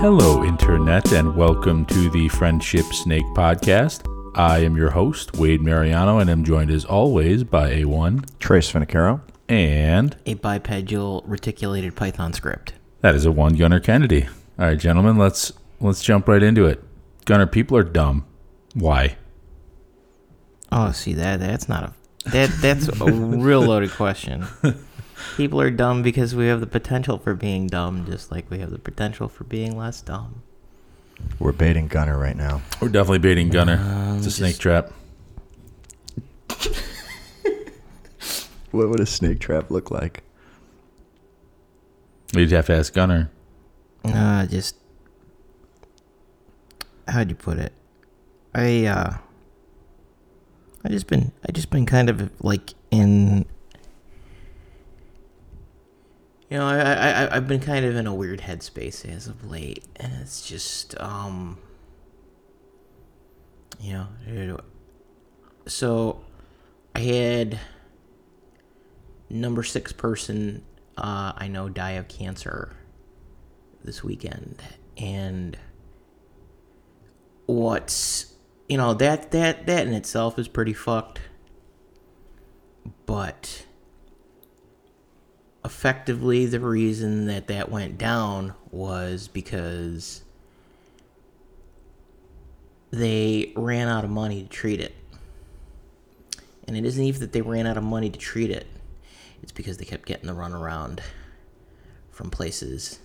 Hello, Internet, and welcome to the Friendship Snake Podcast. I am your host, Wade Mariano, and I'm joined as always by A1 Trace Finicaro. and a bipedal reticulated Python script. that is a one Gunner Kennedy. All right, gentlemen, let's let's jump right into it. Gunner, people are dumb. Why? Oh, see that that's not a that that's a real loaded question. People are dumb because we have the potential for being dumb, just like we have the potential for being less dumb. We're baiting Gunner right now. We're definitely baiting Gunner. Um, it's a just- snake trap. What would a snake trap look like? You'd have to ask Gunner. Uh, just how'd you put it? I uh, I just been I just been kind of like in. You know, I, I I've been kind of in a weird headspace as of late, and it's just um. You know, so I had number six person uh, I know die of cancer this weekend and what's you know that that that in itself is pretty fucked but effectively the reason that that went down was because they ran out of money to treat it. And it isn't even that they ran out of money to treat it. It's because they kept getting the runaround from places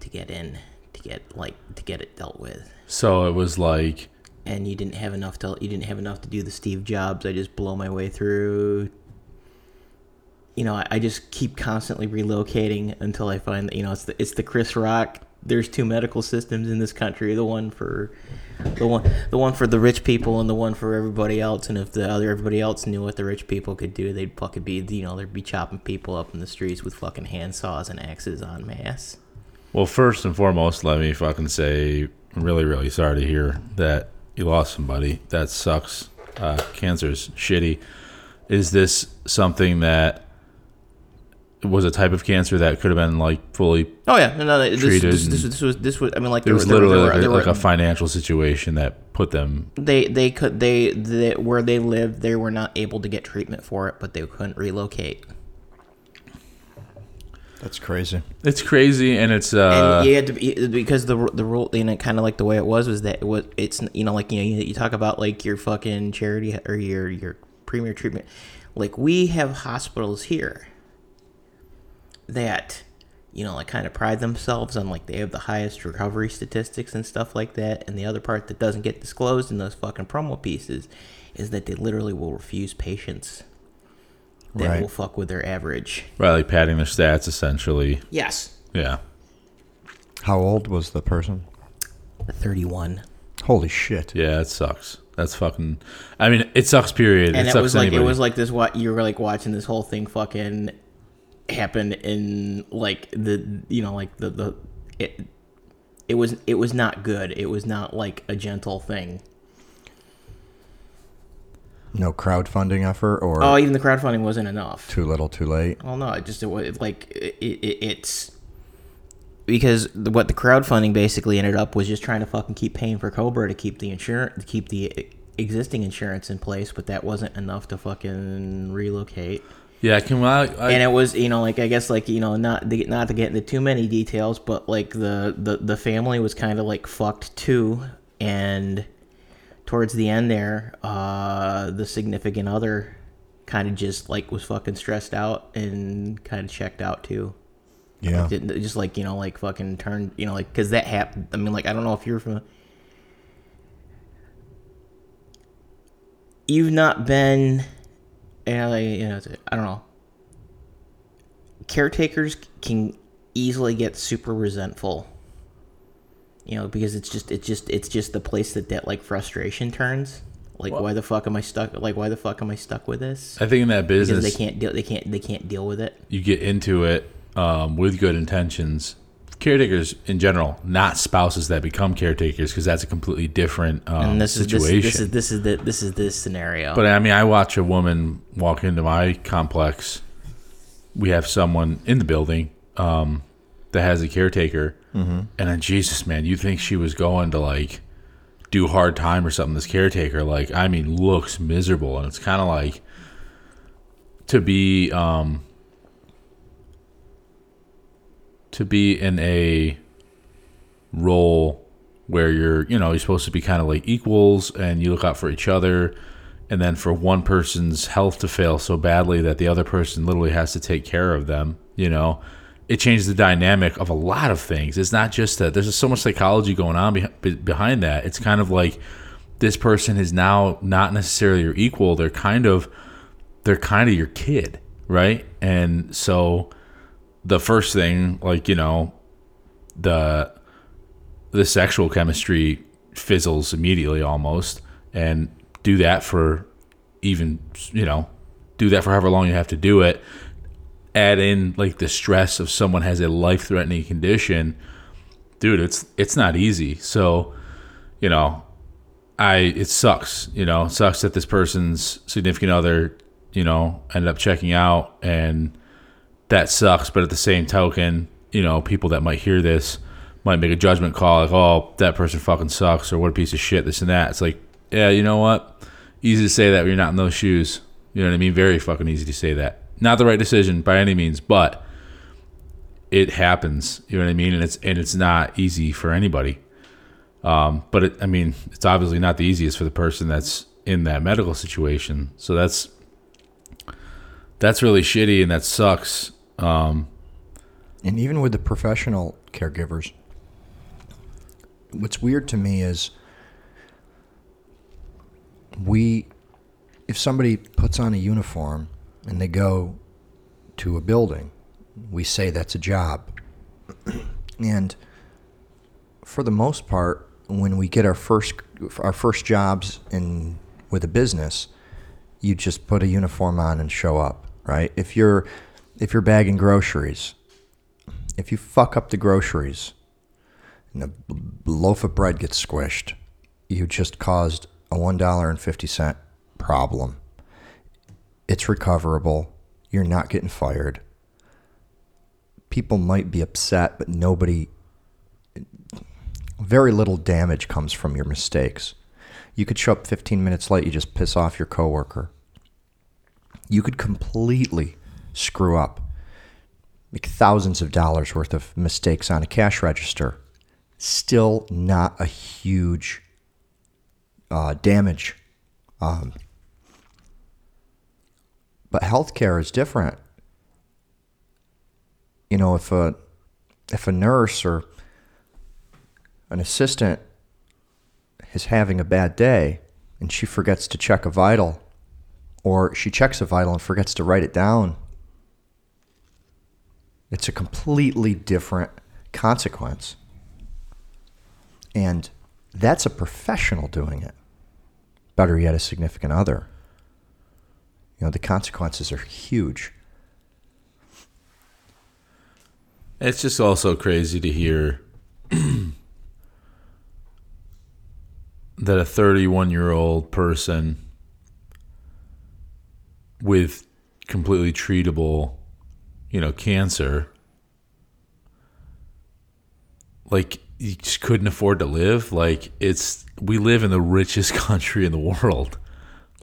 to get in to get like to get it dealt with. So it was like, and you didn't have enough to you didn't have enough to do the steve jobs i just blow my way through you know i, I just keep constantly relocating until i find that you know it's the it's the chris rock there's two medical systems in this country the one for the one the one for the rich people and the one for everybody else and if the other everybody else knew what the rich people could do they'd fucking be you know they'd be chopping people up in the streets with fucking handsaws and axes on mass well, first and foremost, let me fucking say, I'm really, really sorry to hear that you lost somebody. That sucks. Uh, cancer's shitty. Is this something that was a type of cancer that could have been like fully? Oh yeah, no, no. This, Treated this, this, and- this was this was. I mean, like It there was were- there were- literally there like, a, were- like there a financial situation that put them. They they could they, they where they lived they were not able to get treatment for it, but they couldn't relocate. That's crazy. It's crazy, and it's uh, and you had to be, because the the rule and it kind of like the way it was was that it was it's you know like you know you, you talk about like your fucking charity or your your premier treatment, like we have hospitals here that you know like kind of pride themselves on like they have the highest recovery statistics and stuff like that, and the other part that doesn't get disclosed in those fucking promo pieces is that they literally will refuse patients that Right. will fuck with their average. right, like padding their stats essentially. Yes, Yeah. How old was the person? thirty one. Holy shit. Yeah, it sucks. That's fucking. I mean, it sucks. Period. and it it, sucks was like anybody. it was like this what you were like watching this whole thing fucking happen in like the you know like the the it it was it was not good it was not like a gentle thing No crowdfunding effort or oh even the crowdfunding wasn't enough too little too late? well no it just it was like it, it, it's because the, what the crowdfunding basically ended up was just trying to fucking keep paying for Cobra to keep the insurance to keep the existing insurance in place, but that wasn't enough to fucking relocate. Yeah. Can I? I and it was you know like I guess like you know not to get, not to get into too many details, but like the the the family was kind of like fucked too, and towards the end there, uh, the significant other kind of just like was fucking stressed out and kind of checked out too. Yeah. Didn't- Just like you know, like fucking turned, you know, like because that happened. I mean, like I don't know if you're from. You've not been, know, like, you know, I don't know. Caretakers can easily get super resentful. You know, because it's just, it's just, it's just the place that that like frustration turns. Like, why the fuck am I stuck? Like, why the fuck am I stuck with this? I think in that business Because they can't deal. They can't. They can't deal with it. you get into it um, with good intentions. Caretakers in general, not spouses that become caretakers, because that's a completely different um, this is situation. this, this is this is the this is this scenario. But I mean, I watch a woman walk into my complex. We have someone in the building. Um, that has a caretaker, and then Jesus, man, you think she was going to like do hard time or something? This caretaker, like, I mean, looks miserable, and it's kind of like to be um to be in a role where you're you know you're supposed to be kind of like equals and you look out for each other and then for one person's health to fail so badly that the other person literally has to take care of them you know it changes the dynamic of a lot of things. It's not just that there's just so much psychology going on be- behind that. It's kind of like this person is now not necessarily your equal they're kind of they're kind of your kid right? And so the first thing like you know the the sexual chemistry fizzles immediately almost and do that for even you know do that for however long you have to do it. Add in like the stress of someone has a life threatening condition. Dude it's it's not easy. So you know i it sucks you know it sucks that this person's significant other you know ended up checking out and that sucks but at the same token you know people that might hear this might make a judgment call like oh that person fucking sucks or what a piece of shit this and that. It's like yeah you know what? Easy to say that when you're not in those shoes. You know what i mean? Very fucking easy to say that. Not the right decision by any means but it happens. You know what i mean? And it's and it's not easy for anybody. Um, but it, i mean it's obviously not the easiest for the person that's in that medical situation. So that's that's really shitty and that sucks um, And even with the professional caregivers, what's weird to me is we, if somebody puts on a uniform and they go to a building, we say that's a job. and for the most part, when we get our first our first jobs in with a business, you just put a uniform on and show up, right? If you're if you're bagging groceries, if you fuck up the groceries and the loaf of bread gets squished, you just caused a $1.50 problem. It's recoverable. You're not getting fired. People might be upset, but nobody, very little damage comes from your mistakes. You could show up 15 minutes late, you just piss off your coworker. You could completely screw up make thousands of dollars worth of mistakes on a cash register. Still not a huge uh, damage. Um, but healthcare is different. You know, if a if a nurse or an assistant is having a bad day and she forgets to check a vital, or she checks a vital and forgets to write it down it's a completely different consequence. And that's a professional doing it. Better yet, a significant other. You know, the consequences are huge. It's just also crazy to hear that a 31 year old person with completely treatable, you know, cancer, like, you just couldn't afford to live. Like, it's, we live in the richest country in the world.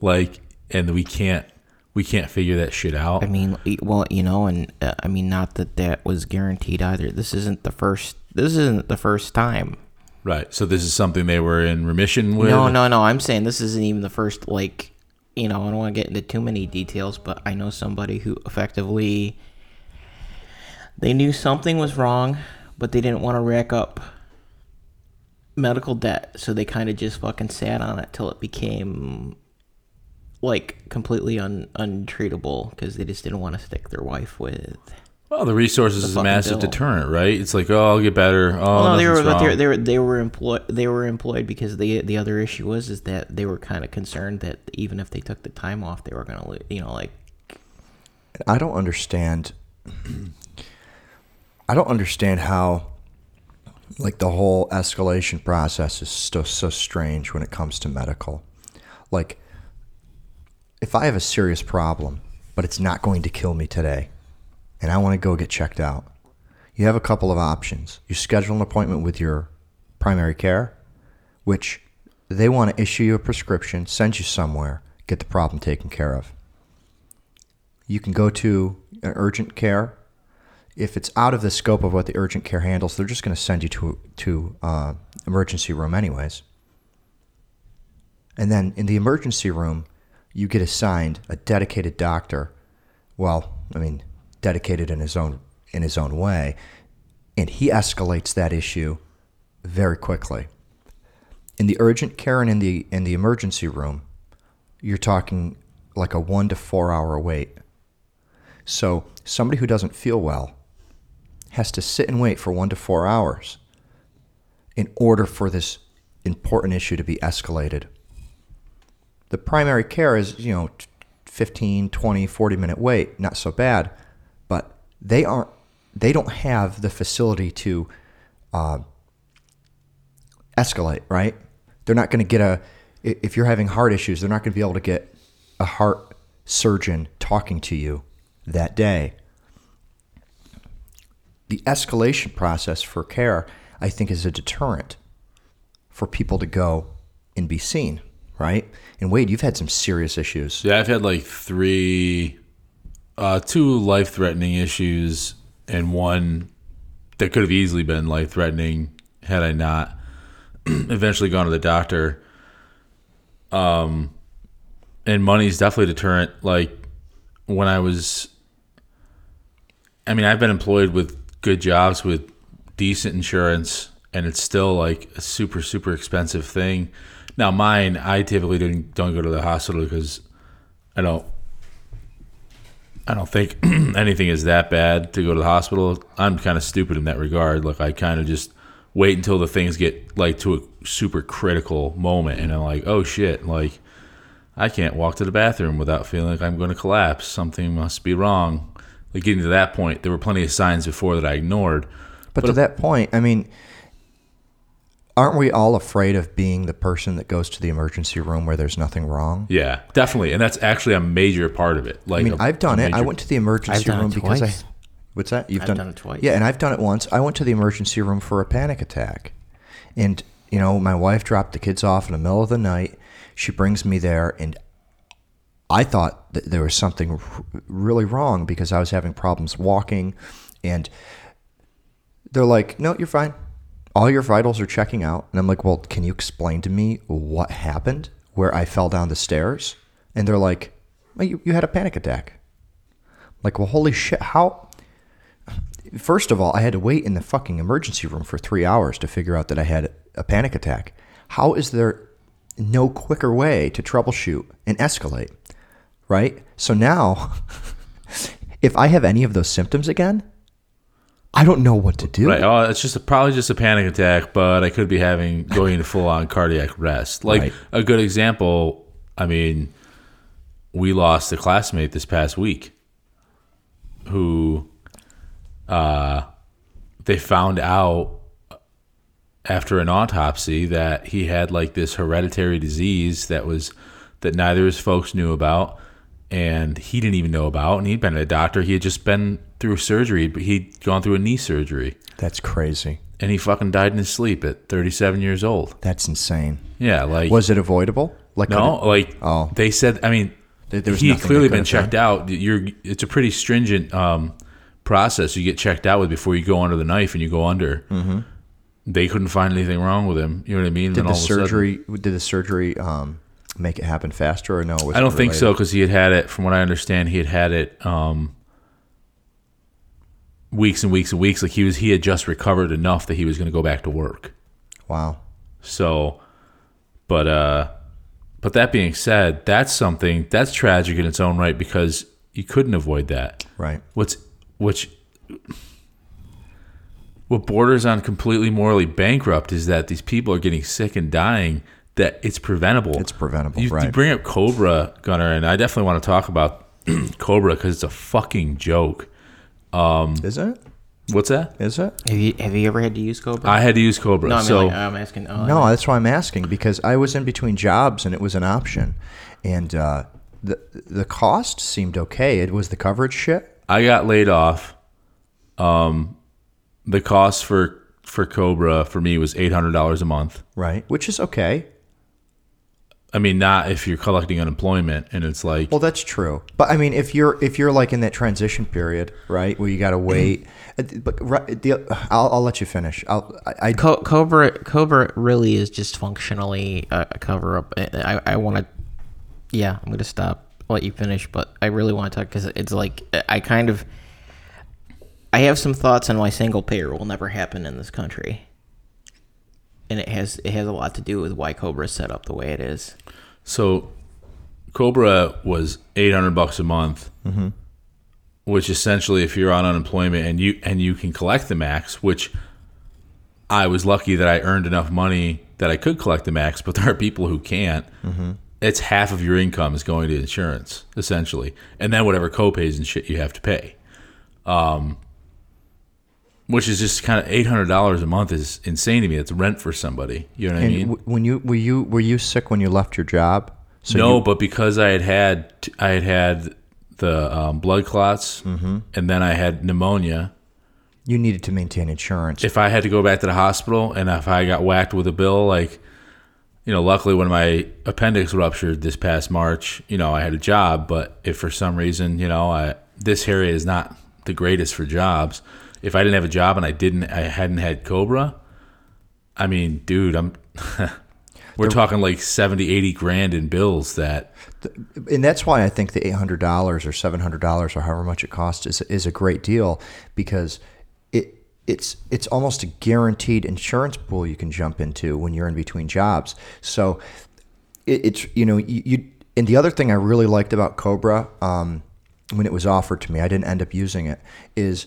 Like, and we can't, we can't figure that shit out. I mean, well, you know, and uh, I mean, not that that was guaranteed either. This isn't the first. This isn't the first time. Right. So this is something they were in remission with. No, no, no. I'm saying this isn't even the first. Like, you know, I don't want to get into too many details, but I know somebody who effectively they knew something was wrong, but they didn't want to rack up medical debt, so they kind of just fucking sat on it till it became like completely un untreatable because they just didn't want to stick their wife with. Well, the resources The is a fucking massive bill. deterrent, right? It's like, oh, I'll get better. Oh, Well, no, they were, but they were, they were they were employed. They were employed because the the other issue was is that they were kind of concerned that even if they took the time off, they were gonna, lo- you know, like I don't understand. I don't understand how, like, the whole escalation process is so so strange when it comes to medical. Like, if I have a serious problem, but it's not going to kill me today, and I want to go get checked out, you have a couple of options. You schedule an appointment with your primary care, which they want to issue you a prescription, send you somewhere, get the problem taken care of. You can go to an urgent care. If it's out of the scope of what the urgent care handles, they're just going to send you to to uh, emergency room anyways. And then in the emergency room, you get assigned a dedicated doctor. Well, I mean, dedicated in his own in his own way, and he escalates that issue very quickly. In the urgent care and in the in the emergency room, you're talking like a 1 to 4 hour wait. So, somebody who doesn't feel well has to sit and wait for 1 to 4 hours in order for this important issue to be escalated. The primary care is, you know, 15, 20, 40 minute wait, not so bad, but they aren't they don't have the facility to uh, escalate, right? They're not going to get a, if you're having heart issues, they're not going to be able to get a heart surgeon talking to you that day. The escalation process for care, I think, is a deterrent for people to go and be seen, right? And Wade, you've had some serious issues. Yeah, I've had like three, uh, two life threatening issues, and one that could have easily been life threatening had I not eventually gone to the doctor. Um, and money's definitely a deterrent. Like when I was, I mean, I've been employed with good jobs with decent insurance, and it's still like a super super expensive thing. Now mine, I typically don't don't go to the hospital because I don't. I don't think anything is that bad to go to the hospital. I'm kind of stupid in that regard. Like I kind of just wait until the things get like to a super critical moment, and I'm like, oh shit, like I can't walk to the bathroom without feeling like I'm going to collapse. Something must be wrong. Like getting to that point, there were plenty of signs before that I ignored. But, to that point, I mean, aren't we all afraid of being the person that goes to the emergency room where there's nothing wrong? Yeah, definitely, and that's actually a major part of it. Like I mean, a- I've done it. I went to the emergency I've done room it because twice. I. What's that? You've I've done it twice. Yeah, and I've done it once. I went to the emergency room for a panic attack, and you know, my wife dropped the kids off in the middle of the night. She brings me there, and I thought that there was something really wrong because I was having problems walking, and they're like, "No, you're fine. All your vitals are checking out." And I'm like, "Well, can you explain to me what happened where I fell down the stairs?" And they're like, well, you, "You had a panic attack." Like, well, holy shit, how? First of all, I had to wait in the fucking emergency room for three hours to figure out that I had a panic attack. How is there no quicker way to troubleshoot and escalate? Right? So now, if I have any of those symptoms again, I don't know what to do. Right. Oh, it's just a, probably just a panic attack, but I could be having going into full on cardiac arrest. Like Right. a good example. I mean, we lost a classmate this past week, who, uh, they found out after an autopsy that he had like this hereditary disease that was that neither his folks knew about and he didn't even know about and he'd been to a doctor he had just been through surgery but he'd gone through a knee surgery That's crazy. and he fucking died in his sleep at 37 years old That's insane. yeah like Was it avoidable? Like no like Oh. they said i mean There- there was he clearly been checked out you're it's a pretty stringent um, process you get checked out with before you go under the knife and you go under mm-hmm. they couldn't find anything wrong with him you know what i mean did And the all of sudden- surgery did the surgery um, make it happen faster or no? I don't think so because he had had it. From what I understand, he had had it um, weeks and weeks and weeks. Like he was, he had just recovered enough that he was going to go back to work. Wow. So, but uh, but that being said, that's something that's tragic in its own right because you couldn't avoid that. Right. What's which what borders on completely morally bankrupt is that these people are getting sick and dying. That it's preventable. It's preventable, You, you bring up Cobra, Gunner, and I definitely want to talk about Cobra because it's a fucking joke. Is it? What's that? Is it? Have you have you ever had to use Cobra? I had to use Cobra. no, I mean so like, I'm asking. Oh, No, that's why I'm asking because I was in between jobs and it was an option, and uh, the the cost seemed okay. It was the coverage shit. I got laid off um, the cost for for Cobra for me was eight hundred dollars a month. right? Which is okay. I mean, not if you're collecting unemployment and it's like Well, that's true. But I mean, if you're if you're like in that transition period, right, where you got to wait. uh, But right, the, I'll, I'll let you finish. I'll, I, I Co- Cobra Cobra really is just functionally a, a cover up. I I want to. Yeah, I'm gonna stop. I'll Let you finish, but I really want to talk because it's like I kind of. I have some thoughts on why single payer will never happen in this country, and it has it has a lot to do with why Cobra is set up the way it is. So, Cobra was eight hundred bucks a month, which essentially, if you're on unemployment and you and you can collect the max, which I was lucky that I earned enough money that I could collect the max, but there are people who can't. It's half of your income is going to insurance essentially, and then whatever copays and shit you have to pay. Um, which is just kind of eight hundred dollars a month is insane to me. It's rent for somebody. You know what I mean? w- when you were you were you sick when you left your job? So no, you, but because I had had I had had the um, blood clots, Mm-hmm. and then I had pneumonia. you needed to maintain insurance. If I had to go back to the hospital, and if I got whacked with a bill, like you know, luckily when my appendix ruptured this past March, you know, I had a job. But if for some reason, you know, I, this area is not the greatest for jobs. If I didn't have a job and I didn't, I hadn't had Cobra. I mean, dude, I'm. We're talking like 70, 80 grand in bills that and that's why I think the eight hundred dollars or seven hundred dollars or however much it costs is is a great deal because it it's it's almost a guaranteed insurance pool you can jump into when you're in between jobs. So it, it's you know you, you and the other thing I really liked about Cobra um, when it was offered to me, I didn't end up using it. Is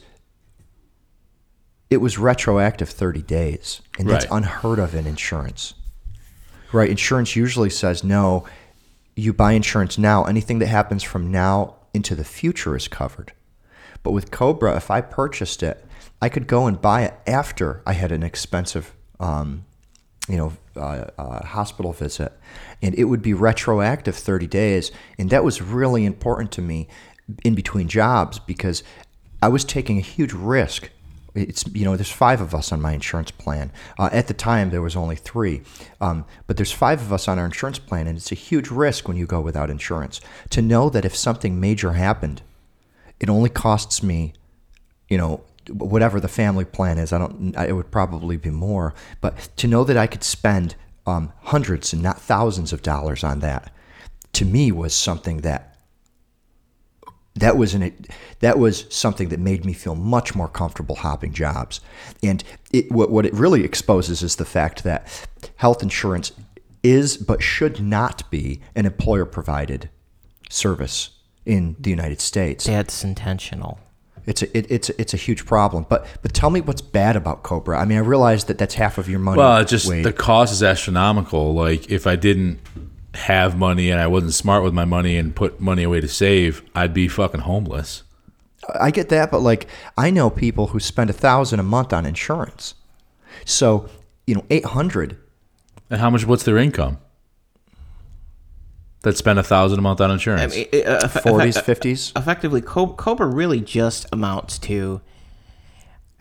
it was retroactive 30 days, and that's Right. unheard of in insurance. Right? Insurance usually says no. You buy insurance now. Anything that happens from now into the future is covered. But with Cobra, if I purchased it, I could go and buy it after I had an expensive, um, you know, uh, uh, hospital visit, and it would be retroactive 30 days. And that was really important to me in between jobs because I was taking a huge risk. It's you know there's five of us on my insurance plan. Uh, at the time there was only three, um, but there's five of us on our insurance plan, and it's a huge risk when you go without insurance. To know that if something major happened, it only costs me, you know, whatever the family plan is. I don't. It would probably be more, but to know that I could spend um, hundreds and not thousands of dollars on that, to me was something that that was an that was something that made me feel much more comfortable hopping jobs. And it, what what it really exposes is the fact that health insurance is but should not be an employer provided service in the United States. That's intentional. It's a it, it's a, it's a huge problem. But but tell me what's bad about Cobra. I mean, I realize that that's half of your money. Well, just Wait. the cost is astronomical. Like if I didn't have money and I wasn't smart with my money and put money away to save, I'd be fucking homeless. I get that, but like I know people who spend a thousand a month on insurance. So you know, eight hundred. And how much? What's their income? That spend a thousand a month on I insurance. mean, it- uh, effe- 40s, 50s? Effectively, Cobra really just amounts to.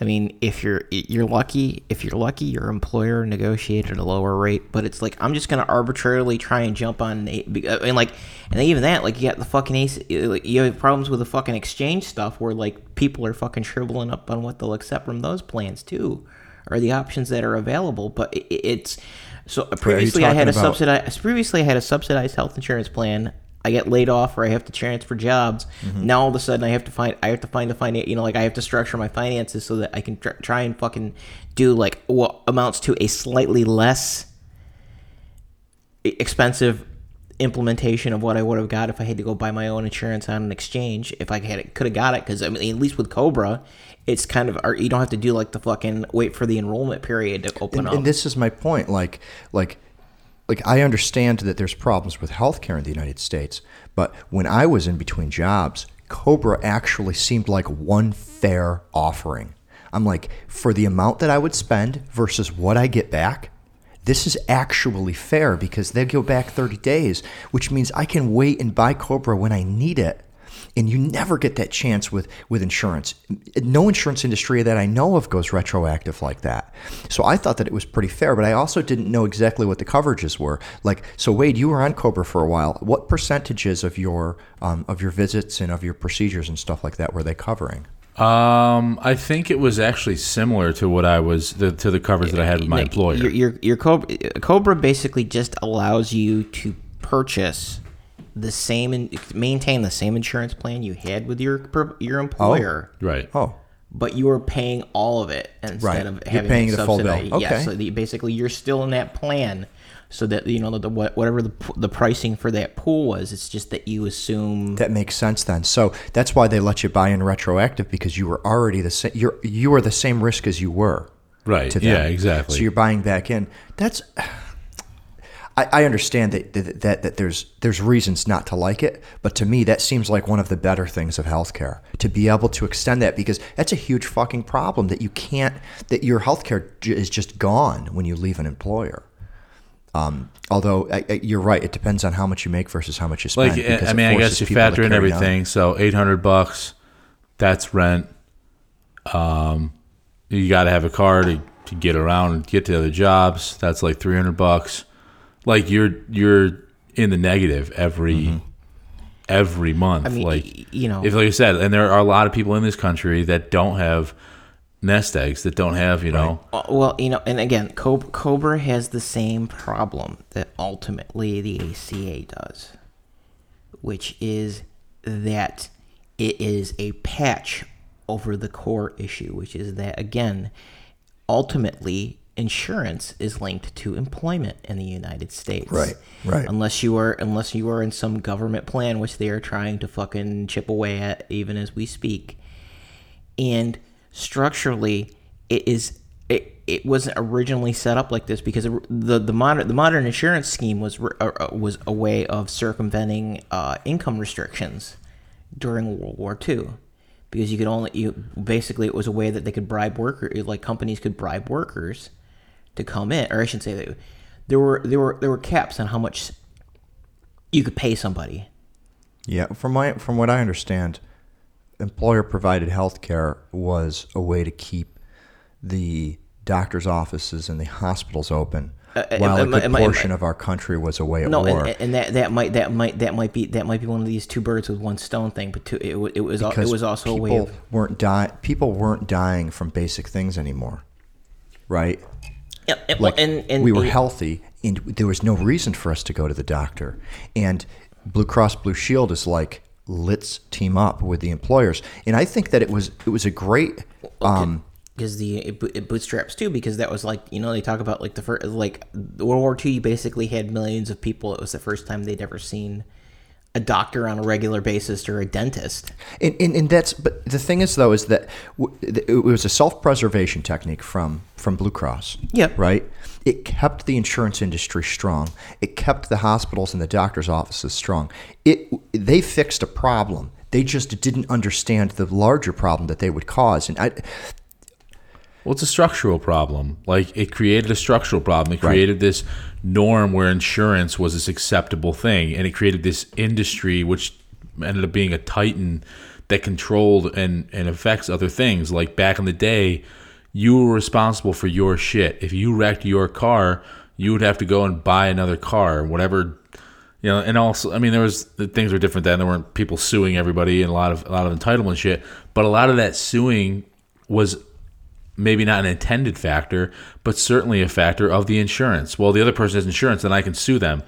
I mean, if you're you're lucky, if you're lucky, your employer negotiated a lower rate, but it's like I'm just gonna arbitrarily try and jump on. a- be- uh, I mean, like, and even that, like, you got the fucking ace. Uh, you have problems with the fucking exchange stuff, where like people are fucking shriveling up on what they'll accept from those plans too, or the options that are available. But it's so previously I had a about- subsidized. Previously, I had a subsidized health insurance plan. I get laid off or I have to transfer jobs. Mm-hmm. Now all of a sudden I have to find I have to find a finan you know like I have to structure my finances so that I can tr- try and fucking do like what amounts to a slightly less expensive implementation of what I would have got if I had to go buy my own insurance on an exchange. If I had could have got it because I mean at least with Cobra, it's kind of or you don't have to do like the fucking wait for the enrollment period to open and, up. and this is my point. Like, like, like I understand that there's problems with healthcare in the United States, but when I was in between jobs, Cobra actually seemed like one fair offering. I'm like, for the amount that I would spend versus what I get back, this is actually fair because they go back 30 days, which means I can wait and buy Cobra when I need it. And you never get that chance with with insurance. No insurance industry that I know of goes retroactive like that. So I thought that it was pretty fair, but I also didn't know exactly what the coverages were. Like, so Wade, you were on Cobra for a while. What percentages of your um, of your visits and of your procedures and stuff like that were they covering? Um, I think it was actually similar to what I was the, to the coverage that I had with my Like, employer. Your, your, your Cobra, Cobra basically just allows you to purchase the same and maintain the same insurance plan you had with your your oh, employer. right. Oh, But you are paying all of it instead Right. of You're having paying it the full bill. subsidized. Yeah, Okay. so the, basically you're still in that plan, so that you know the, the whatever the the pricing for that pool was, it's just that you assume that makes sense then. So that's why they let you buy in retroactive because you were already the same. You're you were the same risk as you were. Right. to them. Yeah, exactly. So you're buying back in. That's. I, I understand that, that that that there's there's reasons not to like it, but to me that seems like one of the better things of healthcare to be able to extend that because that's a huge fucking problem that you can't that your healthcare is just gone when you leave an employer. Um, although I, I, you're right, it depends on how much you make versus how much you spend. like because I mean, I guess you factor in everything. So eight hundred bucks, that's rent. Um, you got to have a car to, to get around and get to other jobs. That's like three hundred bucks. Like you're you're in the negative every every month. I mean, like you know, if like I said, and there are a lot of people in this country that don't have nest eggs, that don't have you know. Uh, Well, you know, and again, Cobra has the same problem that ultimately the ACA does, which is that it is a patch over the core issue, which is that, again, ultimately, insurance is linked to employment in the United States. Right, right. Unless you are, unless you are in some government plan, which they are trying to fucking chip away at even as we speak and structurally it is it, it wasn't originally set up like this because it, the the modern the modern insurance scheme was uh, uh, was a way of circumventing uh, income restrictions during World War II because you could only you basically it was a way that they could bribe workers like companies could bribe workers to come in or I should say that there were there were there were caps on how much you could pay somebody Yeah, from my from what I understand, employer provided health care was a way to keep the doctors' offices and the hospitals open, uh, while a am I- good am portion of our country was away at No, war. and, and that that might that might that might be that might be one of these two birds with one stone thing. But two, it, it was al- it was also a way of weren't die people weren't dying from basic things anymore, right? Yeah, and, Like and, and we were healthy, and there was no reason for us to go to the doctor. And Blue Cross Blue Shield is like, let's team up with the employers. And I think that it was it was a great. Um, because the it, it bootstraps too because that was like you know they talk about like the first like World War II you basically had millions of people it was the first time they'd ever seen a doctor on a regular basis or a dentist And, and, and that's but the thing is though is that w- it was a self-preservation technique from from Blue Cross. Yep. Right. It kept the insurance industry strong. It kept the hospitals and the doctors' offices strong. It they fixed a problem. They just didn't understand the larger problem that they would cause. And I, Well, it's a structural problem. Like it created a structural problem. It created this norm where insurance was this acceptable thing, and it created this industry which ended up being a titan that controlled and and affects other things. Like back in the day, you were responsible for your shit. If you wrecked your car, you would have to go and buy another car, whatever. You know, and also, I mean, there was things were different then. There weren't people suing everybody and a lot of a lot of entitlement shit. But a lot of that suing was maybe not an intended factor, but certainly a factor of the insurance. Well, the other person has insurance, then I can sue them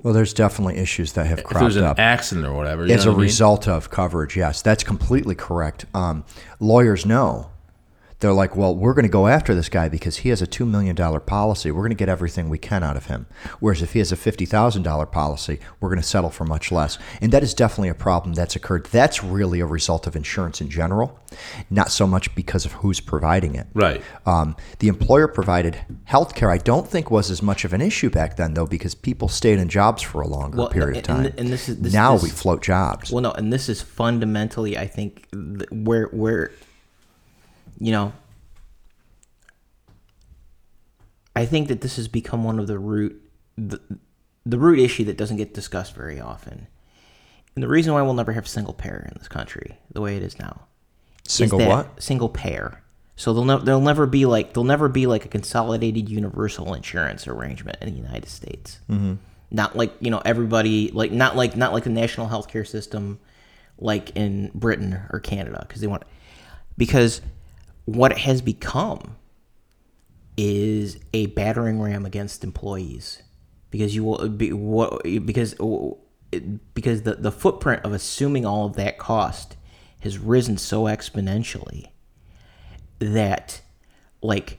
well, there's definitely issues that have cropped up. accident or whatever. as a mean? result of coverage. Yes, that's completely correct. Um, lawyers know. They're like, well, we're going to go after this guy because he has a $2 million policy. We're going to get everything we can out of him. Whereas if he has a $50,000 policy, we're going to settle for much less. And that is definitely a problem that's occurred. That's really a result of insurance in general, not so much because of who's providing it. Right. Um, the employer provided health care, I don't think was as much of an issue back then, though, because people stayed in jobs for a longer Well, period and- of time. and- and this is- this- now this- we float jobs. well no and this is fundamentally I think th- where where you know I think that this has become one of the root the, the root issue that doesn't get discussed very often And the reason why we'll never have single payer in this country, the way it is now, is Single that- what? Single payer. So they'll ne- there'll never be like there'll never be like a consolidated universal insurance arrangement in the United States. Mm-hmm. Not like you know everybody like not like not like the national healthcare system, like in Britain or Canada because they want because what it has become is a battering ram against employees because you will be what because because the the footprint of assuming all of that cost has risen so exponentially that like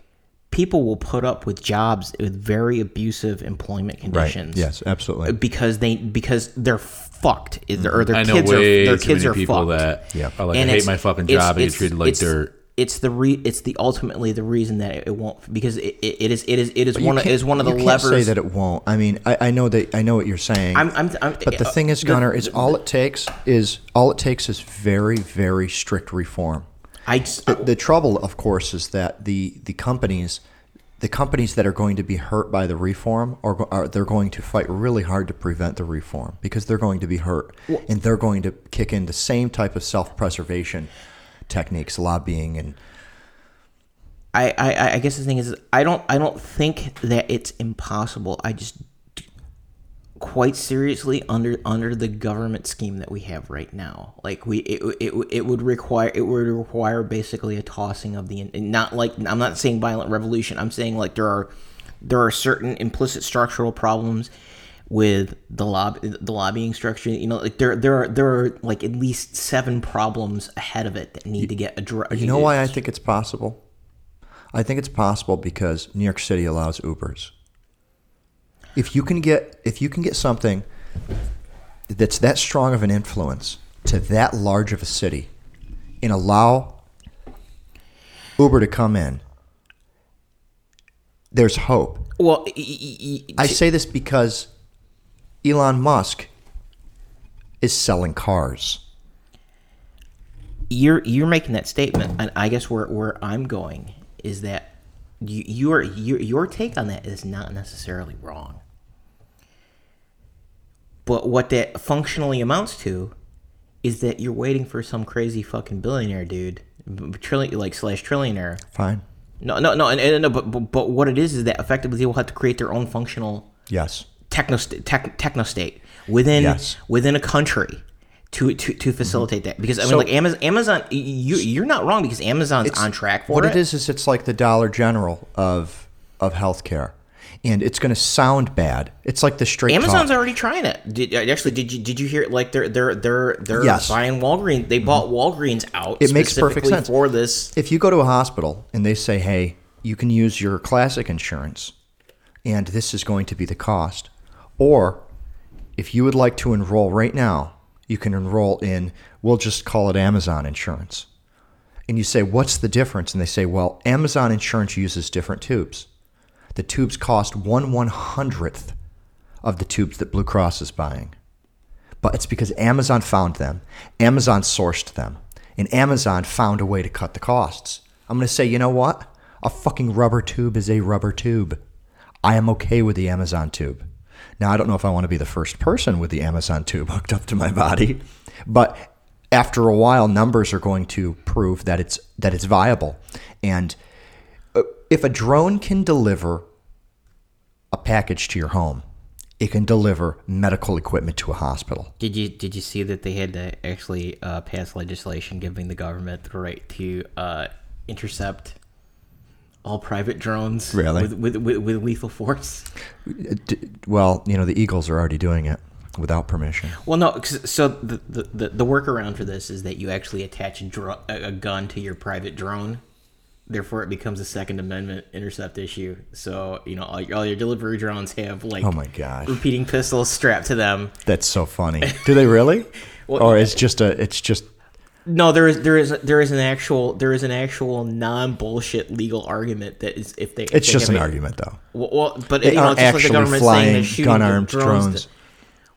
people will put up with jobs with very abusive employment conditions Yes, absolutely. because they because they're fucked or their mm-hmm. I know kids way are their too kids many are people fucked that Yeah. are like, I and hate my fucking it's- job. I get treated like dirt. It's the re. It's the ultimately the reason that it, it won't because it, it, it is it is it is one of can't- is one of the you levers. Say that it won't. I mean, I, I know that I know what you're saying. I'm, I'm, I'm, but the uh, thing is, Gunner, is all it takes is all it takes is very, very strict reform. I The, the trouble, of course, is that the the companies, the companies that are going to be hurt by the reform, are, are they're going to fight really hard to prevent the reform because they're going to be hurt, and they're going to kick in the same type of self preservation techniques, lobbying, and I, I, I guess the thing is, I don't, I don't think that it's impossible. I just, quite seriously, under under the government scheme that we have right now, like we, it, it, it would require, it would require basically a tossing of the, not like I'm not saying violent revolution. I'm saying like there are, there are certain implicit structural problems with the lob the lobbying structure. You know, like there there are there are like at least seven problems ahead of it that need to get addressed. You know why I think it's possible? I think it's possible because New York City allows Ubers. If you can get if you can get something that's that strong of an influence to that large of a city and allow Uber to come in, there's hope. Well, y- y- y- I say this because Elon Musk is selling cars. you're you're making that statement, and I guess where where I'm going is that you, your your your take on that is not necessarily wrong. But what that functionally amounts to is that you're waiting for some crazy fucking billionaire dude, trillion like slash trillionaire. Fine. No, no, no, and, and, no but, but but what it is is that effectively they will have to create their own functional Yes. Techno tech, techno state within Yes. within a country to to, to facilitate that because I mean So- like Amazon Amazon you you're not wrong because Amazon's on track for what it. it is is it's like the Dollar General of of healthcare, and it's going to sound bad. It's like the straight Amazon's talk. already trying it. Did, uh, actually, did you did you hear it? Like they're they're they're they're Yes. Mm-hmm. buying Walgreens. They bought Walgreens out. It makes perfect sense. for this. If you go to a hospital and they say, "Hey, you can use your classic insurance, and this is going to be the cost," or if you would like to enroll right now, you can enroll in. We'll just call it Amazon insurance. And you say, "What's the difference?" And they say, "Well, Amazon insurance uses different tubes. The tubes cost one one hundredth of the tubes that Blue Cross is buying." but it's because Amazon found them, Amazon sourced them, and Amazon found a way to cut the costs. I'm going to say, you know what? A fucking rubber tube is a rubber tube. I am okay with the Amazon tube. Now, I don't know if I want to be the first person with the Amazon tube hooked up to my body, but after a while, numbers are going to prove that it's that it's viable. And uh, if a drone can deliver a package to your home, it can deliver medical equipment to a hospital. Did you did you see that they had to actually uh, pass legislation giving the government the right to uh, intercept all private drones Really? with, with, with, with lethal force? Uh, well, you know, the Eagles are already doing it without permission. Well, no. 'cause- So the, the the workaround for this is that you actually attach a a gun to your private drone. Therefore, it becomes a Second Amendment intercept issue. So you know all your, all your delivery drones have like Oh my god repeating pistols strapped to them. That's so funny. Do they really? Well, or it's just a it's just No, there is there is there is an actual there is an actual non bullshit legal argument that is if they if it's they just an a- argument though. Well, well, but They you know, it's just like the government saying flying they're shooting gun-armed drones. drones. to-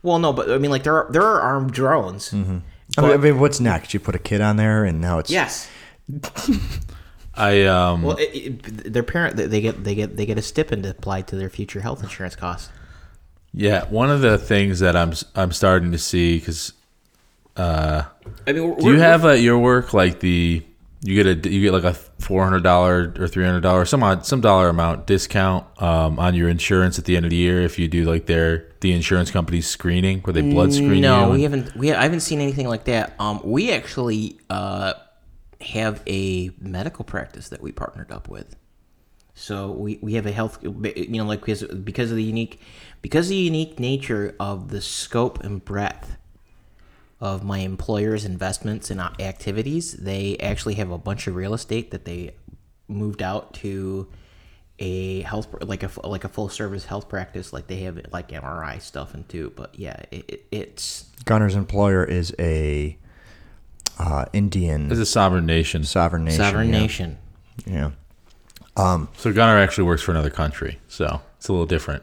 well, no, but I mean, like there are there are armed drones. I mean, But- I mean, what's next? You put a kid on there and now it's Yes. I um Well, it, it, their parent they- they get they get they get a stipend applied to their future health insurance costs. yeah, one of the things that I'm I'm starting to see cuz I mean, we're, Do you have at your work like the you get a you get like a four hundred dollar or three hundred dollar some odd some dollar amount discount um, on your insurance at the end of the year if you do like their the insurance company's screening where they blood screen no, you? we haven't. We I haven't seen anything like that. Um, we actually uh have a medical practice that we partnered up with. So we, we have a health, you know, like because because of the unique because of the unique nature of the scope and breadth of my employer's investments and activities, they actually have a bunch of real estate that they moved out to a health like a like a full service health practice like they have like MRI stuff and too. But yeah, it, it, it's Gunner's employer is a uh, Indian It's a sovereign nation. sovereign nation. sovereign yeah. nation. Yeah. um, So Gunner actually works for another country, so it's a little different.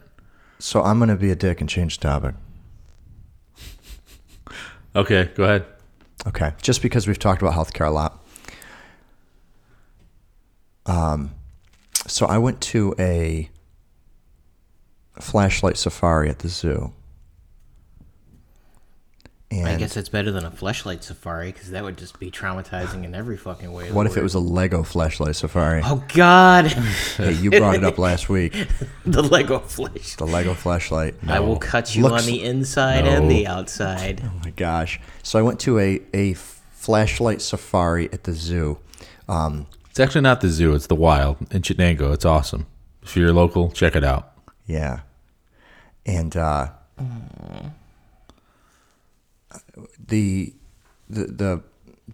So I'm going to be a dick and change the topic. Okay, go ahead. Okay. Just because we've talked about healthcare a lot. Um, so I went to a flashlight safari at the zoo. And I guess it's better than a fleshlight safari because that would just be traumatizing in every fucking way. what if it was a Lego flashlight safari? Oh God, Hey, you brought it up last week. the Lego flesh. The Lego flashlight. I will cut you Looks- on the inside and the outside. Oh my gosh. So I went to a, a flashlight safari at the zoo. Um, It's actually not the zoo; it's the wild in Chenango. It's awesome. If you're local, check it out. Yeah. And uh, the, the the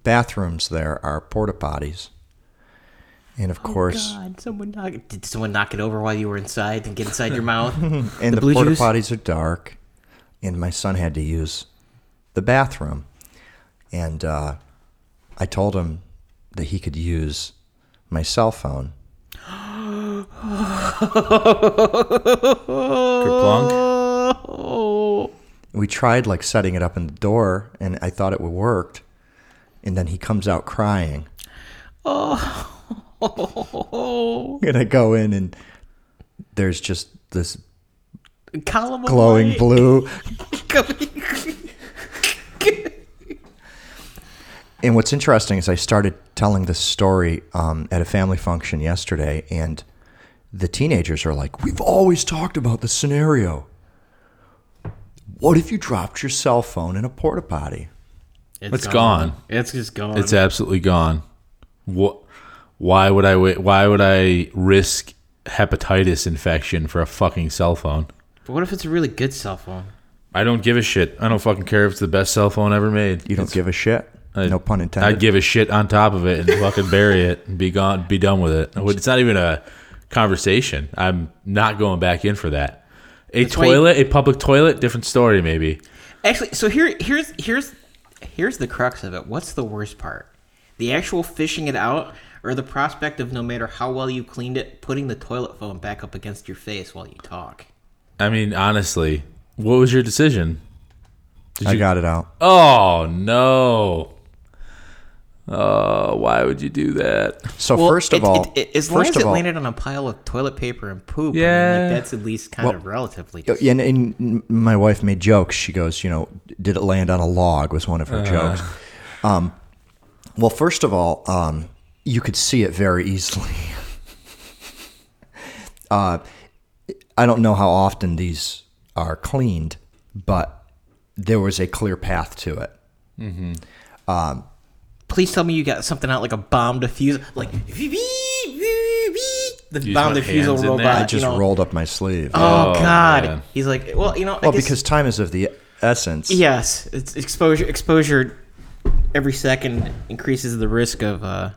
bathrooms there are porta potties. And of course, God, someone knock Did someone knock it over while you were inside and get inside your mouth? and the, blue porta potties are dark. And my son had to use the bathroom. And uh, I told him that he could use my cell phone. Kerplunk. Oh, we tried like setting it up in the door and I thought it would worked. And then he comes out crying. oh, And I go in and there's just this column glowing light. blue. And what's interesting is I started telling this story um, at a family function yesterday, and the teenagers are like, We've always talked about this scenario. What if you dropped your cell phone in a porta potty? It's gone. It's just gone. It's absolutely gone. What? Why would I wait? Why would I risk hepatitis infection for a fucking cell phone? But what if it's a really good cell phone? I don't give a shit. I don't fucking care if it's the best cell phone ever made. You don't give a shit? I- no pun intended. I'd give a shit on top of it and fucking bury it and be gone, be done with it. It's not even a conversation. I'm not going back in for that. A That's why you- toilet, a public toilet, different story maybe. Actually, so here, here's here's here's the crux of it. What's the worst part? The actual fishing it out, or the prospect of no matter how well you cleaned it, putting the toilet phone back up against your face while you talk. I mean, honestly, what was your decision? Did I you? got it out. oh no. Oh, why would you do that? So Well, first of it- all, it- it- as long first as it all, landed on a pile of toilet paper and poop, I mean, Yeah. like, that's at least kind of relatively. and, and my wife made jokes. She goes, you know, did it land on a log? Was one of her jokes. Um, well, first of all, um, you could see it very easily. uh, I don't know how often these are cleaned, but there was a clear path to it. Please tell me you got something out like a bomb diffuser, like the just bomb want diffusal hands there? robot. I you just know. rolled up my sleeve. Oh, Oh, God! man. He's like, well, you know, I well, guess- because time is of the essence. yes, it's exposure. Exposure every second increases the risk of. uh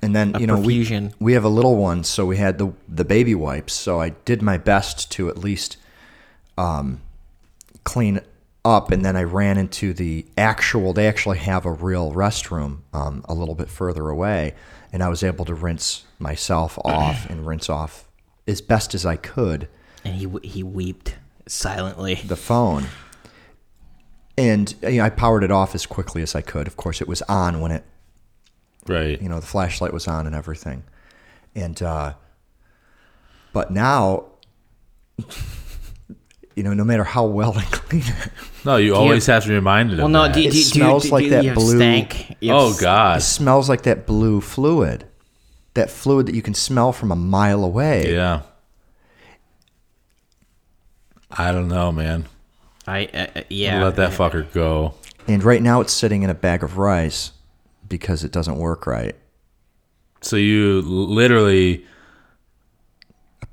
and then a you know we, perfusion. we have a little one so we had the the baby wipes so i did my best to at least um, clean up and then i ran into the actual they actually have a real restroom um, a little bit further away and i was able to rinse myself off and rinse off as best as i could And he he wept silently. the phone and you know, i powered it off as quickly as i could of course it was on when it Right. you know the flashlight was on and everything and uh but now you know, no matter how well I clean it, No, you always have to be reminded Well, of no, that. do, do, It do, smells do, like do that blue- stank? Oh God! it smells like that blue fluid, that fluid that you can smell from a mile away. Yeah. I don't know, man. I uh, uh, yeah. Let that fucker go. And right now it's sitting in a bag of rice because it doesn't work right. So you literally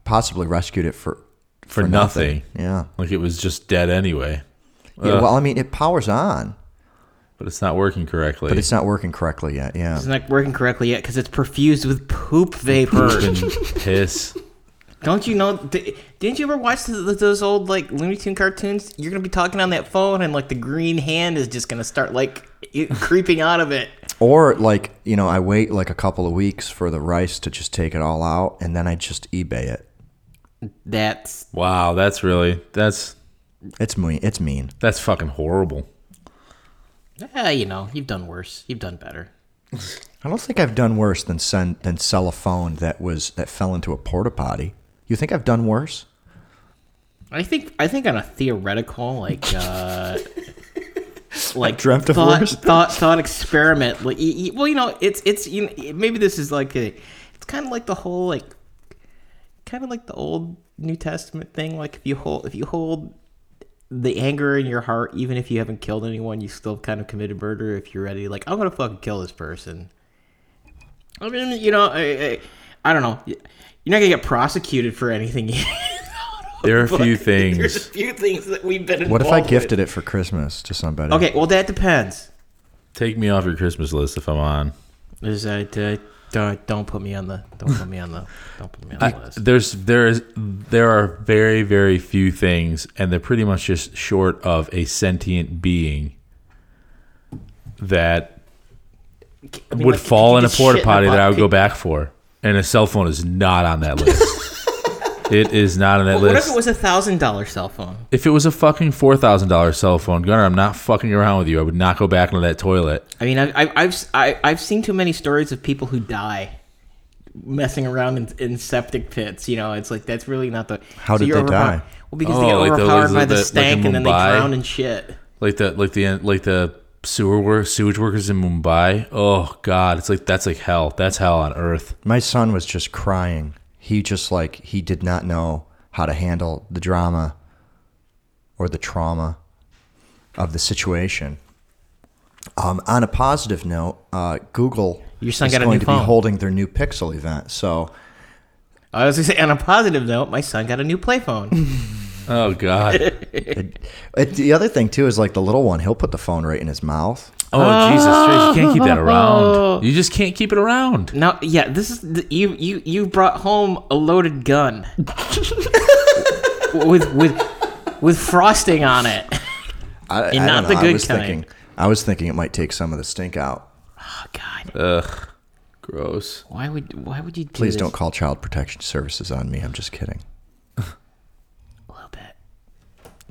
Possibly rescued it for for, nothing. Yeah. Like it was just dead anyway. Yeah. Ugh. Well, I mean, it powers on, But it's not working correctly. but it's not working correctly yet. Yeah. It's not working correctly yet because it's perfused with poop vapor. Fucking piss. Don't you know? di- Didn't you ever watch those old like Looney Tune cartoons? You're gonna be talking on that phone, and like the green hand is just gonna start like creeping out of it. Or like you know, I wait like a couple of weeks for the rice to just take it all out, and then I just eBay it. That's Wow, that's really that's It's mean. It's mean. that's fucking horrible. Yeah, you know, you've done worse. You've done better. I don't think I've done worse than send than sell a phone that was that fell into a porta potty. You think I've done worse? I think I think on a theoretical like uh like dreamt of thought, worse. thought thought experiment like y- y- well you know it's it's you know, maybe this is like a it's kind of like the whole like kind of like the old New Testament thing like if you hold if you hold the anger in your heart even if you haven't killed anyone you still kind of committed murder if you're ready like I'm gonna fucking kill this person I mean you know I I, I don't know you're not gonna get prosecuted for anything There are a few things. There's a few things that we've been. What if I gifted with. it for Christmas to somebody? Okay, well that depends. Take me off your Christmas list if I'm on. Is that uh, don't, don't put me on the don't put me on the don't put me on the list. There's there is there are very very few things, and they're pretty much just short of a sentient being that I mean, would like, fall in a porta shit in a potty that? I would go back for, and a cell phone is not on that list. it is not on that What list. if it was a thousand dollar cell phone? If it was a fucking four thousand dollars cell phone, Gunner, I'm not fucking around with you. I would not go back into that toilet. I mean, I've I've I've, I- I've seen too many stories of people who die messing around in, in septic pits. You know, it's like that's really not the. How did you're they overpowered- die? Well, because Oh, they get like the- overpowered like by the- the like in stank and then they Mumbai? drown in shit. Like the like the like the sewer work sewage workers in Mumbai. Oh God, it's like that's like hell. That's hell on earth. My son was just crying. He just like he did not know how to handle the drama or the trauma of the situation. Um, on a positive note, uh, Google Your son is got a going new to phone. be holding their new Pixel event. So I was gonna say, on a positive note, my son got a new play phone. Oh God. it, the other thing too is like the little one, he'll put the phone right in his mouth. Oh Jesus Christ! You can't keep that around. You just can't keep it around. Now, yeah, this is the, you. You you brought home a loaded gun with with with frosting on it. I, And I not don't the know. I was kind. thinking, I was thinking it might take some of the stink out. Oh God, Ugh. Gross. why would why would you do Please this? don't call Child Protection Services on me. I'm just kidding. a little bit.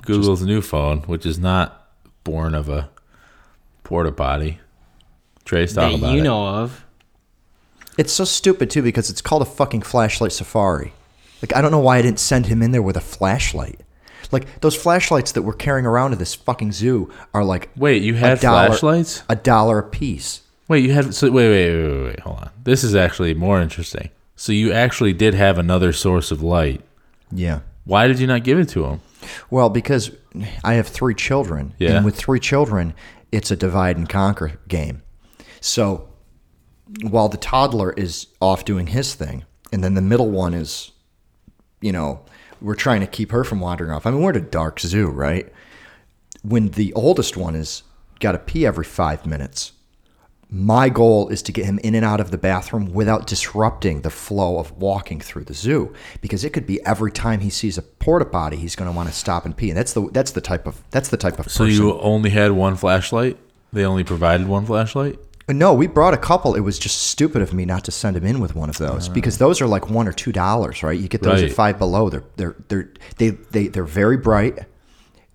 Google's new phone, which is not born of a porta potty. Trace, talk that about you it. know of. It's so stupid too because it's called a fucking flashlight safari. Like I don't know why I didn't send him in there with a flashlight. Like those flashlights that we're carrying around to this fucking zoo are like Wait, you a had dollar- flashlights? a dollar a piece. Wait, you had so wait, wait, wait, wait, wait, hold on. This is actually more interesting. So you actually did have another source of light. Yeah. Why did you not give it to him? Well, because I have three children, Yeah. and with three children, it's a divide and conquer game. So while the toddler is off doing his thing, and then the middle one is, you know, we're trying to keep her from wandering off. I mean, we're at a dark zoo, right? When the oldest one is got to pee every five minutes, my goal is to get him in and out of the bathroom without disrupting the flow of walking through the zoo. Because it could be every time he sees a porta potty he's going to want to stop and pee. And that's the that's the type of that's the type of So person. you only had one flashlight? They only provided one flashlight? Uh, no we brought a couple. It was just stupid of me not to send him in with one of those. Ah. Because those are like one or two dollars right? You get those Right. at five below. They're they're they're they, they they're very bright.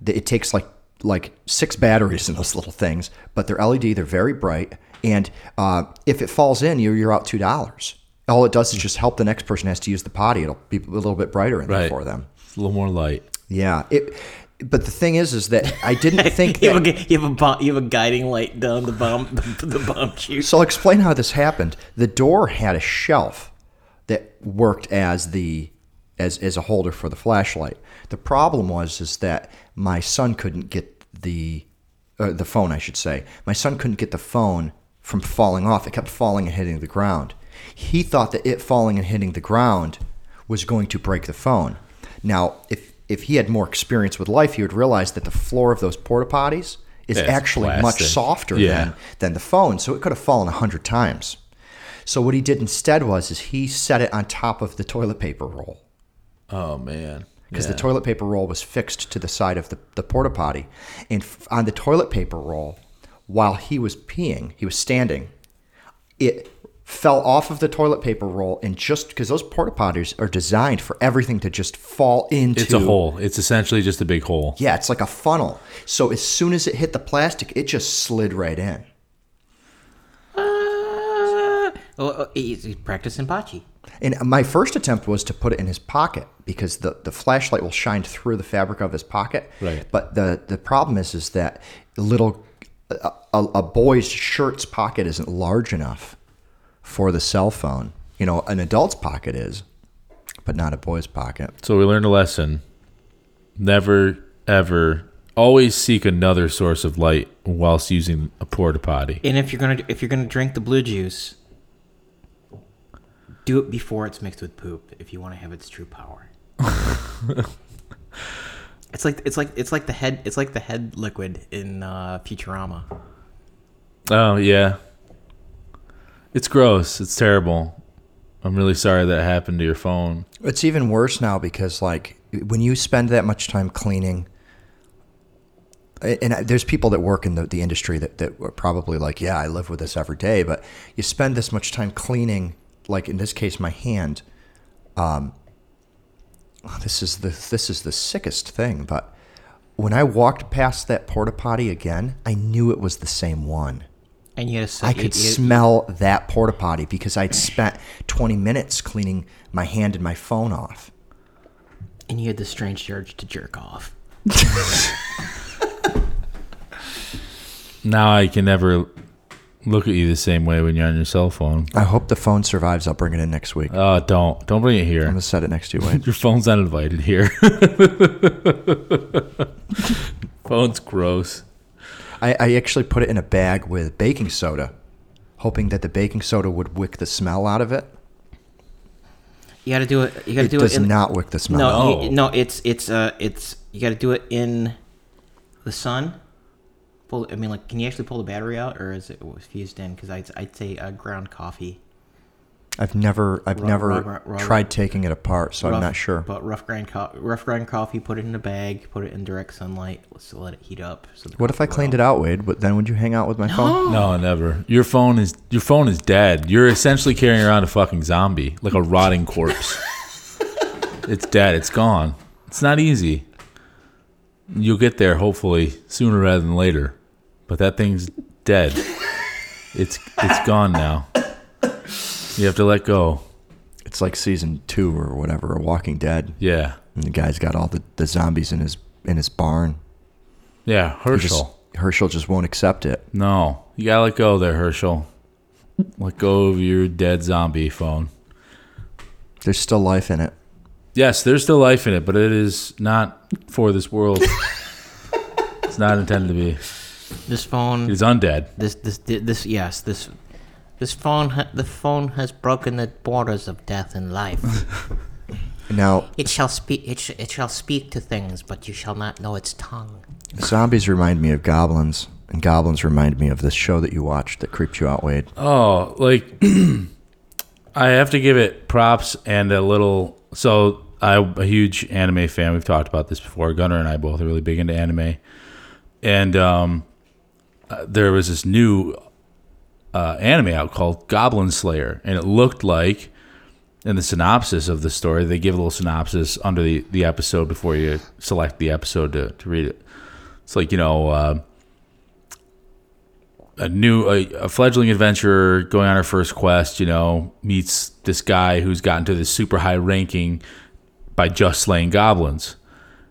They- it takes like like six batteries in those little things but they're led they're very bright and uh, if it falls in you're, you're out two dollars all it does is just help the next person has to use the potty it'll be a little bit brighter in there Right. for them It's a little more light. Yeah. It. But the thing is, is that I didn't think You have, a, you, have a, you have a guiding light down the bomb the, the bomb chute. So I'll explain how this happened. The door had a shelf that worked as the as as a holder for the flashlight. The problem was is that my son couldn't get the uh, the phone, I should say. My son couldn't get the phone from falling off. It kept falling and hitting the ground. He thought that it falling and hitting the ground was going to break the phone. Now, if if he had more experience with life, he would realize that the floor of those porta potties is Yeah, actually much softer Yeah. than than the phone, so it could have fallen a hundred times. So what he did instead was is he set it on top of the toilet paper roll Oh man. because Yeah. the toilet paper roll was fixed to the side of the, the porta potty, and f- on the toilet paper roll, while he was peeing, he was standing, it fell off of the toilet paper roll, and just because those porta potties are designed for everything to just fall into It's a hole. It's essentially just a big hole. Yeah, it's like a funnel. So as soon as it hit the plastic, it just slid right in. Uh, oh, oh, he's, he's practicing bocce. And my first attempt was to put it in his pocket because the, the flashlight will shine through the fabric of his pocket. Right. But the, the problem is is that little a, a, a boy's shirt's pocket isn't large enough for the cell phone. You know, an adult's pocket is, but not a boy's pocket. So we learned a lesson. Never ever always seek another source of light whilst using a porta potty. And if you're gonna if you're gonna drink the blue juice, do it before it's mixed with poop. If you want to have its true power. it's like it's like it's like the head it's like the head liquid in uh, Futurama. Oh yeah. It's gross. It's terrible. I'm really sorry that happened to your phone. It's even worse now because like when you spend that much time cleaning and there's people that work in the, the industry that, that are probably like, yeah, I live with this every day, but you spend this much time cleaning, like in this case, my hand. Um, oh, this is the this is the sickest thing, but when I walked past that porta potty again, I knew it was the same one. And you had to I could smell that porta potty because I'd spent 20 minutes cleaning my hand and my phone off. and you had the strange urge to jerk off. Now I can never look at you the same way when you're on your cell phone. I hope the phone survives. I'll bring it in next week. Oh, don't. Don't bring it here. I'm gonna set it next to you, Wade. Your phone's not invited here. Phone's gross. I, I actually put it in a bag with baking soda, hoping that the baking soda would wick the smell out of it. You got to do it. You got to It do does it in not wick the smell. no, out. You- no. It's it's uh it's you got to do it in the sun. Pull. I mean, like, can you actually pull the battery out, or is it fused in? Because I'd I'd say uh, ground coffee. I've never, I've Ru- never tried taking it apart, so I'm not sure. But rough grind, co- rough grind coffee. Put it in a bag. Put it in direct sunlight. Let's let it heat up. So What if I cleaned will- it out, Wade? But then would you hang out with my phone? No, never. Your phone is your phone is dead. You're essentially carrying around a fucking zombie, like a rotting corpse. it's dead. It's gone. It's not easy. You'll get there hopefully sooner rather than later, but that thing's dead. It's it's gone now. You have to let go. It's like season two or whatever, or Walking Dead, Yeah, and the guy's got all the, the zombies in his in his barn. yeah. Hershel. just- Hershel just won't accept it. No, you gotta let go there, Hershel. Let go of your dead zombie phone. There's still life in it. Yes, there's still life in it, but it is not for this world. it's not intended to be. This phone. It is undead. This this this yes this this phone ha- the phone has broken the borders of death and life. Now, it shall speak it, sh- it shall speak to things, but you shall not know its tongue. zombies remind me of goblins, and goblins remind me of this show that you watched that creeped you out, Wade. Oh, like I have to give it props and a little. So I'm a huge anime fan. We've talked about this before. Gunner and I both are really big into anime, and um, uh, there was this new uh, anime out called Goblin Slayer, and it looked like. In the synopsis of the story, they give a little synopsis under the, the episode before you select the episode to, to read it. It's like, you know, uh, a new a, a fledgling adventurer going on her first quest you know meets this guy who's gotten to this super high ranking by just slaying goblins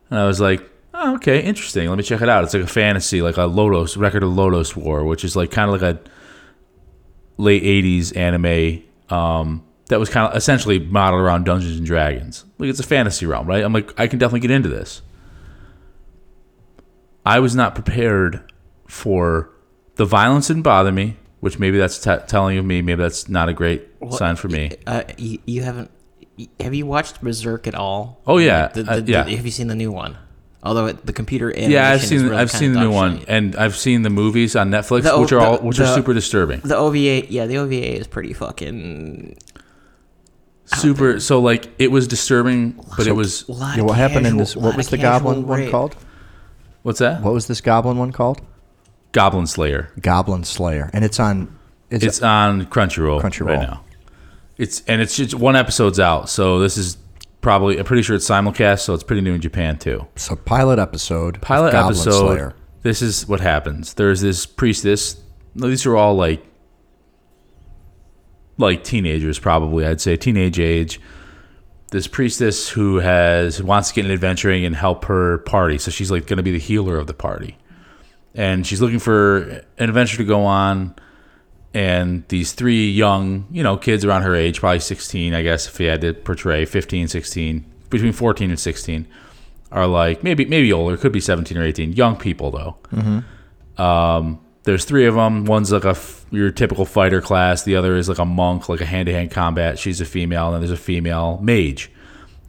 and I was like, oh, okay, interesting. Let me check it out. It's like a fantasy, like a Lodoss record of Lodoss War, which is like kind of like a late '80s anime um, that was kind of essentially modeled around Dungeons and Dragons. Like it's a fantasy realm, right? I'm like, I can definitely get into this. I was not prepared for the violence didn't bother me, which maybe that's t- telling of me. Maybe that's not a great sign for me. Uh, you, you haven't. Have you watched Berserk at all? Oh, yeah. The- the- Uh, the- yeah. have you seen the new one? Although it, the computer animation Yeah, I've is seen really I've seen the new one, shit. and I've seen the movies on Netflix, The- which are all the- which are super disturbing. The OVA, yeah, the OVA is pretty fucking. Super. So like it was disturbing, but it was Yeah, what happened in this? What was the casual goblin one called? what's that? What was this goblin one called? Goblin Slayer. Goblin Slayer, and it's on. It's, It's on Crunchyroll, Crunchyroll. right now. It's and it's just one episode's out, so this is probably I'm pretty sure it's simulcast, so it's pretty new in Japan too. So pilot episode. Pilot episode. Slayer. This is what happens. There's this priestess. These are all like like teenagers, probably. I'd say teenage age. This priestess who has wants to get into adventuring and help her party, so she's like going to be the healer of the party, and she's looking for an adventure to go on. And these three young, you know, kids around her age, probably 16, I guess, if he had to portray 15, 16, between 14 and 16, are like maybe maybe older, could be 17 or 18, young people though. Um, there's three of them. One's like a f- your typical fighter class. The other is like a monk, like a hand-to-hand combat. She's a female, and then there's a female mage.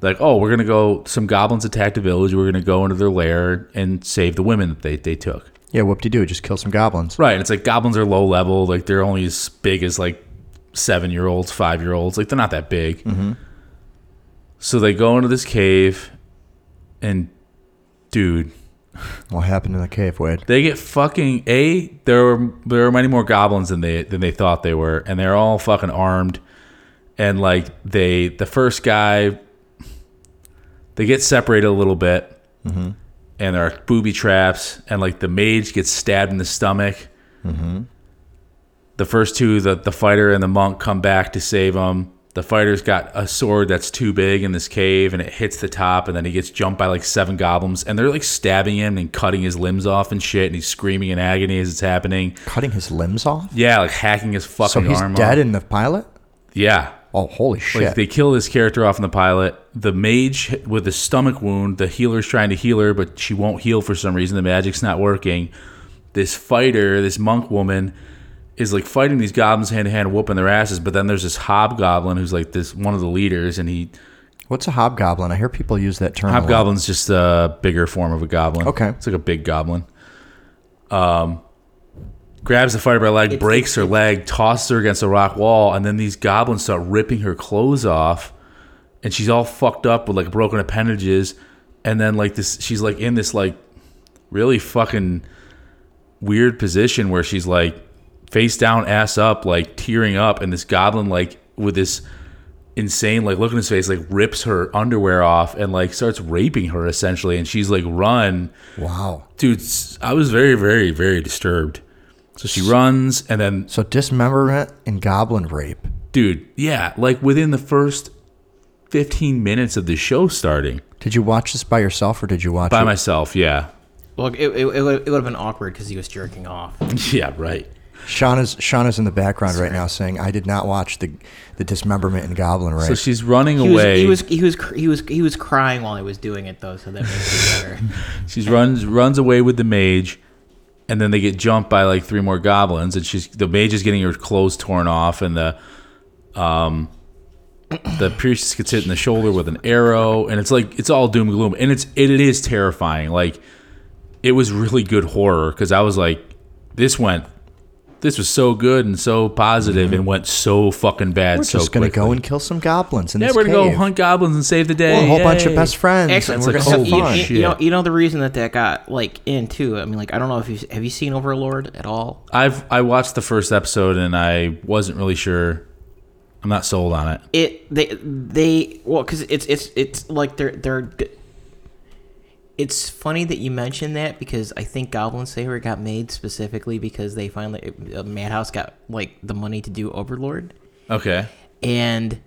Like, oh, we're gonna go. Some goblins attacked a village. We're gonna go into their lair and save the women that they they took. Yeah, whoop de doo, just kill some goblins. Right. And it's like goblins are low level. Like they're only as big as like seven year olds, five year olds. Like they're not that big. Mm-hmm. So they go into this cave, and dude, What happened in the cave, Wade? they get fucking a. There were there are many more goblins than they than they thought they were, and they're all fucking armed. And like they, the first guy, they get separated a little bit, mm-hmm. And there are booby traps, and like the mage gets stabbed in the stomach. Mm-hmm. The first two, the the fighter and the monk, come back to save him. The fighter's got a sword that's too big in this cave, and it hits the top, and then he gets jumped by like seven goblins, and they're like stabbing him and cutting his limbs off and shit, and he's screaming in agony as it's happening. Cutting his limbs off? Yeah, like hacking his fucking arm off. So he's arm dead off. in the pilot? yeah, Oh, holy like shit. they kill this character off in the pilot. The mage with the stomach wound, the healer's trying to heal her, but she won't heal for some reason. The magic's not working. This fighter, this monk woman, is like fighting these goblins hand to hand, whooping their asses. But then there's this hobgoblin who's like this one of the leaders, and he What's a hobgoblin? I hear people use that term. a hobgoblin's just a bigger form of a goblin. Okay. it's like a big goblin. Um, grabs the fighter by the leg, It's- breaks her leg, tosses her against a rock wall, and then these goblins start ripping her clothes off, and she's all fucked up with like broken appendages, and then like this, she's like in this like really fucking weird position where she's like face down, ass up, like tearing up, and this goblin like with this insane like look in his face like rips her underwear off and like starts raping her essentially and she's like run Wow. dude i was very very very disturbed so she runs and then So dismemberment and goblin rape. dude yeah like within the first 15 minutes of the show starting Did you watch this by yourself or did you watch by it? myself yeah Well, it, it, it would have been awkward because he was jerking off. yeah right Shauna's Shauna's in the background right now saying, "I did not watch the the dismemberment and goblin rape." so she's running He was, away he was he was cr- he was he was crying while he was doing it though, so that makes it better. She's runs runs away with the mage, and then they get jumped by like three more goblins, and she's the mage is getting her clothes torn off, and the um the priestess gets hit in the shoulder with an arrow, and it's like it's all doom and gloom, and it's it, it is terrifying. Like it was really good horror because I was like, this went. This was so good and so positive mm-hmm. and went so fucking bad we're so just gonna quickly. go and kill some goblins in yeah, this we're gonna cave. go hunt goblins and save the day. Well, a whole bunch of best friends, Actually, and we're like, gonna so have you, fun. you- you know you know the reason that that got like in too. I mean, like I don't know if you have you seen Overlord at all. I've I watched the first episode and I wasn't really sure. I'm not sold on it. It they they well because it's it's it's like they're they're. It's funny that you mentioned that because I think Goblin Slayer got made specifically because they finally uh, Madhouse got like the money to do Overlord. Okay. and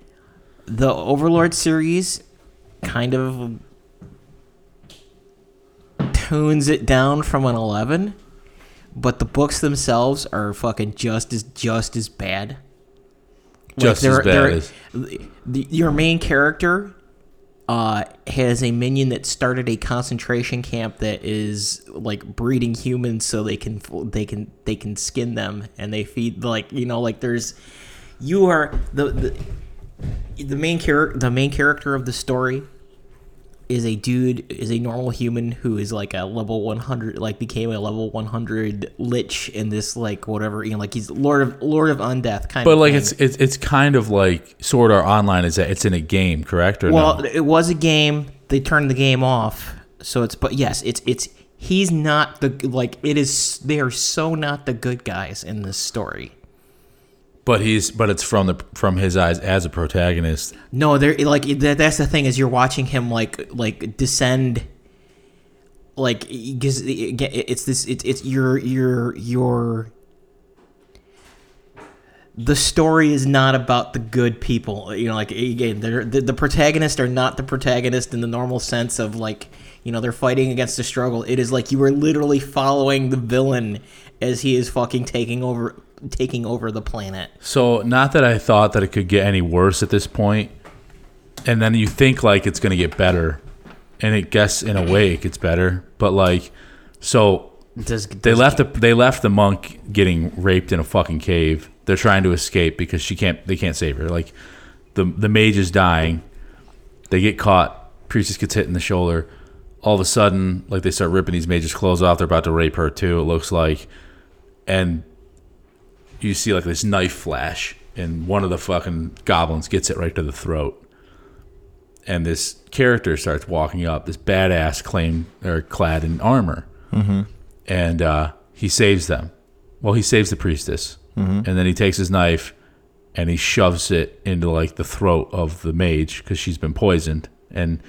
the Overlord series kind of tones it down from an 11, but the books themselves are fucking just as just as bad. Just as bad as- your main character uh, has a minion that started a concentration camp that is like breeding humans so they can they can they can skin them and they feed like you know like there's you are the the, the main character the main character of the story is a dude is a normal human who is like a level 100 like became a level 100 lich in this like whatever you know like he's lord of lord of undeath kind of But like thing. it's it's it's kind of like Sword Art Online is that it's in a game, correct or Well, no? it was a game. They turned the game off. So it's but yes, it's it's he's not the like it is they are so not the good guys in this story. But he's but it's from the from his eyes as a protagonist. No, they're like that, that's the thing is you're watching him like like descend like because it's this it's it's your your your the story is not about the good people you know like again the, the protagonists are not the protagonist in the normal sense of like you know they're fighting against the struggle it is like you are literally following the villain as he is fucking taking over taking over the planet So not that I thought that it could get any worse at this point, and then you think like it's gonna get better, and it guess in a way it gets better, but like so does, they left the they left the monk getting raped in a fucking cave. They're trying to escape because she can't they can't save her. Like the the mage is dying. They get caught. Priestess gets hit in the shoulder. All of a sudden, like they start ripping these mages' clothes off. They're about to rape her too. It looks like, and you see like this knife flash, and one of the fucking goblins gets it right to the throat. And this character starts walking up, this badass claim or clad in armor, mm-hmm. and uh, he saves them. Well, he saves the priestess, mm-hmm. and then he takes his knife and he shoves it into like the throat of the mage because she's been poisoned, and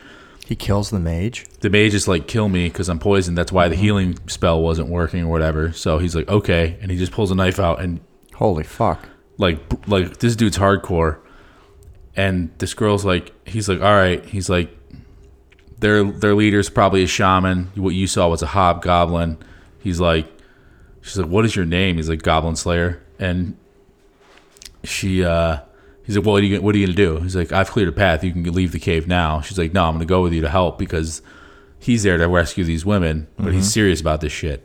He kills the mage. the mage is like, "Kill me because I'm poisoned." That's why the mm-hmm. healing spell wasn't working or whatever. So he's like, "Okay," and he just pulls a knife out and Holy fuck. like like this dude's hardcore. And this girl's like he's like all right he's like their their leader's probably a shaman. What you saw was a hobgoblin. He's like she's like what is your name? He's like goblin slayer. And she uh he's like well what are you, what are you gonna do? He's like i've cleared a path. You can leave the cave now. She's like no i'm gonna go with you to help because he's there to rescue these women but he's serious about this shit.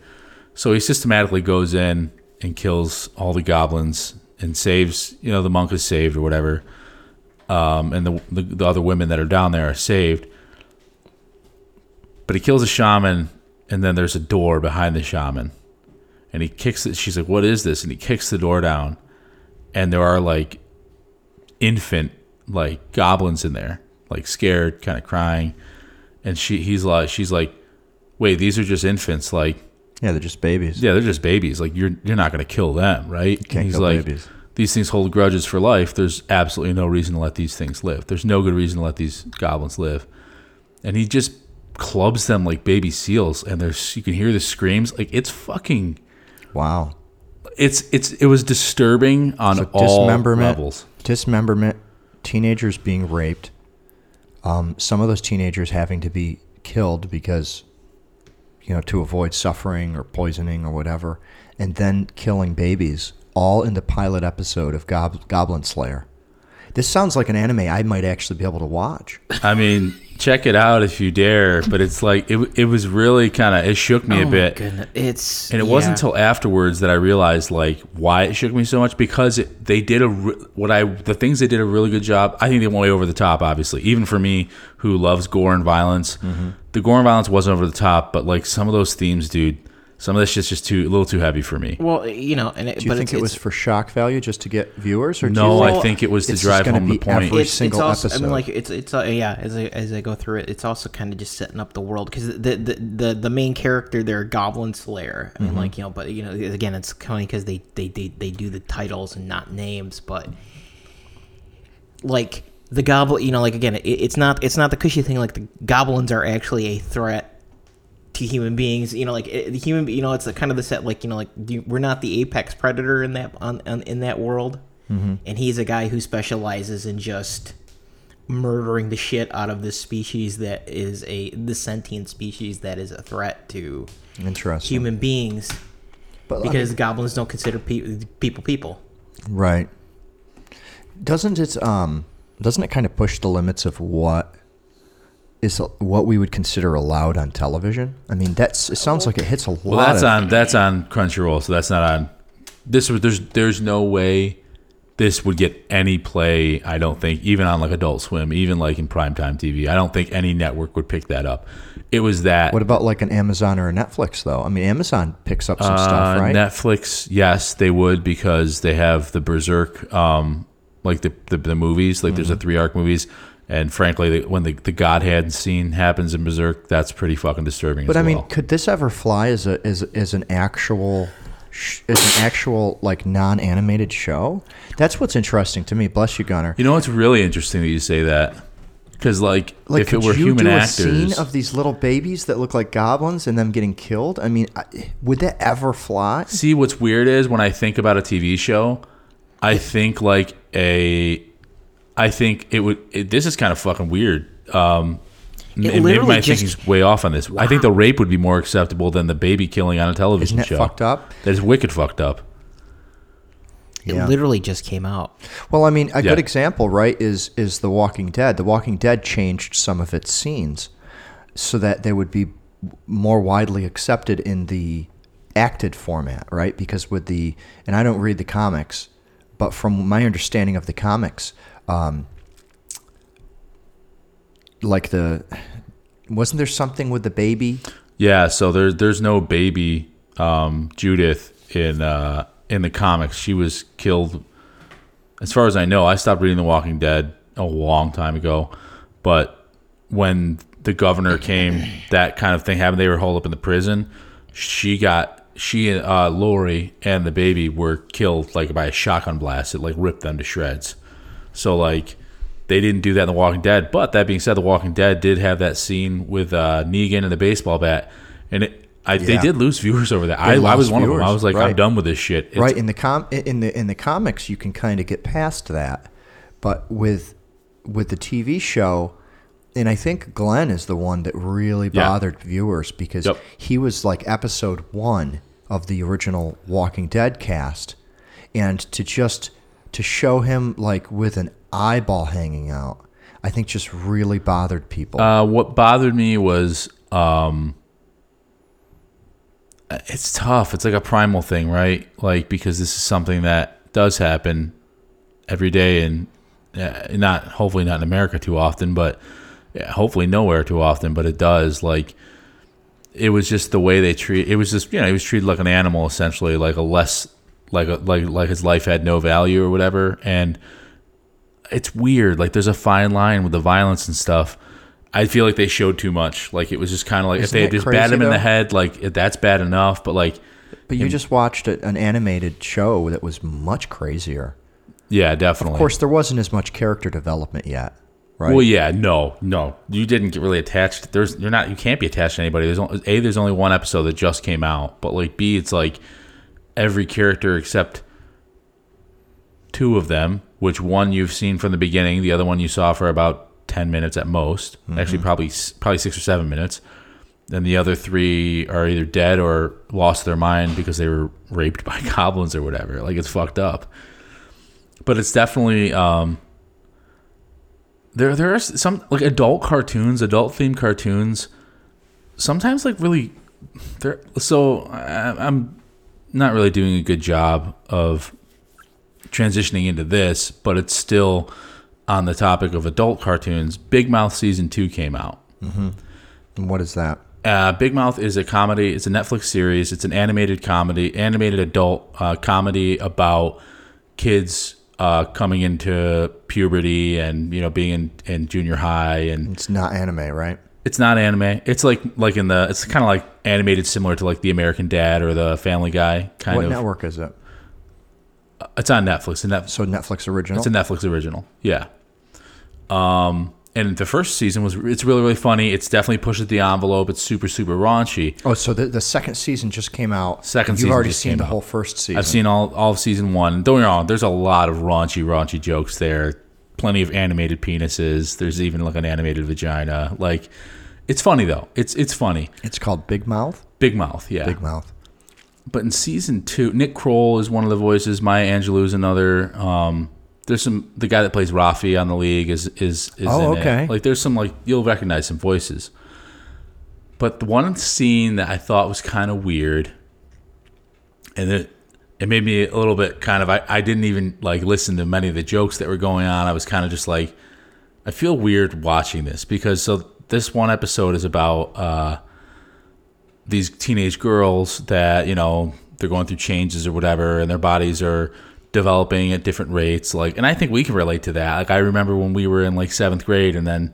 So he systematically goes in and kills all the goblins and saves, you know, the monk is saved or whatever. Um, and the, the the other women that are down there are saved. But he kills a shaman, and then there's a door behind the shaman, and he kicks it. She's like, "What is this?" And he kicks the door down, and there are like infant like goblins in there, like scared, kind of crying, and she he's like, she's like, "Wait, these are just infants, like." Yeah, they're just babies. Yeah, they're just babies. Like you're you're not gonna kill them, right? can't He's kill like, babies. these things hold grudges for life. There's absolutely no reason to let these things live. There's no good reason to let these goblins live. And he just clubs them like baby seals, and there's you can hear the screams. Like it's fucking. Wow. It's it's it was disturbing on So all dismemberment, levels. dismemberment, teenagers being raped, um, some of those teenagers having to be killed because, you know, to avoid suffering or poisoning or whatever, and then killing babies, all in the pilot episode of Gob- Goblin Slayer. This sounds like an anime I might actually be able to watch. I mean, check it out if you dare. But it's like it it was really kind of it shook me oh a bit. goodness. It's And it wasn't until afterwards that I realized like why it shook me so much because it, they did a what I the things they did a really good job. I think they went way over the top. Obviously, even for me who loves gore and violence, Mm-hmm. the gore and violence wasn't over the top. But like some of those themes, dude, some of this shit's just too a little too heavy for me. well, you know, and it, Do you but think it's, it was it's- for shock value just to get viewers, or do No, you I think think it was to drive just gonna home the be point. every it's, single it's also, I mean, like it's it's uh, yeah. As I as I go through it, it's also kind of just setting up the world because the, the the the main character there, Goblin Slayer. I mean, Mm-hmm. like you know, but you know, again, it's funny because they, they they they do the titles and not names, but like the goblin, you know, like again, it, it's not it's not the cushy thing. Like the goblins are actually a threat to human beings. You know, like it, the human, you know, it's a kind of the set. Like you know, like you, we're not the apex predator in that on, on in that world, and he's a guy who specializes in just murdering the shit out of this species that is a the sentient species that is a threat to Interesting. human beings But, I because mean- goblins don't consider pe- people people. Right. Doesn't it um doesn't it kind of push the limits of what is what we would consider allowed on television? I mean, that's it sounds like it hits a lot. Well, that's of, on that's on Crunchyroll, so that's not on. This was there's there's no way this would get any play. I don't think even on like Adult Swim, even like in primetime TV. I don't think any network would pick that up. It was that What about like an Amazon or a Netflix though? I mean, Amazon picks up some stuff, Uh, right? Netflix, yes, they would because they have the Berserk, um, like the the, the movies. Like Mm-hmm. there's a three arc movies, and frankly, when the the Godhead scene happens in Berserk, that's pretty fucking disturbing. but I mean, well. could this ever fly as a as as an actual sh- as an actual like non-animated show? That's what's interesting to me. Bless you, Gunner. you know what's really interesting that you say that because like, Like, if it could were you human do a actors, scene of these little babies that look like goblins and them getting killed? I mean, would that ever fly? See, what's weird is when I think about a TV show, I think like a, I think it would. It, this is kind of fucking weird. Um, It maybe my just- thinking's way off on this. I think the rape would be more acceptable than the baby killing on a television Isn't that show. fucked up? That is wicked fucked up. It Yeah. literally just came out. Well, I mean, a Yeah. good example, right, is is The Walking Dead. The Walking Dead changed some of its scenes so that they would be more widely accepted in the acted format, right? Because with the and I don't read the comics, but from my understanding of the comics, um, like the wasn't there something with the baby? Yeah, so there's there's no baby um, Judith in uh, in the comics. She was killed. As far as I know, I stopped reading The Walking Dead a long time ago. But when the governor came, that kind of thing happened. They were holed up in the prison. She got she and uh, Lori and the baby were killed like by a shotgun blast. It like ripped them to shreds. So like they didn't do that in The Walking Dead. But that being said, The Walking Dead did have that scene with uh, Negan and the baseball bat, and it. I, They did lose viewers over that. I, I was one of them. I was like, I'm done with this shit. It's- right in the com in the in the comics you can kind of get past that but with with the tv show and i think glenn is the one that really Yeah. bothered viewers because Yep. he was like episode one of the original walking dead cast and to just to show him like with an eyeball hanging out i think just really bothered people Uh, what bothered me was um, it's tough. It's like a primal thing, right? Like because this is something that does happen every day, and uh, not hopefully not in America too often, but hopefully nowhere too often. But it does. Like it was just the way they treat. It was just you know he was treated like an animal essentially, like a less like a, like like his life had no value or whatever, and it's weird. Like there's a fine line with the violence and stuff. I feel like they showed too much. Like it was just kind of like if Isn't they had just bat him in the head, like that's bad enough. But like, but you just watched a, an animated show that was much crazier yeah, definitely. of course there wasn't as much character development yet right Well, yeah, no, no, you didn't get really attached. There's you're not you can't be attached to anybody. There's only, a there's only one episode that just came out, but like b it's like every character except two of them, which one you've seen from the beginning, the other one you saw for about ten minutes at most. Actually, probably probably six or seven minutes. Then the other three are either dead or lost their mind because they were raped by goblins or whatever. Like it's fucked up. But it's definitely um, there there are some like adult cartoons, adult themed cartoons. Sometimes like really, they're so I, I'm not really doing a good job of transitioning into this, but it's still on the topic of adult cartoons. Big Mouth season two came out. and what is that Uh, Big Mouth is a comedy. It's a Netflix series. It's an animated comedy, animated adult uh, comedy about kids uh, coming into puberty and you know being in, in junior high, and it's not anime right it's not anime. It's like like in the it's kind of like animated, similar to like the American Dad or the Family Guy kind what of. network is it It's on Netflix. And Netflix. so netflix original It's a Netflix original. Yeah. Um, and the first season was it's really really funny. It's definitely pushes the envelope. It's super super raunchy. Oh, so the, the second season just came out. Second You've season already just seen came the out. whole first season. I've seen all all of season one. Don't get me wrong. There's a lot of raunchy, raunchy jokes there. plenty of animated penises. There's even like an animated vagina. Like, it's funny though. It's it's funny. It's called Big Mouth. Big Mouth, yeah. Big Mouth. But in season two, Nick Kroll is one of the voices. Maya Angelou is another. Um, there's some the guy that plays Rafi on the league is is is Oh, in okay. it. Like there's some like you'll recognize some voices. But the one scene that I thought was kind of weird, and it it made me a little bit kind of I, I didn't even like listen to many of the jokes that were going on. I was kind of just like I feel weird watching this because so this one episode is about uh these teenage girls that you know they're going through changes or whatever and their bodies are developing at different rates like and i think we can relate to that. Like i remember when we were in like seventh grade and then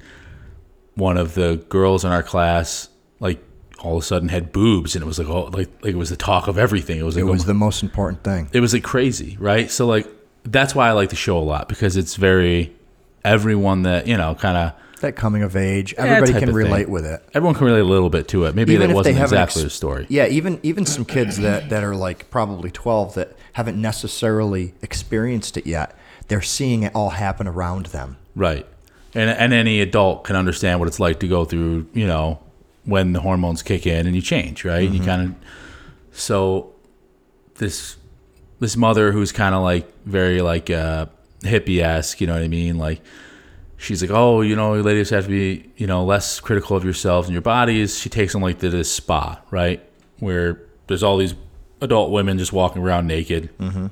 one of the girls in our class like all of a sudden had boobs and it was like oh like, like it was the talk of everything. It was like It was oh, the most important thing. it was like crazy right? So like that's why i like the show a lot because it's very everyone that you know kind of That coming of age, everybody type can relate with it. everyone can relate a little bit to it maybe Even that wasn't exactly ex- the story Yeah, even even some kids that that are like probably 12 that haven't necessarily experienced it yet. They're seeing it all happen around them. Right. And and any adult can understand what it's like to go through, you know, when the hormones kick in and you change, right? Mm-hmm. You kind of so this this mother who's kind of like very like uh hippie esque, you know what I mean? Like she's like, oh, you know, ladies have to be, you know, less critical of yourselves and your bodies. She takes them like to this spa, right, where there's all these adult women just walking around naked. Mm-hmm.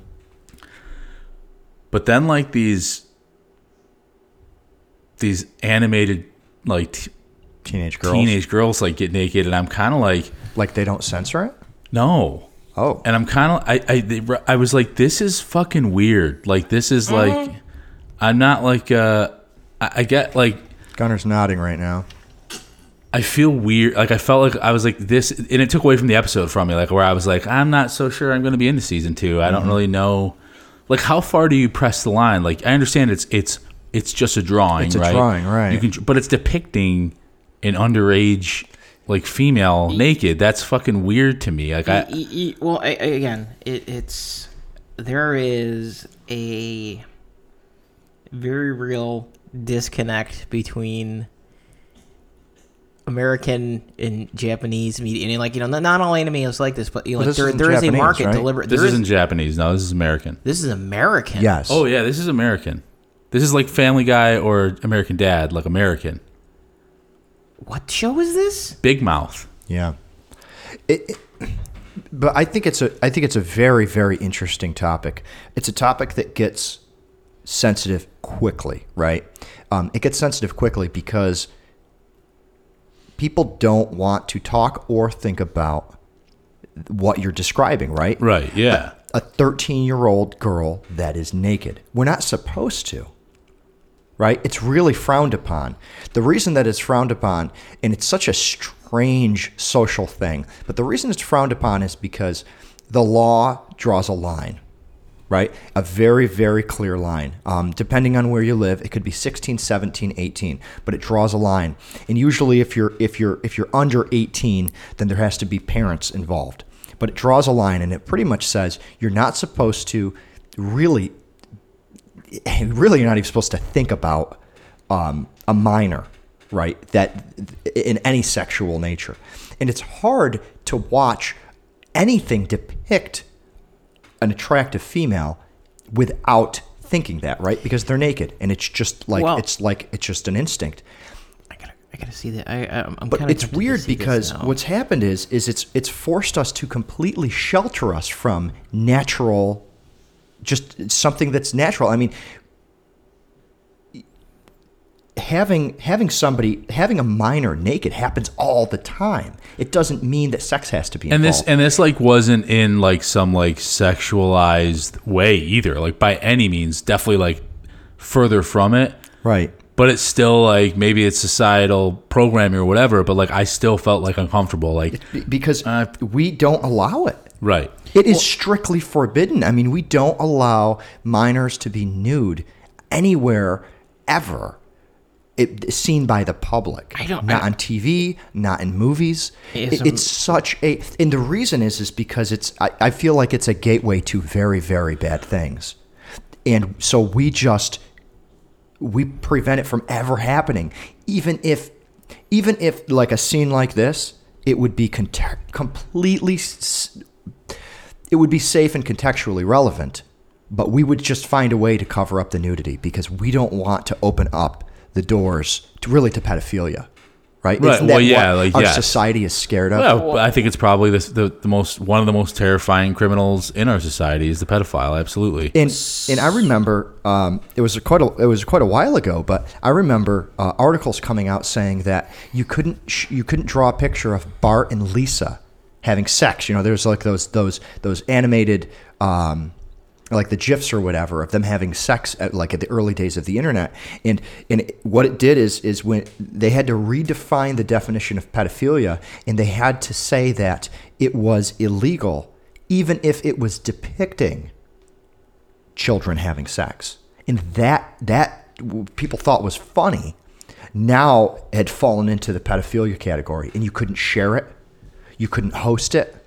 But then like these these animated like t- Teenage girls. teenage girls like get naked, and I'm kind of like, Like they don't censor it? no. Oh. And I'm kind of I I they, I was like, this is fucking weird. Like this is like, I'm not like uh, I, I get like Gunner's nodding right now. I feel weird. Like I felt like I was like this, and it took away from the episode from me. Like where I was like, I'm not so sure I'm going to be into season two. I Mm-hmm. don't really know. Like how far do you press the line? Like I understand it's it's it's just a drawing, It's a right? drawing, right. You can, but it's depicting an underage like female naked. That's fucking weird to me. Like I, E- e- well, I, I- again, it, it's there is a very real disconnect between American and Japanese media, and like you know, not, not all anime is like this, but you know, Well, like, this there, isn't there is a market right? deliberate. this is- isn't Japanese. No, this is American. this is American. Yes. Oh yeah, this is American. This is like Family Guy or American Dad, like American. What show is this? Big Mouth. Yeah. It, it- but I think it's a I think it's a very very interesting topic. It's a topic that gets sensitive quickly, right? Um, it gets sensitive quickly because people don't want to talk or think about what you're describing, right? Right. Yeah. a 13 year old girl that is naked. We're not supposed to, right? It's really frowned upon. The reason that it's frowned upon, and it's such a strange social thing, but the reason it's frowned upon is because the law draws a line. Right? A very, very clear line. Um, depending on where you live, it could be 16, 17, 18, but it draws a line. And usually if you're if you're if you're under 18, then there has to be parents involved but it draws a line and it pretty much says you're not supposed to really really you're not even supposed to think about um, a minor right that in any sexual nature and it's hard to watch anything depict an attractive female without thinking that right? Because they're naked and it's just like Well- it's like it's just an instinct. I gotta, I gotta see that. I, I, I'm but it's weird because what's happened is is it's it's forced us to completely shelter us from natural just something that's natural. I mean having having somebody having a minor naked happens all the time it doesn't mean that sex has to be Involved. and this and this like wasn't in like some like sexualized way either like by any means definitely like further from it right but it's still like maybe it's societal programming or whatever but like i still felt like uncomfortable like because Uh, we don't allow it right It is strictly forbidden. I mean, we don't allow minors to be nude anywhere ever. It, seen by the public. I don't- Not I- on TV, not in movies. Yes, It- it's such a, and the reason is is because it's. I, I feel like it's a gateway to very very bad things, and so we just we prevent it from ever happening. Even if, even if like a scene like this, it would be cont- completely, s- it would be safe and contextually relevant, but we would just find a way to cover up the nudity because we don't want to open up the doors to really to pedophilia, right? Right, Isn't well, that yeah, like, our yes. society is scared of. Well, I think it's probably the, the the most one of the most terrifying criminals in our society is the pedophile. Absolutely. And and I remember um, it was quite a it was quite a while ago, but I remember uh, articles coming out saying that you couldn't sh- you couldn't draw a picture of Bart and Lisa having sex. You know, there's like those those those animated. Um, like the gifs or whatever of them having sex at like at the early days of the internet. And and what it did is is when they had to redefine the definition of pedophilia and they had to say that it was illegal even if it was depicting children having sex. And that that people thought was funny now had fallen into the pedophilia category and you couldn't share it. You couldn't host it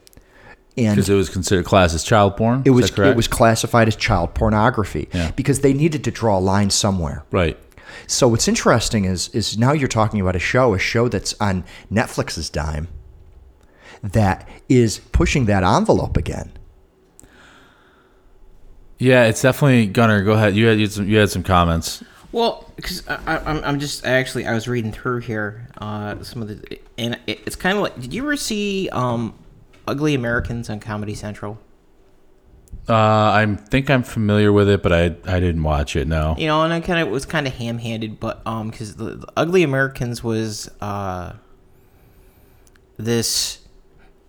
Because it was considered classed as child porn. it Is was that correct? it was classified as child pornography Yeah. because they needed to draw a line somewhere. right. So what's interesting is is now you're talking about a show, a show that's on Netflix's dime that is pushing that envelope again. Yeah, it's definitely Gunner. Go ahead. You had you had some, you had some comments. Well, because I'm, I'm just actually I was reading through here uh, some of the and it, it's kind of like did you ever see um, Ugly Americans on Comedy Central? Uh, I think I'm familiar with it, but I I didn't watch it. No. You know, and I kind of was kind of ham-handed, but um, because the, the Ugly Americans was uh, this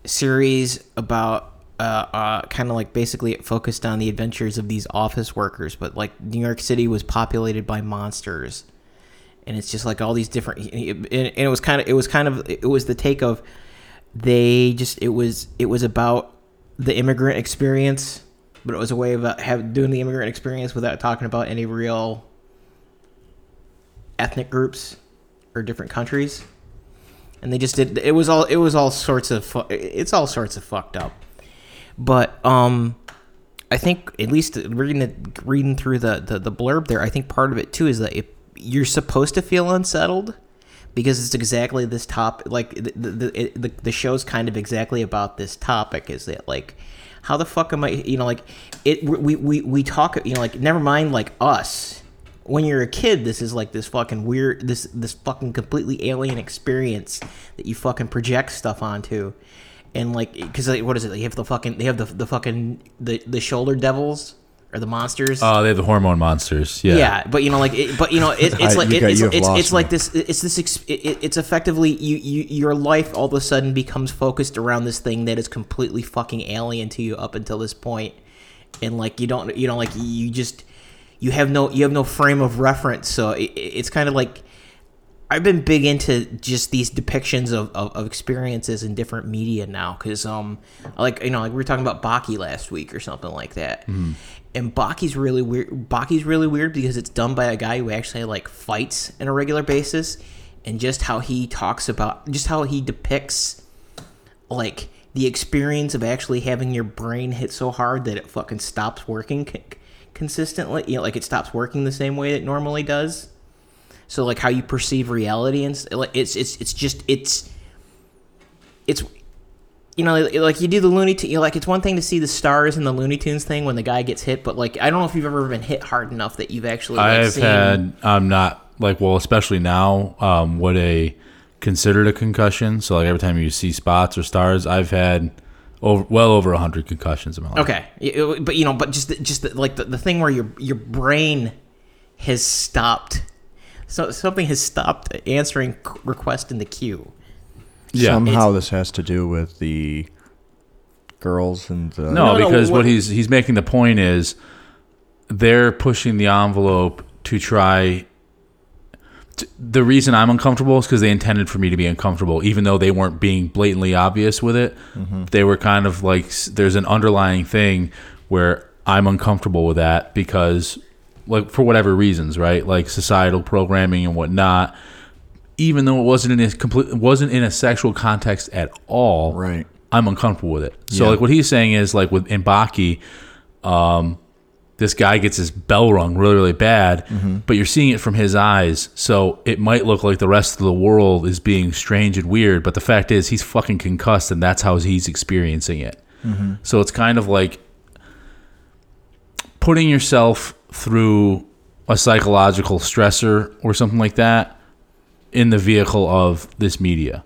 series about uh, uh kind of like basically it focused on the adventures of these office workers, but like New York City was populated by monsters, and it's just like all these different, and it was kind of it was kind of it was the take of they just it was it was about the immigrant experience but it was a way of uh, have, doing the immigrant experience without talking about any real ethnic groups or different countries. And they just did it was all it was all sorts of fu- it's all sorts of fucked up. But um i think at least reading reading through the the, the blurb there i think part of it too is that you're supposed to feel unsettled because it's exactly this top like the the, the the show's kind of exactly about this topic is that like how the fuck am i you know like it we we, we talk you know like never mind like us. When you're a kid this is like this fucking weird this this fucking completely alien experience that you fucking project stuff onto. And like because like, what is it? They have the fucking they have the, the fucking the the shoulder devils or the monsters Oh, they have the hormone monsters. Yeah. yeah, but you know, like, it, but you know, it, it's I- like you it, got- it's it's, it's like this. It's this. ex- It, it- it's effectively you, you your life all of a sudden becomes focused around this thing that is completely fucking alien to you up until this point, and like you don't you know like you just you have no you have no frame of reference. So it, it- it's kind of like I've been big into just these depictions of, of, of experiences in different media now because um like you know like we were talking about Baki last week or something like that and Baki's really weird Baki's really weird because it's done by a guy who actually like fights on a regular basis and just how he talks about just how he depicts like the experience of actually having your brain hit so hard that it fucking stops working c- consistently you know like it stops working the same way it normally does. So like how you perceive reality and it's it's it's just it's it's you know like- you do the Looney Tunes like it's one thing to see the stars in the Looney Tunes thing when the guy gets hit but like I don't know if you've ever been hit hard enough that you've actually like, I've seen, had. I'm not like well, especially now. Um, what a considered a concussion. So like every time you see spots or stars, I've had over well over hundred concussions in my life. Okay, but you know, but just just the, like the, the thing where your your brain has stopped, so something has stopped answering request in the queue. Yeah. Somehow this has to do with the girls and the No, No, no, because what- what he's he's making the point is they're pushing the envelope to try. t the reason I'm uncomfortable is because they intended for me to be uncomfortable, even though they weren't being blatantly obvious with it. Mm-hmm. They were kind of like s- there's an underlying thing where I'm uncomfortable with that because, like, for whatever reasons, right? Like societal programming and whatnot. Even though it wasn't in a complete, wasn't in a sexual context at all, Right. I'm uncomfortable with it. So Yeah. like what he's saying is like with in Baki, um, this guy gets his bell rung really, really bad, but you're seeing it from his eyes. So it might look like the rest of the world is being strange and weird, but the fact is he's fucking concussed and that's how he's experiencing it. So it's kind of like putting yourself through a psychological stressor or something like that in the vehicle of this media.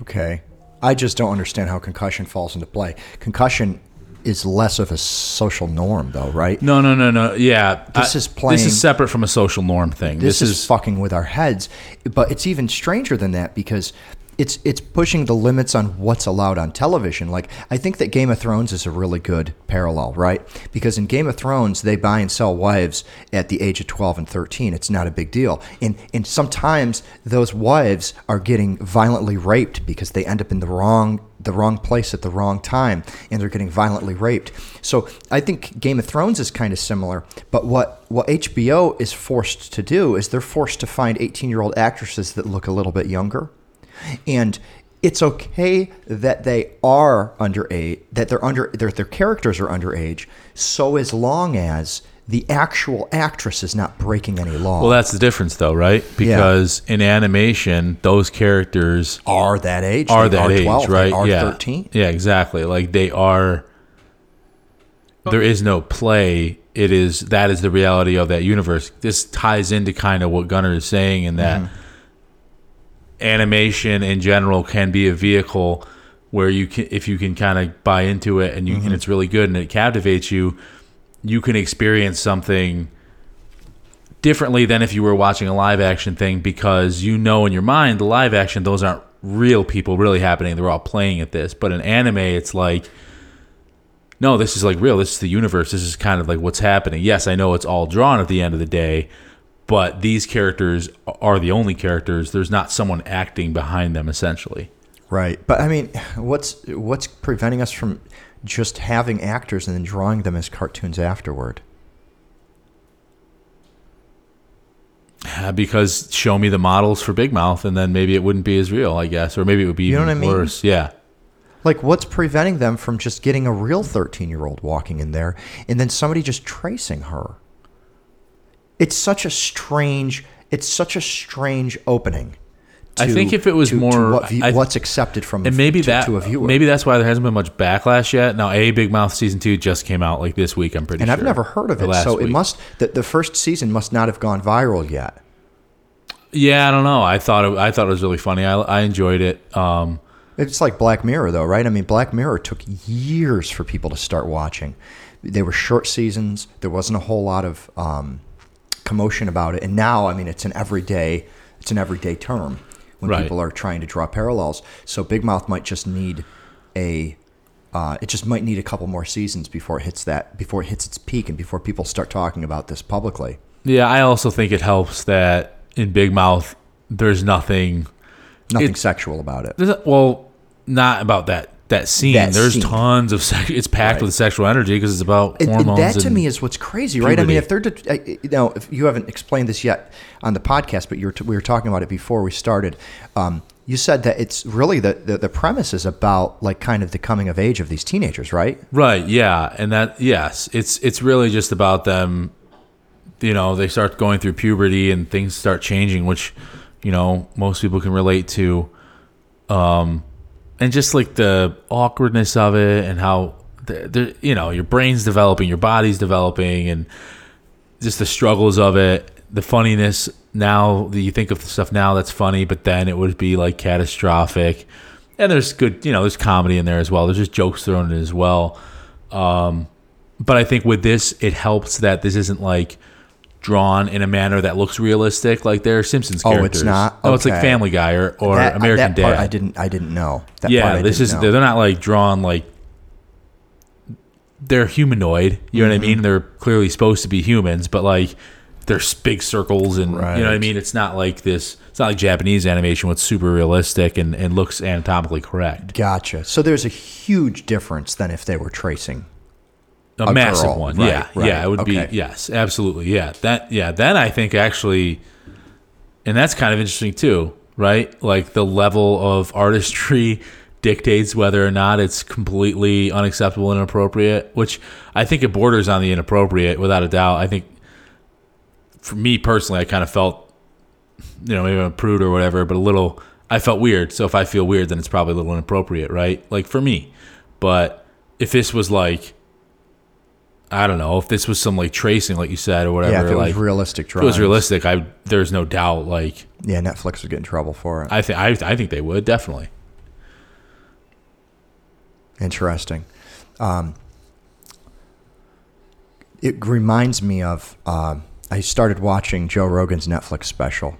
Okay. I just don't understand how concussion falls into play. Concussion is less of a social norm, though, right? No, no, no, no. Yeah, This I- is playing- This is separate from a social norm thing. This, This, is, fucking with our heads. But it's even stranger than that because it's it's pushing the limits on what's allowed on television. Like I think that Game of Thrones is a really good parallel, right? Because in Game of Thrones, they buy and sell wives at the age of twelve and thirteen. It's not a big deal, and and sometimes those wives are getting violently raped because they end up in the wrong the wrong place at the wrong time and they're getting violently raped. So I think Game of Thrones is kind of similar, but what what HBO is forced to do is they're forced to find 18-year-old actresses that look a little bit younger. And it's okay that they are underage, that they're under their their characters are underage, so as long as the actual actress is not breaking any law. well, that's the difference, though, right? Because in animation, those characters are that age. are They that age, 12, they right? Are yeah, 13. Yeah, exactly. Like they are. There is no play. It is that is the reality of that universe. This ties into kind of what Gunner is saying, in that Mm-hmm. Animation in general can be a vehicle where you can, if you can kind of buy into it and you Mm-hmm. and it's really good and it captivates you, you can experience something differently than if you were watching a live action thing because you know in your mind the live action those aren't real people really happening. They're all playing at this. But in anime it's like no this is like real. This is the universe. This is kind of like what's happening. Yes i know it's all drawn at the end of the day but these characters are the only characters there's not someone acting behind them essentially Right. But I mean, what's what's preventing us from just having actors and then drawing them as cartoons afterward? Uh, because show me the models for big mouth and then maybe it wouldn't be as real i guess or maybe it would be You know even what I mean? worse yeah Like, what's preventing them from just getting a real 13 year old walking in there and then somebody just tracing her? It's such a strange, it's such a strange opening. I think if it was to- to more- what view- what's accepted from and maybe to, that to a viewer. maybe that's why there hasn't been much backlash yet. Now, a Big Mouth season two just came out like this week. I'm pretty and sure. I've never heard of it, last so it must the, the first season must not have gone viral yet. Yeah, I don't know. I thought it, I thought it was really funny. I, I enjoyed it. Um, It's like Black Mirror, though, right? I mean, Black Mirror took years for people to start watching. They were short seasons. There wasn't a whole lot of um, commotion about it, and now, I mean, it's an everyday, it's an everyday term when Right. people are trying to draw parallels. So Big Mouth might just need a, uh, it just might need a couple more seasons before it hits that, before it hits its peak, and before people start talking about this publicly. yeah, I also think it helps that in Big Mouth there's nothing. Nothing It- sexual about it. A- well, not about that that scene. That there's scene. tons of sex. It's packed Right. with sexual energy because it's about and hormones. that to me is what's crazy, right? I mean, if they're, de- you know, if you haven't explained this yet on the podcast, but you were t- we were talking about it before we started. Um, you said that it's really the, the the premise is about like kind of the coming of age of these teenagers, right? Right, yeah. And that yes, it's it's really just about them you know, they start going through puberty and things start changing, which, you know, most people can relate to. Um and just like the awkwardness of it and how the, the you know, your brain's developing, your body's developing and just the struggles of it, the funniness now that you think of the stuff now that's funny, but then it would be like catastrophic. And there's good, you know, there's comedy in there as well. There's just jokes thrown in as well. Um, but I think with this, it helps that this isn't like drawn in a manner that looks realistic, like they're Simpsons Oh, it's characters. not? Oh, it's like Family Guy or, or That- American that part Dad. I didn't I didn't know. That part yeah, this is know. they're not like drawn like they're humanoid. You know what I Mm-hmm. mean? They're clearly supposed to be humans, but like there's big circles and you know what I mean. It's not like this. It's not like Japanese animation, what's super realistic and, and looks anatomically correct. Gotcha. So there's a huge difference than if they were tracing. A, massive one, Right, yeah, right. yeah. It would Okay. be yes, absolutely, yeah. That yeah. Then I think actually, and that's kind of interesting too, right? Like the level of artistry dictates whether or not it's completely unacceptable and inappropriate, which I think it borders on the inappropriate without a doubt. I think for me personally, I kind of felt, you know, maybe I'm a prude or whatever, but a little, I felt weird. So if I feel weird, then it's probably a little inappropriate, right? Like for me. But if this was like, I don't know, if this was some like tracing, like you said, or whatever, yeah, if it like was realistic if it was realistic, I there's no doubt. Like Yeah, Netflix would get in trouble for it. I think I, I think they would definitely. Interesting. Um, it reminds me of um I started watching Joe Rogan's Netflix special,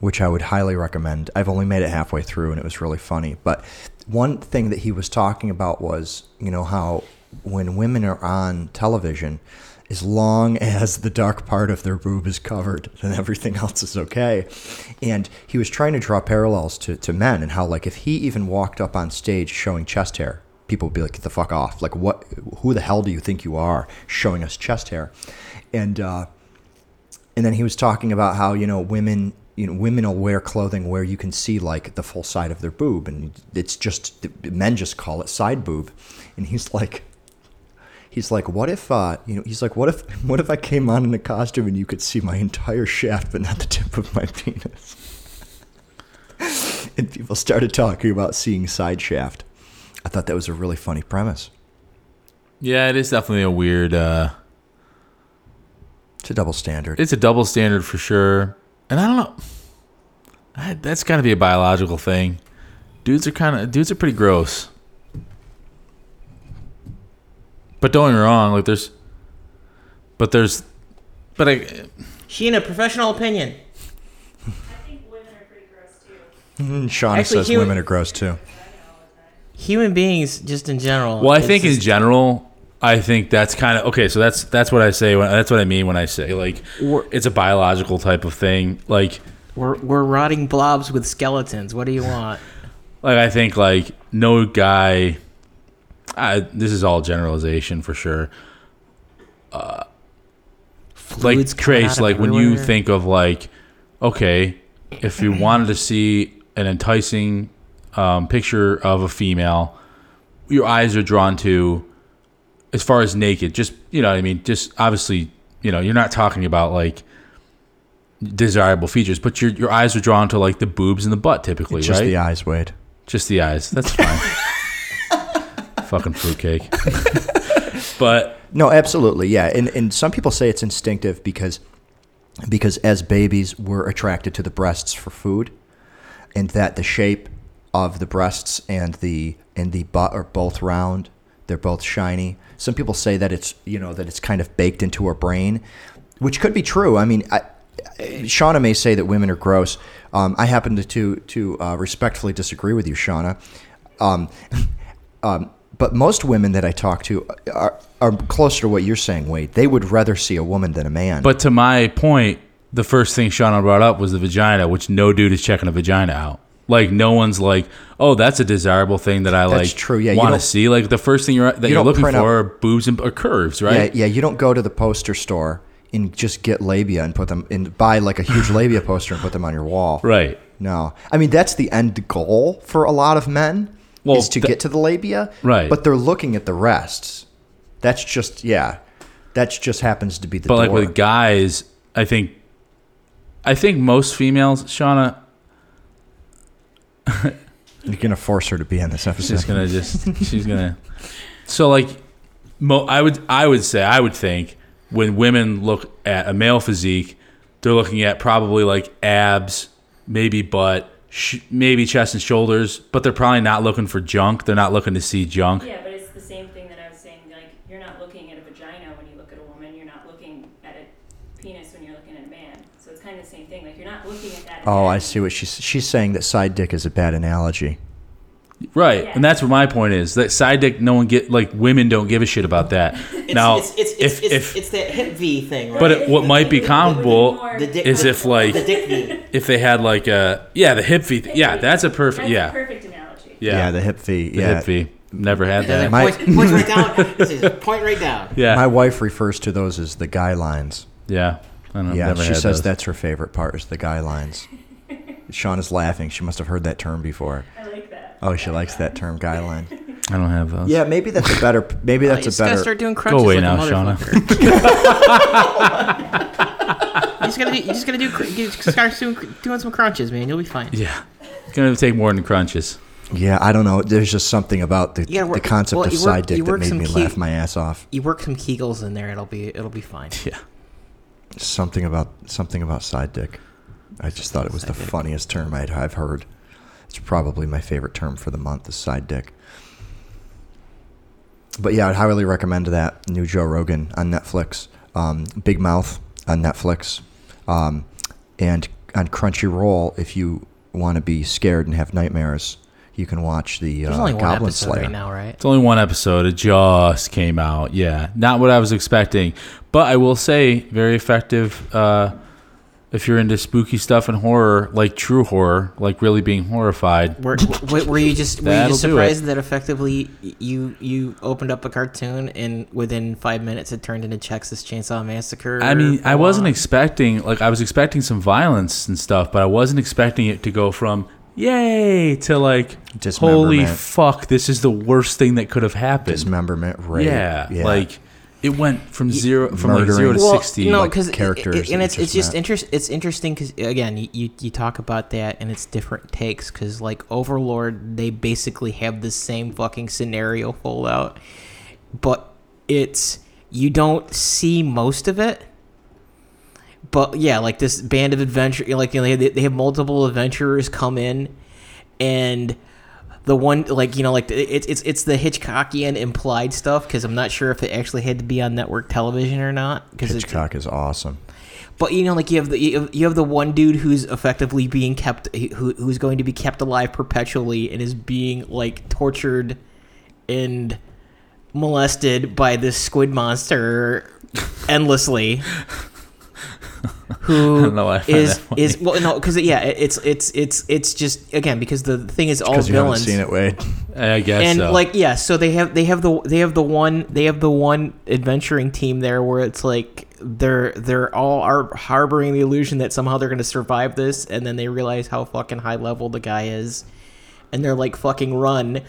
which I would highly recommend. I've only made it halfway through, and it was really funny. But one thing that he was talking about was, you know, how when women are on television, as long as the dark part of their boob is covered, then everything else is okay. And he was trying to draw parallels to, to men and how, like, if he even walked up on stage showing chest hair, people would be like, "Get the fuck off! Like, what? Who the hell do you think you are, showing us chest hair?" And uh, and then he was talking about how you know women you know women will wear clothing where you can see like the full side of their boob and it's just men just call it side boob and he's like he's like what if uh you know he's like what if what if i came on in a costume and you could see my entire shaft but not the tip of my penis and people started talking about seeing side shaft i thought that was a really funny premise Yeah, it is definitely a weird. uh it's a double standard It's a double standard for sure, and I don't know. I, that's got to be a biological thing. Dudes are kind of dudes are pretty gross. But don't get me wrong, like there's, but there's, but I, Sheena, professional opinion. I think women are pretty gross too. Mm, Shauna Actually, says he- women are gross too Human beings, just in general. well, I it's think in just- general, I think that's kind of okay. So that's that's what I say. When, that's what I mean when I say like it's a biological type of thing. Like we're we're rotting blobs with skeletons. What do you want? like I think like no guy. I, this is all generalization for sure. Uh, like Fluids Trace, like when you think of like, okay, if you wanted to see an enticing um, picture of a female, your eyes are drawn to, as far as naked, just you know what I mean. Just obviously, you know, you're not talking about like desirable features, but your your eyes are drawn to like the boobs and the butt typically, it's just right? the eyes wade Just the eyes. That's fine. Fucking fruitcake. but No, absolutely, yeah. And and some people say it's instinctive because because as babies we're attracted to the breasts for food, and that the shape of the breasts and the and the butt are both round. They're both shiny. Some people say that it's you know that it's kind of baked into our brain, which could be true. I mean, I, Shauna may say that women are gross. Um, I happen to to, to uh, respectfully disagree with you, Shauna. Um, um, but most women that I talk to are, are closer to what you're saying, Wade. They would rather see a woman than a man. but to my point, the first thing Shauna brought up was the vagina, which no dude is checking a vagina out. Like no one's like, oh, that's a desirable thing that I That's like. true, yeah, you want to don't- see. Like the first thing you're that you are don't looking for print out- are boobs and or curves, yeah, right? yeah, you don't go to the poster store and just get labia and put them and buy like a huge labia poster and put them on your wall. Right. No, I mean that's the end goal for a lot of men Well, is to get to the labia. Right. But they're looking at the rests. That's just yeah. That just happens to be the But like with guys, I think, I think most females, Shauna, You're gonna force her to be on this episode. she's gonna just she's gonna so like mo- i would i would say i would think when women look at a male physique they're looking at probably like abs maybe butt sh- maybe chest and shoulders but they're probably not looking for junk they're not looking to see junk Yeah, but it's the same thing that I was saying. Like, you're not looking at a vagina when you look at a woman. You're not looking at a penis when you're looking at a man. So it's kind of the same thing. Like, you're not looking at that. oh, I see what she's she's saying that side dick is a bad analogy. Right Yeah. and that's what my point is that side dick no one get like women don't give a shit about that It's, now it's, it's, if it's, if it's, it's that hip V thing, right? but it, what might be comparable dick, is if, like- the dick V. if they had like a yeah the hip v yeah that's a perfect That's yeah a perfect analogy. yeah, Yeah, the hip V. the yeah, hip v never had that My- point, point right down. Point right down. yeah My wife refers to those as the guy lines. Yeah. I don't know. Yeah, never she had says those. that's her favorite part is the guy lines. Sean is laughing. She must have heard that term before. I like that. Oh, she likes that term, guideline. I don't have those. Yeah, maybe that's a better. Maybe that's you a just gotta better. start doing crunches away like now, a Shauna. motherfucker. you just gotta do. You just gotta do. cr- You just start doing, doing some crunches, man. You'll be fine. Yeah. It's gonna take more than crunches. Yeah, I don't know. There's just something about the, You gotta the work- concept well, of you work- side dick that work made some me key- laugh my ass off. You work some Kegels in there, it'll be it'll be fine. Yeah. Something about something about side dick. I just thought it was the dick. funniest term I'd, I've heard. It's probably my favorite term for the month is side dick. But yeah, I'd highly recommend that new Joe Rogan on Netflix, um, Big Mouth on Netflix, um, and on Crunchyroll. If you want to be scared and have nightmares, you can watch the There's uh, only one Goblin episode Slayer. right now, right? It's only one episode. It just came out. Yeah. Not what I was expecting. But I will say, very effective uh, if you're into spooky stuff and horror, like true horror, like really being horrified. Were, were, were you just were you just surprised that effectively you you opened up a cartoon and within five minutes it turned into Texas Chainsaw Massacre? I mean, I wasn't expecting, like, I was expecting some violence and stuff, but I wasn't expecting it to go from yay to like, holy fuck, this is the worst thing that could have happened. Dismemberment, rape. yeah, like, it went from zero, from like zero to Well, 60. no, like, because characters that and it's it's just just interest. It's interesting because again, you, you you talk about that and it's different takes because like Overlord, they basically have the same fucking scenario full out, but it's you don't see most of it. But yeah, like this band of adventure, like you know, they, they have multiple adventurers come in, and the one like you know like it's it's it's the Hitchcockian implied stuff because I'm not sure if it actually had to be on network television or not because Hitchcock is awesome. but you know, like you have the you have, you have the one dude who's effectively being kept, who who's going to be kept alive perpetually and is being like tortured and molested by this squid monster endlessly. Who don't know why I is is well no because yeah it- it's it's it's it's just again because the thing is all Because you haven't villains seen it, Wade. I guess and so. like yeah so they have they have the they have the one they have the one adventuring team there where it's like they're they're all are harboring the illusion that somehow they're going to survive this and then they realize how fucking high level the guy is and they're like fucking run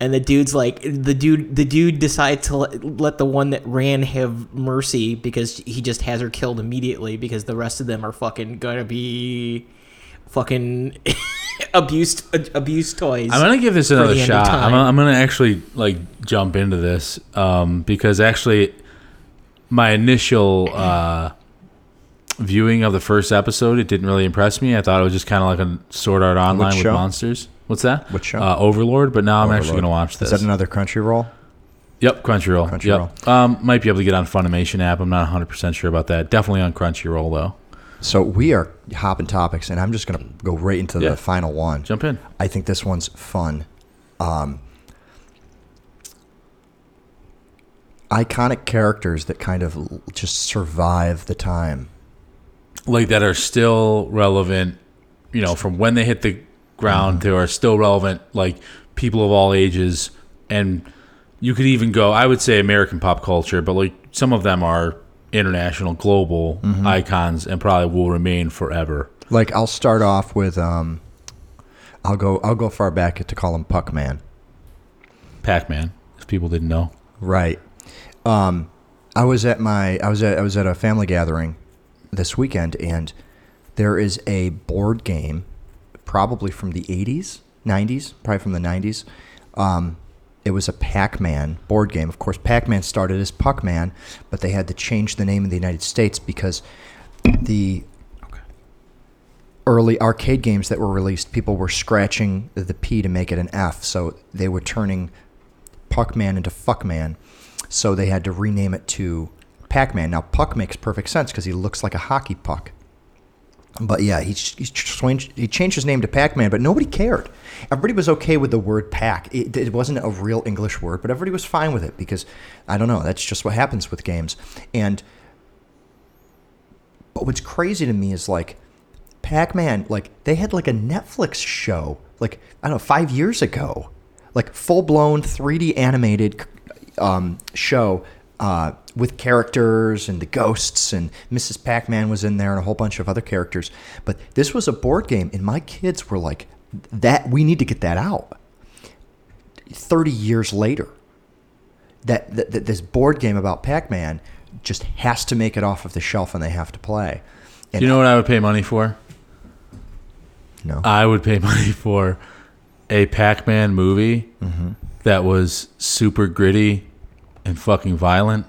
and the dude's like the dude the dude decides to let, let the one that ran have mercy because he just has her killed immediately because the rest of them are fucking gonna be fucking abused abused toys I'm gonna give this another the end of shot. I'm I'm gonna actually like jump into this um, because actually, my initial uh, viewing of the first episode it didn't really impress me. I thought it was just kind of like a Sword Art Online with monsters. What's that? What show? Uh, Overlord. But now I'm actually gonna watch this. Is that another Crunchyroll? Yep, Crunchyroll. Crunchyroll. Yep. Um, might be able to get on Funimation app. I'm not 100 percent sure about that. Definitely on Crunchyroll though. So we are hopping topics, and I'm just gonna go right into Yeah. the final one. Jump in. I think this one's fun. Um, iconic characters that kind of just survive the time. like that are still relevant, you know, from when they hit the ground to are still relevant, like people of all ages. And you could even go, I would say American pop culture, but like some of them are international, global icons and probably will remain forever. Like I'll start off with um, I'll go I'll go far back to call him Puck Man. Pac Man, if people didn't know. Right. Um, I was at my I was at I was at a family gathering this weekend, and there is a board game, probably from the '80s, '90s, probably from the '90s. Um, it was a Pac-Man board game. Of course, Pac-Man started as Puck-Man, but they had to change the name in the United States because the early arcade games that were released, people were scratching the P to make it an F, so they were turning Puckman into Fuckman. So they had to rename it to Pac-Man. Now Puck makes perfect sense because he looks like a hockey puck. But yeah, he he changed, he changed his name to Pac-Man, but nobody cared. Everybody was okay with the word "pack." It, it wasn't a real English word, but everybody was fine with it because I don't know. That's just what happens with games. And but what's crazy to me is like Pac-Man, like they had like a Netflix show, like I don't know, five years ago, like full-blown 3D animated um, show uh, with characters and the ghosts and Mrs. Pac-Man was in there and a whole bunch of other characters. But this was a board game, and my kids were like, "That we need to get that out." 30 years later. That, that, that this board game about Pac-Man just has to make it off of the shelf and they have to play. And you know what I would pay money for? no. I would pay money for a Pac-Man movie Mm-hmm. that was super gritty and fucking violent.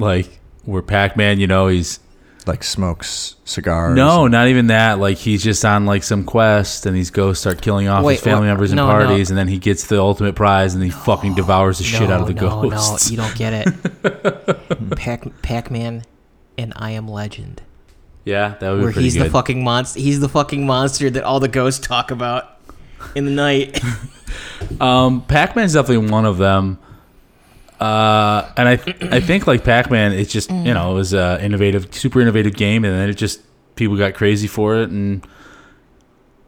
Like where Pac-Man, you know, he's like smokes cigars. no, not even that. Like he's just on like some quest, and these ghosts start killing off Wait, his family what? members and No, no. parties, and then he gets the ultimate prize, and he fucking devours the shit out of the no, ghosts. No, you don't get it. Pac Pac-Man and I Am Legend, yeah, that would be where pretty he's good. the fucking monster. He's the fucking monster that all the ghosts talk about in the night. Um, Pac-Man's definitely one of them. Uh, and I, I think like Pac-Man, it's just you know it was a innovative, super innovative game, and then it just people got crazy for it. And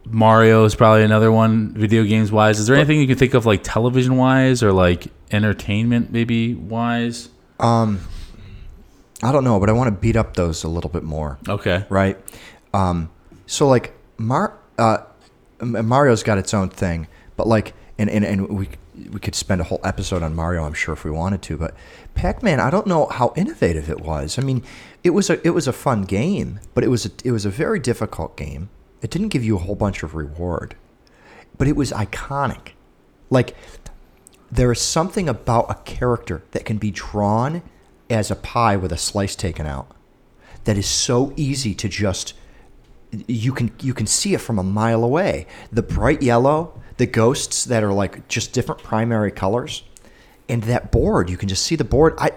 Mario is probably another one, video games wise. Is there anything you can think of like television wise or like entertainment maybe wise? Um, I don't know, but I want to beat up those a little bit more. Okay, right? Um, so like Mar, uh, M- Mario's got its own thing, but like, and, and, and we we could spend a whole episode on Mario, I'm sure, if we wanted to. But Pac-Man, I don't know how innovative it was. I mean, it was a it was a fun game, but it was a, it was a very difficult game. It didn't give you a whole bunch of reward, but it was iconic. Like there is something about a character that can be drawn as a pie with a slice taken out that is so easy to just you can you can see it from a mile away. The bright yellow, the ghosts that are like just different primary colors, and that board you can just see the board. I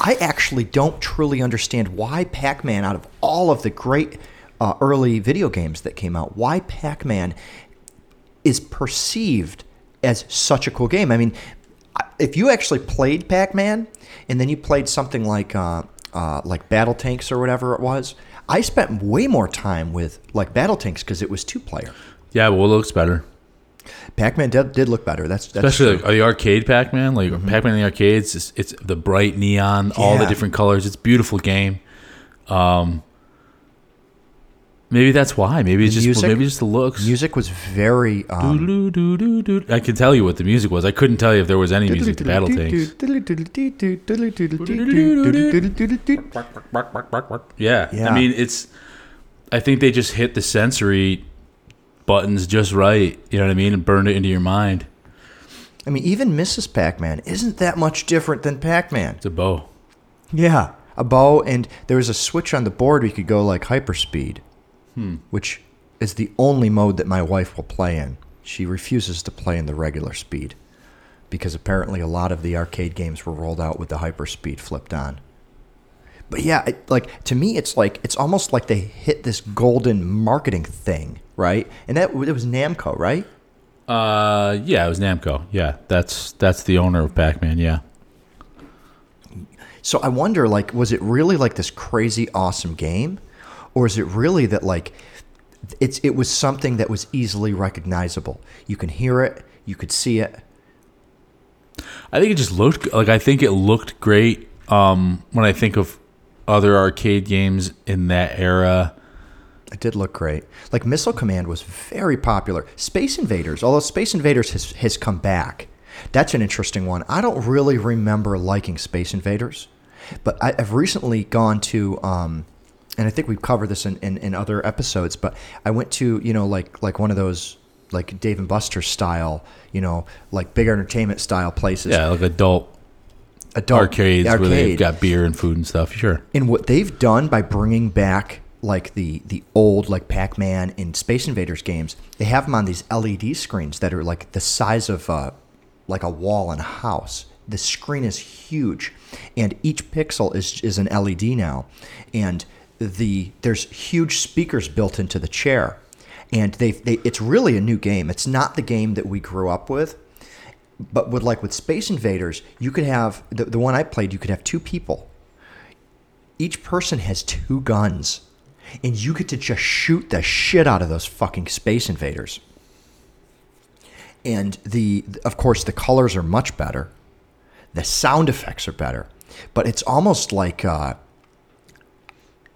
I actually don't truly understand why Pac-Man out of all of the great uh, early video games that came out, why Pac-Man is perceived as such a cool game. I mean, if you actually played Pac-Man and then you played something like uh, uh, like Battle Tanks or whatever it was, I spent way more time with like Battle Tanks because it was two player. yeah, well, it looks better, Pac-Man did, did look better. That's, that's especially like, the arcade Pac-Man, like Pac-Man in the arcades. It's, it's the bright neon, all the different colors. It's a beautiful game. Um, maybe that's why. Maybe it's The just music? maybe just the looks. music was very. Um, Doo, doo, doo, doo. I can tell you what the music was. I couldn't tell you if there was any music to Battle Tanks. Yeah. Yeah. I mean, it's. I think they just hit the sensory buttons just right. You know what I mean, and burned it into your mind. I mean, even Mrs. Pac-Man isn't that much different than Pac-Man. It's a bow. Yeah, a bow, and there was a switch on the board where you could go like hyperspeed, hmm. which is the only mode that my wife will play in. She refuses to play in the regular speed because apparently a lot of the arcade games were rolled out with the hyperspeed flipped on. But yeah, it, like to me, it's like it's almost like they hit this golden marketing thing, right? And that it was Namco, right? Uh, yeah, it was Namco. Yeah, that's that's the owner of Pac-Man. Yeah. So I wonder, like, was it really like this crazy awesome game, or is it really that like it's it was something that was easily recognizable? You can hear it, you could see it. I think it just looked like I think it looked great. Um, when I think of other arcade games in that era, It did look great. Like Missile Command was very popular. Space Invaders, although Space Invaders has has come back. That's an interesting one. I don't really remember liking Space Invaders, but I, I've recently gone to, um, and I think we've covered this in, in, in other episodes. But I went to you know like like one of those like Dave and Buster's style, you know, like big entertainment style places. yeah, like adult Adult arcades where they've got beer and food and stuff. Sure. And what they've done by bringing back like the the old like Pac-Man and Space Invaders games, they have them on these LED screens that are like the size of uh, like a wall in a house. The screen is huge, and each pixel is is an LED now, and the there's huge speakers built into the chair, and they they it's really a new game. It's not the game that we grew up with, but with like with Space Invaders, you could have the, the one I played. You could have two people each person has two guns and you get to just shoot the shit out of those fucking space invaders. And the of course the colors are much better. The sound effects are better. But it's almost like uh,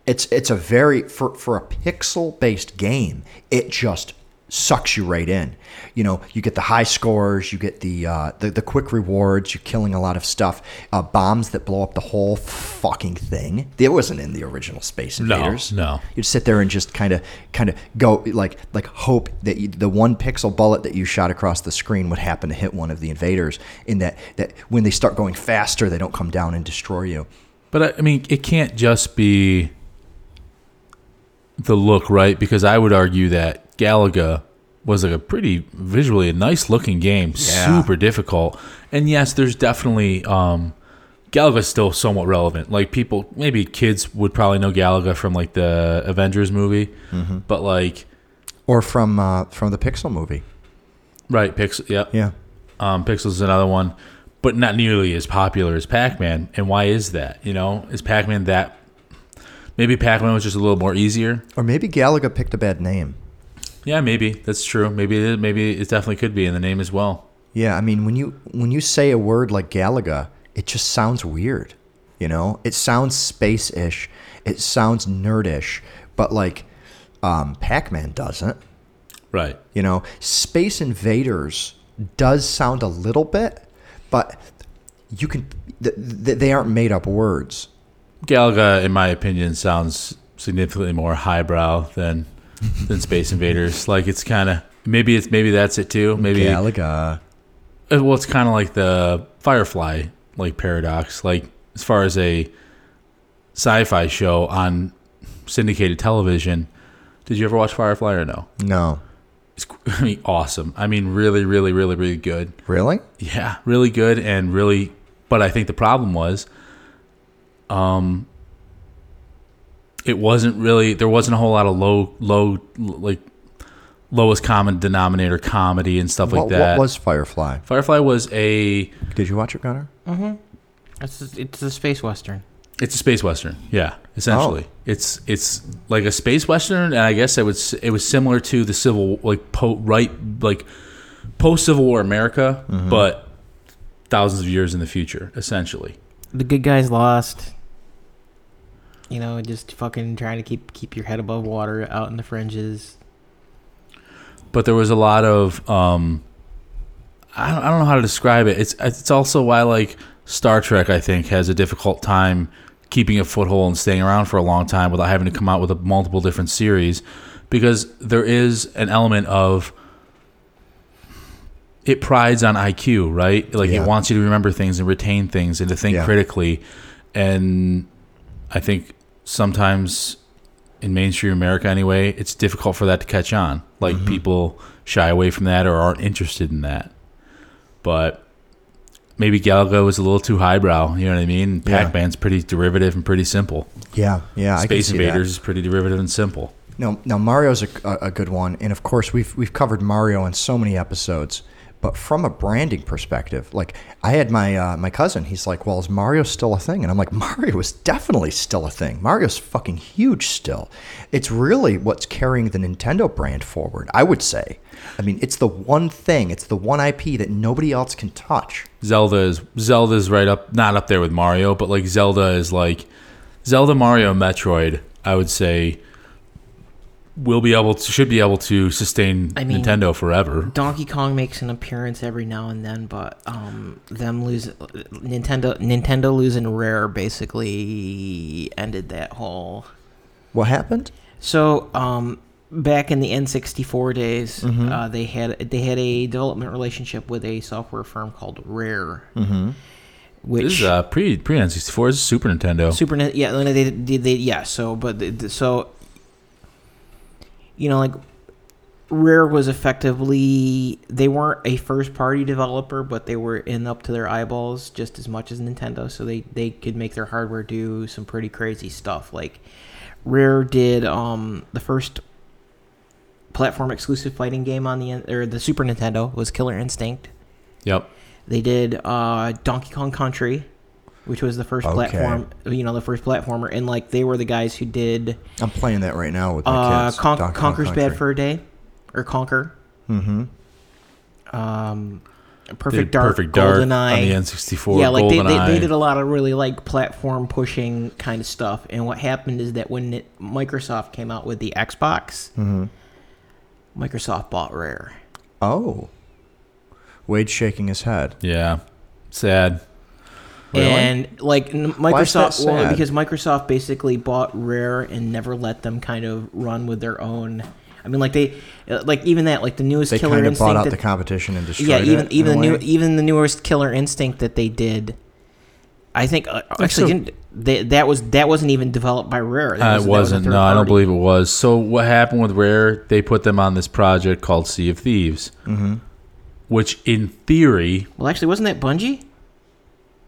it's it's a very for for a pixel based game it just sucks you right in. You know, you get the high scores, you get the uh, the, the quick rewards, you're killing a lot of stuff. Uh, bombs that blow up the whole fucking thing. It wasn't in the original Space No, Invaders. no. You'd sit there and just kind of kind of go like like hope that you, the one pixel bullet that you shot across the screen would happen to hit one of the invaders. In that that when they start going faster, they don't come down and destroy you. But I- I mean, it can't just be the look, right? Because I would argue that Galaga was like a pretty visually a nice looking game, Yeah. super difficult. And yes, there's definitely um Galaga's still somewhat relevant. Like people, maybe kids would probably know Galaga from like the Avengers movie, but like Or from uh, from the Pixel movie. right, Pixel, yeah, Yeah. Um, Pixel's is another one, but not nearly as popular as Pac-Man. And why is that? You know, is Pac-Man that? Maybe Pac-Man was just a little more easier. Or maybe Galaga picked a bad name. Yeah, maybe that's true. Maybe it, maybe it definitely could be in the name as well. Yeah, I mean when you when you say a word like Galaga, it just sounds weird. You know, it sounds space-ish. It sounds nerdish, but like um, Pac-Man doesn't. Right. You know, Space Invaders does sound a little bit, but you can th- th- they aren't made up words. Galaga, in my opinion, sounds significantly more highbrow than than Space Invaders. Like it's kind of maybe it's maybe that's it too. Maybe Galaga. Uh, well, it's kind of like the Firefly like paradox. Like as far as a sci-fi show on syndicated television, did you ever watch Firefly or no? No. It's I mean, awesome. I mean, really, really, really, really good. Really? Yeah, really good and really. But I think the problem was, um, it wasn't really. There wasn't a whole lot of low, low, like lowest common denominator comedy and stuff like what, that. what was Firefly? Firefly was a Did you watch it, Connor? Mm-hmm. It's it's a space western. It's a space western. Yeah, essentially, it's it's like a space western, and I guess it was it was similar to the civil like po, right like post Civil War America, but thousands of years in the future, essentially. The good guys lost. You know, just fucking trying to keep keep your head above water out in the fringes. But there was a lot of um, I don't, I don't know how to describe it. It's it's also why like Star Trek I think has a difficult time keeping a foothold and staying around for a long time without having to come out with a multiple different series because there is an element of it prides on IQ, right? Like Yeah. it wants you to remember things and retain things and to think Yeah. critically. And I think sometimes in mainstream America anyway, it's difficult for that to catch on. Like mm-hmm. people shy away from that or aren't interested in that. But maybe Galaga was a little too highbrow, you know what I mean? Yeah. Pac-Man's pretty derivative and pretty simple. Yeah, yeah. I can Space see that. Invaders is pretty derivative and simple. No, now Mario's a, a, a good one, and of course we've we've covered Mario in so many episodes. But from a branding perspective, like I had my uh, my cousin, he's like, "Well, is Mario still a thing?" And I'm like, "Mario is definitely still a thing. Mario's fucking huge still. It's really what's carrying the Nintendo brand forward. I would say. I mean, it's the one thing, it's the one IP that nobody else can touch. Zelda is Zelda's right up not up there with Mario, but like Zelda is like Zelda, Mario, Metroid, I would say will be able to should be able to sustain I mean- Nintendo forever. Donkey Kong makes an appearance every now and then, but um, them losing Nintendo Nintendo losing Rare basically ended that whole. What happened? So um, back in the N64 days, Mm-hmm. uh, they had they had a development relationship with a software firm called Rare, Mm-hmm. which This is uh, pre pre N sixty four. Is Super Nintendo. Super Nin- yeah, they, they, they, they yeah. So, but the, the- so you know, like Rare was effectively they weren't a first party developer, but they were in up to their eyeballs just as much as Nintendo. So they they could make their hardware do some pretty crazy stuff. Like Rare did um the first platform exclusive fighting game on the or the Super Nintendo was Killer Instinct. Yep. They did uh, Donkey Kong Country, which was the first Okay. platform, you know, the first platformer, and like they were the guys who did I'm playing that right now with my uh, kids. Con- Donkey Kong Bad Country. for a Day, or Conker, Mm-hmm. um, Did Perfect Dark, Perfect Dark on the N sixty four. yeah, like they, they, they did a lot of really like platform pushing kind of stuff. And what happened is that when it, Microsoft came out with the Xbox, Mm-hmm. Microsoft bought Rare. Oh. Wade's shaking his head. Yeah, sad. Really? And like n- is that Microsoft, well, because Microsoft basically bought Rare and never let them kind of run with their own. I mean, like they, uh, like even that, like the newest They Killer kind of Instinct. bought out that- the competition and destroyed yeah, it. even even the new way. even the newest Killer Instinct that they did. I think uh, actually so- didn't they, that was that wasn't even developed by Rare. That Uh, was- it that was a wasn't. third No, I don't believe it was. So what happened with Rare? They put them on this project called Sea of Thieves, Mm-hmm. which in theory, Well, actually, wasn't that Bungie?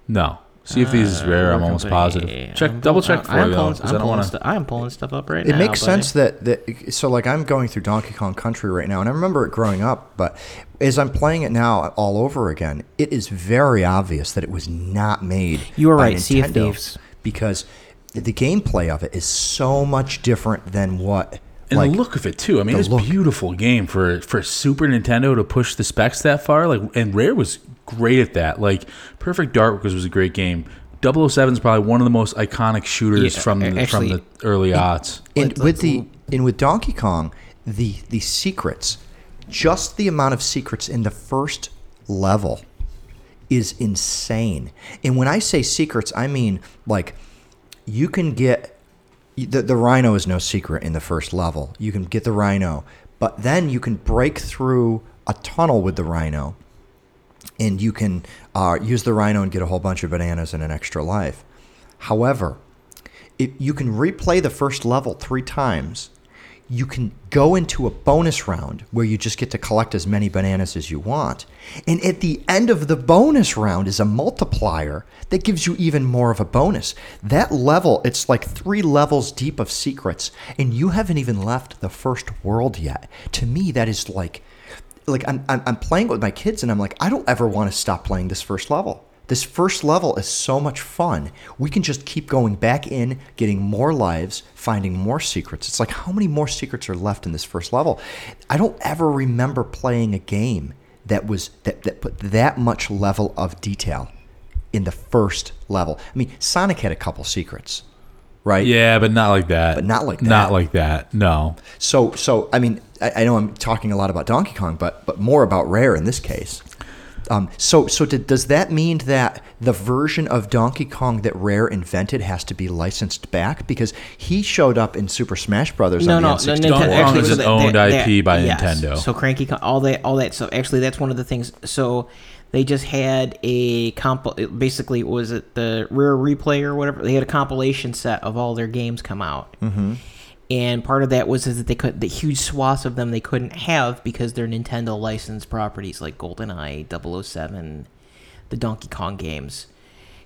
No. Sea of Thieves is uh, Rare. I'm almost company? positive. Check, I'm double check I- for I'm you though, pulling, 'cause I'm I don't pulling want to. I am pulling stuff up right now. it makes buddy. sense that, that so like i'm going through donkey kong country right now and i remember it growing up but as i'm playing it now all over again it is very obvious that it was not made You are by right, Sea of Nintendo Thieves. because the gameplay of it is so much different than what And like the look of it too. I mean, the it's a look. beautiful game for for Super Nintendo to push the specs that far. Like, and Rare was great at that. Like, Perfect Dark was was a great game. 007 is probably one of the most iconic shooters Yeah, from the, actually- from the early aughts. and Let's- with the let's- and with Donkey Kong, the the secrets, just the amount of secrets in the first level is insane. And when I say secrets, I mean like you can get the the rhino is no secret in the first level. You can get the rhino, but then you can break through a tunnel with the rhino and you can uh, use the rhino and get a whole bunch of bananas and an extra life. However, if you can replay the first level three times, you can go into a bonus round where you just get to collect as many bananas as you want. And at the end of the bonus round is a multiplier that gives you even more of a bonus. That level, it's like three levels deep of secrets, and you haven't even left the first world yet. To me, that is like like I'm, I'm, I'm playing with my kids and i'm like i don't ever want to stop playing this first level this first level is so much fun we can just keep going back in getting more lives finding more secrets it's like how many more secrets are left in this first level i don't ever remember playing a game that was that, that put that much level of detail in the first level i mean sonic had a couple secrets right Yeah, but not like that. But not like that. Not like that. No. So, so I mean, I, I know I'm talking a lot about Donkey Kong, but but more about Rare in this case. Um, so, so did, does that mean that the version of Donkey Kong that Rare invented has to be licensed back because he showed up in Super Smash Brothers No, on no, the N64? Donkey Kong Actually, is so an that- owned that- IP by yes. Nintendo. So Cranky, Kong, all that, all that. So actually, that's one of the things. So they just had a comp. Basically, was it the Rare Replay or whatever? They had a compilation set of all their games come out. Mm-hmm. And part of that was is that they could the huge swaths of them they couldn't have because they're Nintendo licensed properties like GoldenEye, 007, the Donkey Kong games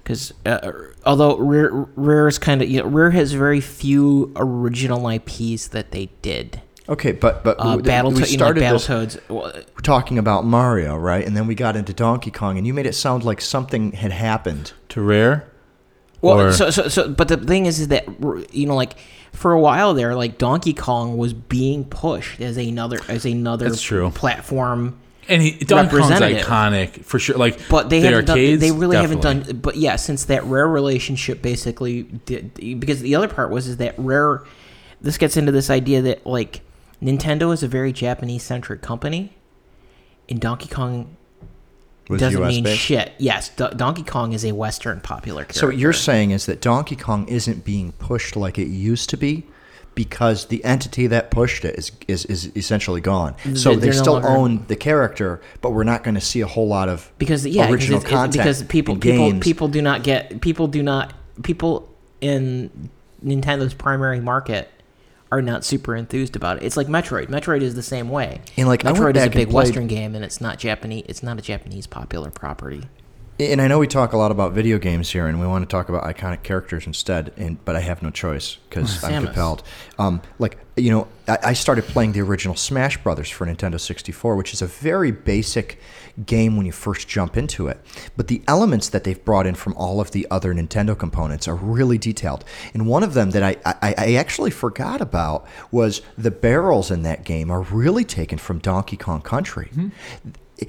because uh, although Rare, Rare is kind of you know, Rare has very few original IPs that they did. Okay, but but Uh, we- Battle we you know, started this Battletoads. well, talking about Mario, right? And then we got into Donkey Kong, and you made it sound like something had happened. To Rare? Well, Or- so, so so but the thing is, is that you know, like for a while there, like Donkey Kong was being pushed as another as another That's true. platform. And he, Donkey Kong's iconic for sure. Like, But they the haven't done. They really definitely. haven't done. But yeah, since that Rare relationship basically did, because the other part was is that Rare. This gets into this idea that like Nintendo is a very Japanese centric company, and Donkey Kong doesn't mean based? shit. Yes, Do- Donkey Kong is a Western popular character. So what you're saying is that Donkey Kong isn't being pushed like it used to be because the entity that pushed it is is, is essentially gone. So They- they no still longer- own the character, but we're not going to see a whole lot of because yeah, original because, it's- content because people people games. people do not get people do not people in Nintendo's primary market are not super enthused about it. It's like Metroid. Metroid is the same way. And, like, Metroid is a big played- Western game, and it's not Japanese. It's not a Japanese popular property. And I know we talk a lot about video games here, and we want to talk about iconic characters instead. And but I have no choice because I'm compelled. Um, like you know, I, I started playing the original Smash Brothers for Nintendo 64, which is a very basic game when you first jump into it. But the elements that they've brought in from all of the other Nintendo components are really detailed. And one of them that I, I, I actually forgot about was the barrels in that game are really taken from Donkey Kong Country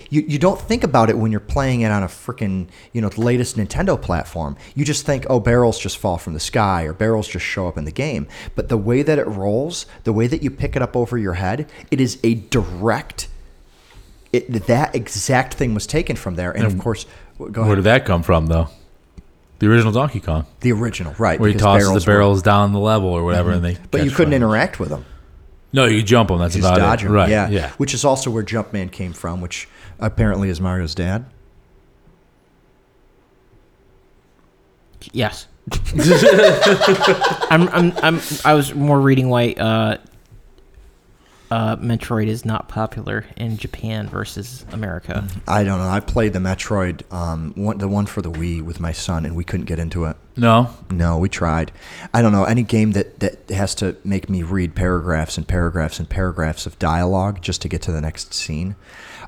you, you don't think about it when you're playing it on a freaking you know the latest Nintendo platform. You just think, oh, barrels just fall from the sky or barrels just show up in the game. But the way that it rolls, the way that you pick it up over your head, it is a direct. It, that exact thing was taken from there, and of course, go Where did that come from, though? The original Donkey Kong, the original, right? where he tosses barrels the were- barrels down the level or whatever, and they. but you couldn't fire. interact with them. No, you jump them. That's Just about dodge it. 'em, Right? Yeah. Yeah. Which is also where Jumpman came from, which apparently is Mario's dad. Yes. I'm, I'm, I'm, I was more reading why uh, uh, Metroid is not popular in Japan versus America. I don't know. I played the Metroid, um, one, the one for the Wii with my son, and we couldn't get into it. No. No, we tried. I don't know any game that that has to make me read paragraphs and paragraphs and paragraphs of dialogue just to get to the next scene.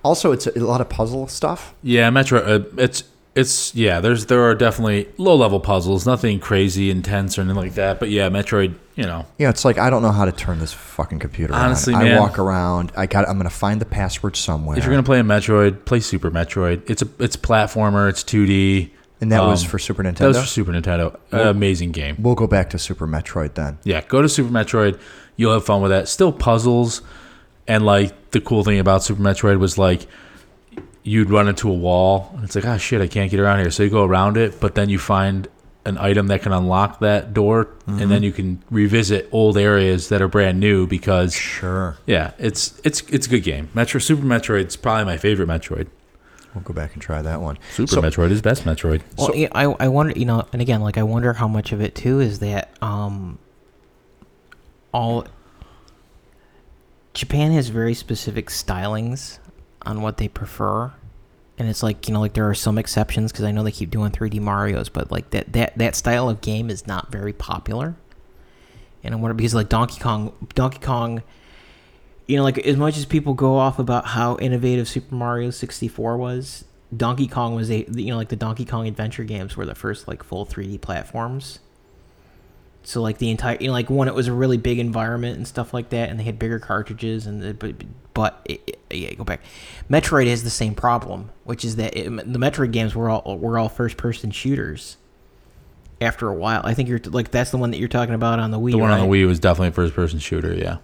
Also, it's a, a lot of puzzle stuff. Yeah, Metro. Uh, it's it's yeah. There's there are definitely low level puzzles, nothing crazy intense or anything like that. But yeah, Metroid. You know, Yeah, it's like I don't know how to turn this fucking computer Honestly, on. I man. walk around. I got. I'm gonna find the password somewhere. if you're gonna play a Metroid, play Super Metroid. It's a it's platformer. It's 2D. and that was um, for Super Nintendo. That was for Super Nintendo. Uh, amazing game. we'll go back to Super Metroid then. Yeah, go to Super Metroid. You'll have fun with that. Still puzzles, and like the cool thing about Super Metroid was like you'd run into a wall, and it's like, ah, shit, I can't get around here. So you go around it, but then you find an item that can unlock that door, and then you can revisit old areas that are brand new because Sure. yeah, it's it's it's a good game. Metro Super Metroid's probably my favorite Metroid. We'll go back and try that one. Super So- Metroid is best Metroid. Well, yeah, I, I wonder, you know, and again, like I wonder how much of it too is that um, all Japan has very specific stylings on what they prefer, and it's like you know, like there are some exceptions because I know they keep doing 3D Mario's, but like that that that style of game is not very popular. And I wonder because like Donkey Kong, Donkey Kong, you know, like as much as people go off about how innovative Super Mario 64 was, Donkey Kong was a you know like the Donkey Kong adventure games were the first like full 3D platforms. So like the entire you know like one it was a really big environment and stuff like that and they had bigger cartridges and the, but but it, it- yeah go back. Metroid has the same problem, which is that it, the Metroid games were all were all first person shooters. After a while, I think you're like that's the one that you're talking about on the Wii. The one on the? Wii was definitely a first person shooter. Yeah.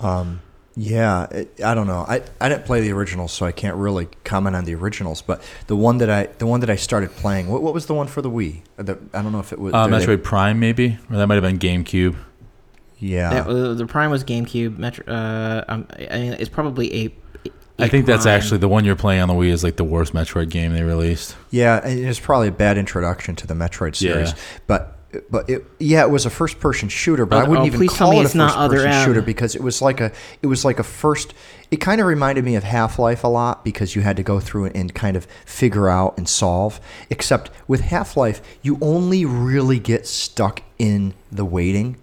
Um, yeah, it, I don't know. I, I didn't play the originals, so I can't really comment on the originals. But the one that I the one that I started playing, what, what was the one for the Wii? Uh, The, I don't know if it was. Uh, they- Metroid Prime maybe, or that might have been GameCube. Yeah, That, uh, the Prime was GameCube. Metro, uh, um, I mean, it's probably a. a I think that's actually the one you're playing on the Wii is like the worst Metroid game they released. yeah. and It's probably a bad introduction to the Metroid series, Yeah. but. But it, yeah, it was a first-person shooter, but Oh, I wouldn't oh, even call me it a Other first-person shooter because it was like a, it was like a first. It kind of reminded me of Half-Life a lot because you had to go through and kind of figure out and solve. Except with Half-Life, you only really get stuck in the waiting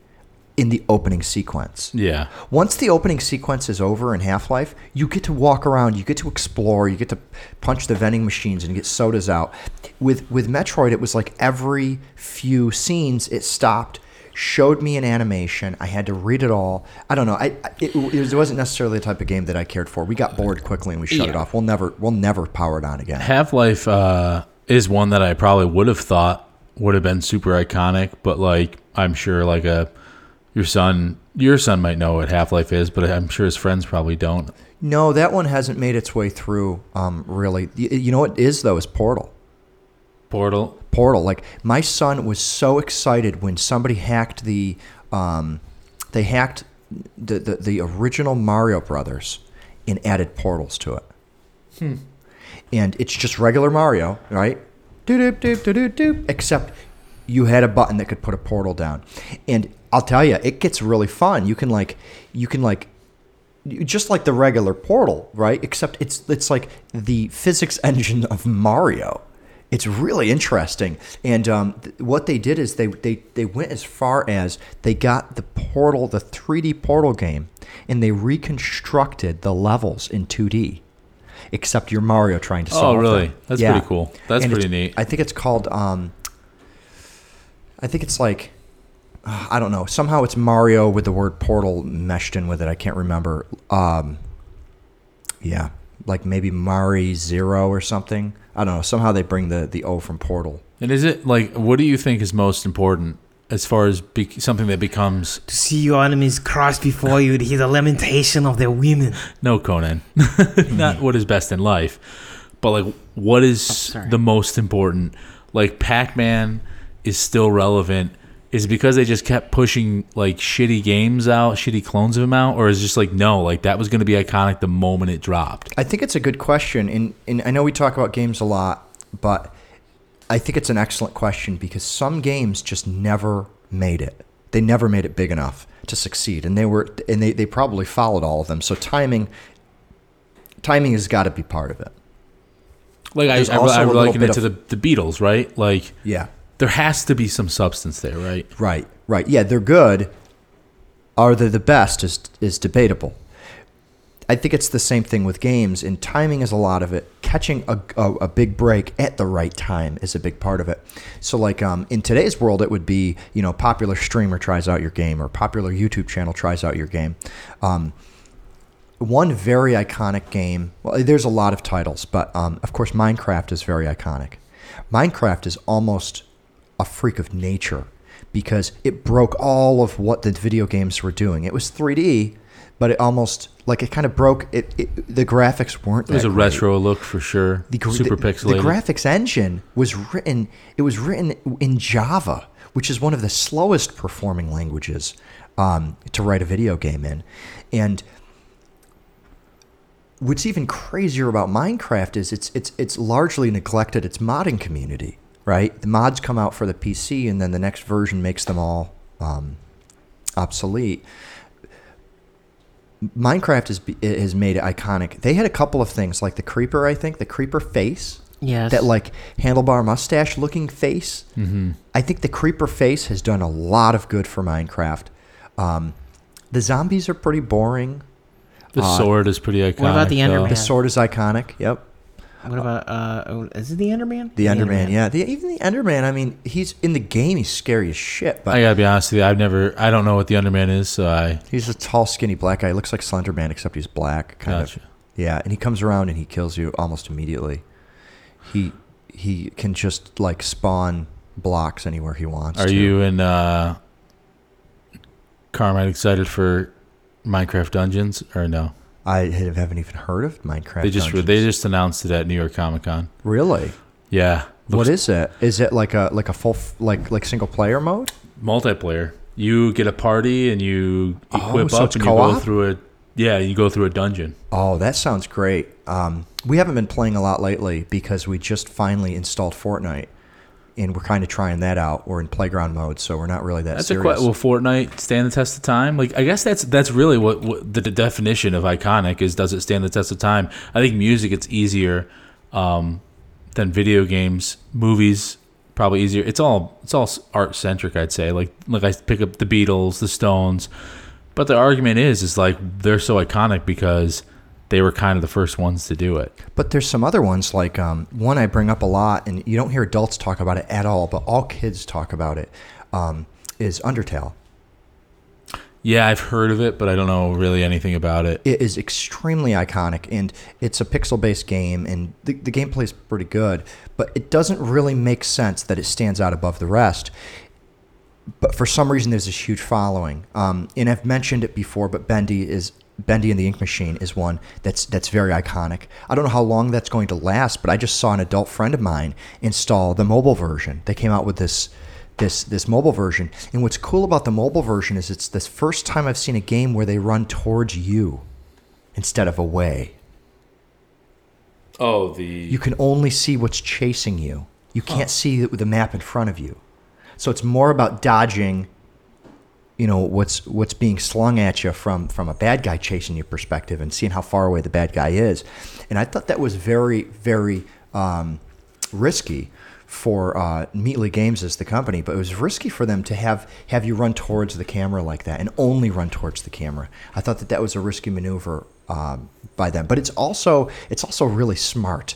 in the opening sequence. Yeah. Once the opening sequence is over in Half Life, you get to walk around, you get to explore, you get to punch the vending machines and get sodas out. With with Metroid, it was like every few scenes it stopped, showed me an animation. I had to read it all. I don't know. I I- it, it wasn't necessarily the type of game that I cared for. We got bored quickly and we shut it off. We'll never we'll never power it on again. Half Life uh, is one that I probably would have thought would have been super iconic, but like I'm sure like a your son your son might know what Half Life is, but I'm sure his friends probably don't. No, that one hasn't made its way through. Um, really, you, you know what it is though is Portal. Portal. Portal. Like my son was so excited when somebody hacked the, um, they hacked the, the the original Mario Brothers and added portals to it. Hmm. And it's just regular Mario, right? Doop doop doop doop doop. Except you had a button that could put a portal down, and I'll tell you, it gets really fun. You can like, you can like just like the regular portal, right? Except it's it's like the physics engine of Mario. It's really interesting, and um, th- what they did is they, they they went as far as they got the portal, the 3D portal game, and they reconstructed the levels in 2D. Except you're Mario trying to solve. Oh, solve really? them. That's pretty cool. That's And pretty neat. I think it's called. Um, I think it's like uh, I don't know. Somehow it's Mario with the word portal meshed in with it. I can't remember. Um, yeah, like maybe Mari Zero or something. I don't know. Somehow they bring the the O from Portal. And is it like what do you think is most important as far as be- something that becomes To see your enemies crossed before you, to hear the lamentation of their women. no Conan, not what is best in life, but like what is sorry. the most important? Like Pac-Man is still relevant. Is it because they just kept pushing like shitty games out, shitty clones of them out, or is it just like no, like that was going to be iconic the moment it dropped? I think it's a good question, and, and I know we talk about games a lot, but I think it's an excellent question because some games just never made it. They never made it big enough to succeed, and they were and they, they probably followed all of them. So timing, timing has got to be part of it. Like I, There's I, I little liken it to the, the Beatles, right? Like Yeah, there has to be some substance there, right? right, right. Yeah, they're good. Are they the best? Is is debatable. I think it's the same thing with games, and timing is a lot of it. Catching a, a, a big break at the right time is a big part of it. So, like um, in today's world, it would be you know popular streamer tries out your game or popular YouTube channel tries out your game. Um, one very iconic game. Well, there's a lot of titles, but um, of course, Minecraft is very iconic. Minecraft is almost a freak of nature because it broke all of what the video games were doing. It was 3D, but it almost like it kind of broke it. it the graphics weren't. It was a great. retro look for sure. The, Super the, pixelated. The graphics engine was written. It was written in Java, which is one of the slowest performing languages um, to write a video game in, and what's even crazier about Minecraft is it's it's it's largely neglected its modding community. Right, the mods come out for the PC, and then the next version makes them all um, obsolete. Minecraft has has made it iconic. They had a couple of things like the creeper. I think the creeper face, Yes. that like handlebar mustache looking face. Mm-hmm. I think the creeper face has done a lot of good for Minecraft. Um, the zombies are pretty boring. The Uh, sword is pretty iconic. what about the though. Enderman? The sword is iconic. Yep. What about uh? oh, Is it the Enderman? The Enderman, yeah. The, even the Enderman, I mean, he's in the game, he's scary as shit, but I gotta be honest with you. I've never. I don't know what the Underman is, so I. he's a tall, skinny black guy. He looks like Slenderman, except he's black, kind Gotcha. of. Yeah, and he comes around and he kills you almost immediately. He he can just like spawn blocks anywhere he wants. Are to. you and uh, Carmine excited for Minecraft Dungeons or no? I haven't even heard of Minecraft. they just Dungeons. they just announced it at New York Comic Con. really. Yeah. what Looks is it? Is it like a like a full like like single player mode? multiplayer? You get a party and you Oh, equip so up and you go through a yeah you go through a dungeon. Oh, that sounds great. Um, we haven't been playing a lot lately because we just finally installed Fortnite, and we're kind of trying that out. We're in playground mode, so we're not really that That's a serious. question. Will Fortnite stand the test of time? Like, I guess that's that's really what, what the, the definition of iconic is. Does it stand the test of time? I think music it's easier um, than video games. Movies probably easier. It's all it's all art centric. I'd say. Like like I pick up the Beatles, the Stones, but the argument is is like they're so iconic because they were kind of the first ones to do it. But there's some other ones like um, one I bring up a lot, and you don't hear adults talk about it at all, but all kids talk about it. Um, is Undertale. Yeah, I've heard of it, but I don't know really anything about it. It is extremely iconic, and it's a pixel-based game, and the, the gameplay is pretty good. But it doesn't really make sense that it stands out above the rest. But for some reason, there's this huge following, um, and I've mentioned it before. But Bendy is Bendy and the Ink Machine is one that's that's very iconic. I don't know how long that's going to last, but I just saw an adult friend of mine install the mobile version. They came out with this this this mobile version, and what's cool about the mobile version is it's the first time I've seen a game where they run towards you instead of away. Oh, the You can only see what's chasing you. You can't see the, the map in front of you. So it's more about dodging, you know, what's what's being slung at you from from a bad guy chasing you perspective and seeing how far away the bad guy is. And I thought that was very very um, risky for uh, Meatly Games as the company, but it was risky for them to have have you run towards the camera like that and only run towards the camera. I thought that that was a risky maneuver um, by them, but it's also it's also really smart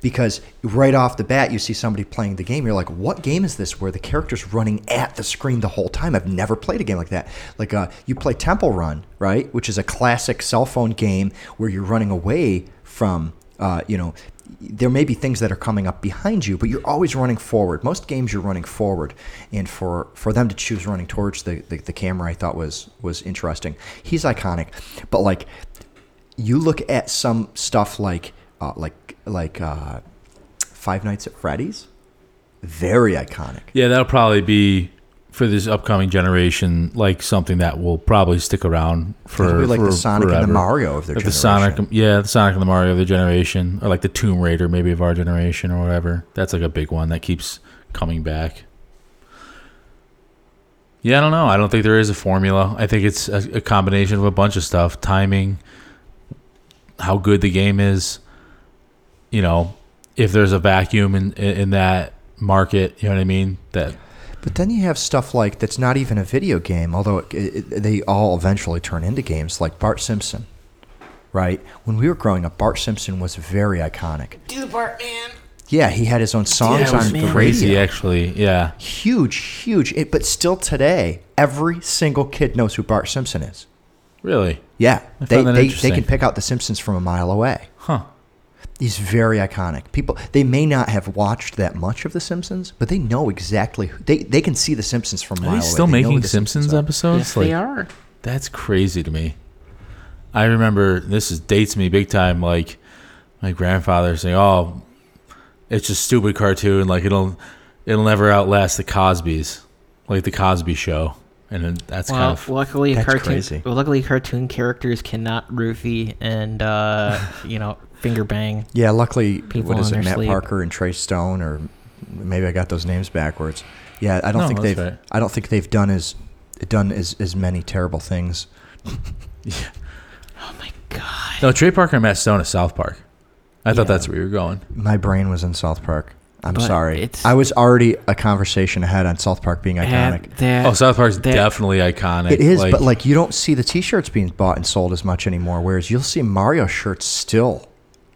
because right off the bat you see somebody playing the game you're like what game is this where the character's running at the screen the whole time i've never played a game like that like uh, you play temple run right which is a classic cell phone game where you're running away from uh, you know there may be things that are coming up behind you, but you're always running forward. Most games you're running forward, and for for them to choose running towards the, the, the camera, I thought was was interesting. He's iconic, but like you look at some stuff like uh, like like uh, Five Nights at Freddy's, very iconic. Yeah, that'll probably be for this upcoming generation, like something that will probably stick around for like for the Sonic and the Mario of their Like the generation. Sonic, yeah, the Sonic and the Mario of the generation, or like the Tomb Raider, maybe of our generation, or whatever. That's like a big one that keeps coming back. Yeah, I don't know. I don't think there is a formula. I think it's a, a combination of a bunch of stuff: timing, how good the game is. You know, if there's a vacuum in in, in that market, you know what I mean. That But then you have stuff like that's not even a video game, although it, it, they all eventually turn into games, like Bart Simpson. Right? When we were growing up, Bart Simpson was very iconic. Do the Bart man. Yeah, he had his own songs yeah, it was on the crazy, radio. actually. Yeah, Huge, huge. It, but still today, every single kid knows who Bart Simpson is. really, Yeah, I they, find that they, they can pick out the Simpsons from a mile away. huh? He's very iconic. People they may not have watched that much of The Simpsons, but they know exactly. Who, they they can see The Simpsons from a Are mile they away. still They making the Simpsons, are. episodes? Yes, like, they are. That's crazy to me. I remember this is dates me big time. Like my grandfather saying, "Oh, it's a stupid cartoon. Like it'll it'll never outlast the Cosby's, like the Cosby Show." And then that's Well, kind of luckily, That's cartoon. crazy. Well, luckily, cartoon characters cannot roofie and uh, you know finger bang. Yeah, luckily, what is it? Matt sleep. Parker and Trey Stone, or maybe I got those names backwards. Yeah, I don't No, think they've. right. I don't think they've done as done as as many terrible things. yeah. Oh my god! no Trey Parker and Matt Stone at South Park. I thought that's where you were going. My brain was in South Park. I'm But sorry. it's- I was already a conversation ahead on South Park being iconic. That- Oh, South Park's that- definitely iconic. It is, but like you don't see the T-shirts being bought and sold as much anymore. Whereas you'll see Mario shirts still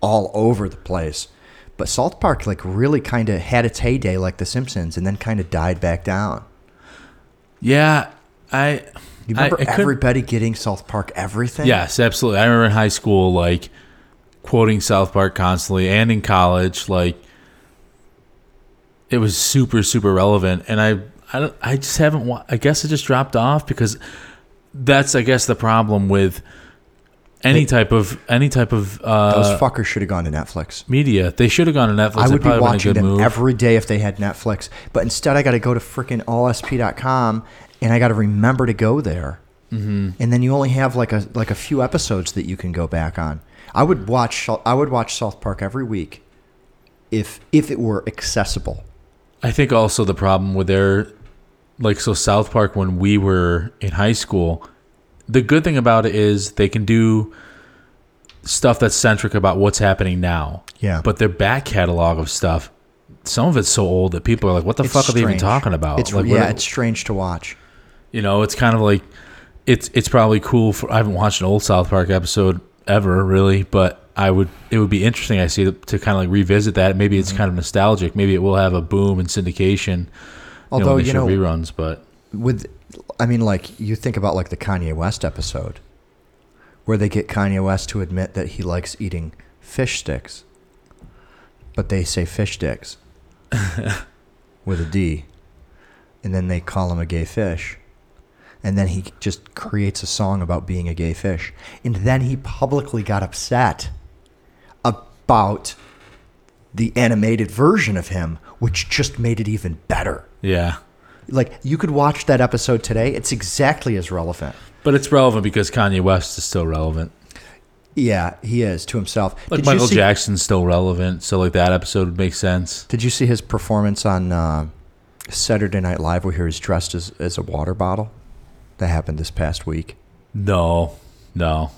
all over the place. But South Park like really kind of had its heyday, like The Simpsons, and then kind of died back down. yeah, I. You remember I couldn't- everybody getting South Park everything? Yes, absolutely. I remember in high school, like quoting South Park constantly, and in college, like it was super, super relevant. And I, I, don't, I just haven't. I guess it just dropped off because that's, I guess, the problem with any They- type of any type of uh, Those fuckers should have gone to Netflix. media. They should have gone to Netflix. I would be probably been a watching them move. every day if they had Netflix. But instead, I got to go to freaking allsp.com and I got to remember to go there. Mm-hmm. And then you only have like a like a few episodes that you can go back on. I would watch I would watch South Park every week if if it were accessible. I think also the problem with their like so South Park when we were in high school, the good thing about it is they can do stuff that's centric about what's happening now. Yeah. But their back catalog of stuff, some of it's so old that people are like, "What the It's fuck are they even talking about?" It's like, yeah, it's strange to watch. you know, it's kind of like it's it's probably cool for I haven't watched an old South Park episode ever really, but I would it would be interesting I see to, to kind of like revisit that. Maybe Mm-hmm. it's kind of nostalgic. Maybe it will have a boom in syndication. Although you know, you know, reruns, but with I mean like you think about like the Kanye West episode where they get Kanye West to admit that he likes eating fish sticks. But they say fish sticks with a D. And then they call him a gay fish. And then he just creates a song about being a gay fish. And then he publicly got upset about the animated version of him, which just made it even better. yeah. Like you could watch that episode today; it's exactly as relevant. But it's relevant because Kanye West is still relevant. Yeah, he is to himself. Like did Michael see, Jackson's still relevant, so like that episode would make sense. Did you see his performance on uh, Saturday Night Live, where he was dressed as as a water bottle? That happened this past week. No, no.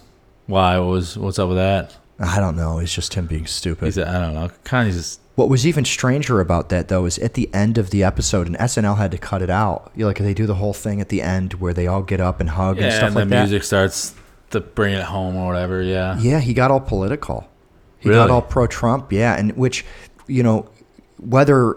Why? What was what's up with that? I don't know. It's just him being stupid. He's I don't know. Kanye's just What was even stranger about that, though, is at the end of the episode, and SNL had to cut it out. You know, like they do the whole thing at the end where they all get up and hug and stuff and like the that. music starts to bring it home or whatever. Yeah. Yeah, he got all political. He Really? got all pro Trump. Yeah, and which, you know, whether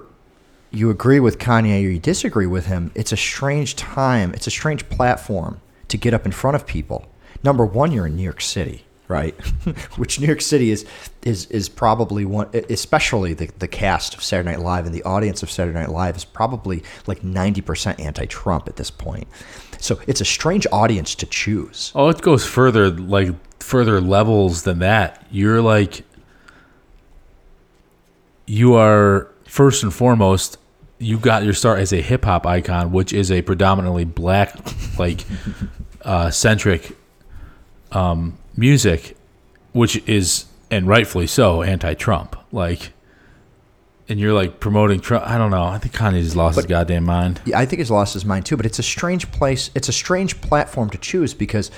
you agree with Kanye or you disagree with him, it's a strange time. It's a strange platform to get up in front of people. Number one, you're in New York City. Right? Which New York City is is is probably one, especially the the cast of Saturday Night Live and the audience of Saturday Night Live is probably like ninety percent anti-Trump at this point. So it's a strange audience to choose. Oh, it goes further, like further levels than that. You're like, you are first and foremost, you got your start as a hip hop icon, which is a predominantly black, like, uh, centric um, music, which is and rightfully so anti-Trump. Like, and you're like promoting Trump. I don't know. I think Kanye just lost his goddamn mind. Yeah, I think he's lost his mind too. But it's a strange place. It's a strange platform to choose because